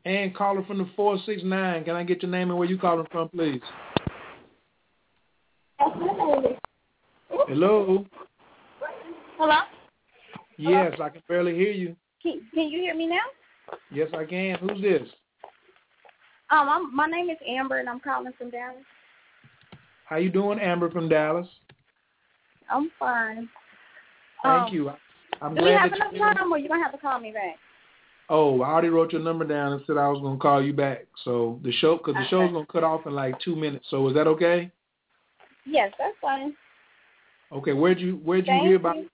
Speaker 6: And caller from the four six nine. Can I get your name and where you calling from, please? Hello.
Speaker 20: Hello?
Speaker 6: Yes, I can barely hear you.
Speaker 20: Can, can you hear me now?
Speaker 6: Yes, I can. Who's this?
Speaker 20: Um, I'm, my name is Amber, and I'm calling from Dallas.
Speaker 6: How you doing, Amber from Dallas?
Speaker 20: I'm fine.
Speaker 6: Thank
Speaker 20: Um,
Speaker 6: you. I'm
Speaker 20: Do we
Speaker 6: glad
Speaker 20: have
Speaker 6: that
Speaker 20: enough
Speaker 6: you.
Speaker 20: time, or you gonna have to call me back?
Speaker 6: Oh, I already wrote your number down and said I was going to call you back. So the show, because the show's going to cut off in like two minutes. So is that okay?
Speaker 20: Yes, that's fine.
Speaker 6: Okay. Where'd you Where'd you
Speaker 20: Thank
Speaker 6: hear about?
Speaker 20: you.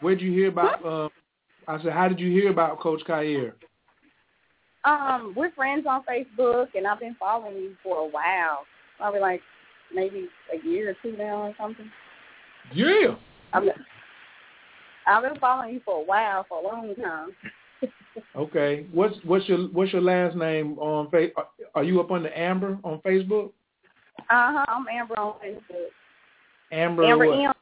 Speaker 6: Where'd you hear about? Um, I said, how did you hear about Coach Khayr?
Speaker 20: Um, we're friends on Facebook, and I've been following you for a while. Probably like maybe a year or two now, or something.
Speaker 6: Yeah.
Speaker 20: Been, I've been following you for a while, for a long time.
Speaker 6: Okay. What's What's your What's your last name on face? Are you up under Amber on Facebook?
Speaker 20: Uh huh. I'm Amber on Facebook.
Speaker 6: Amber.
Speaker 20: Amber
Speaker 6: what?
Speaker 20: M.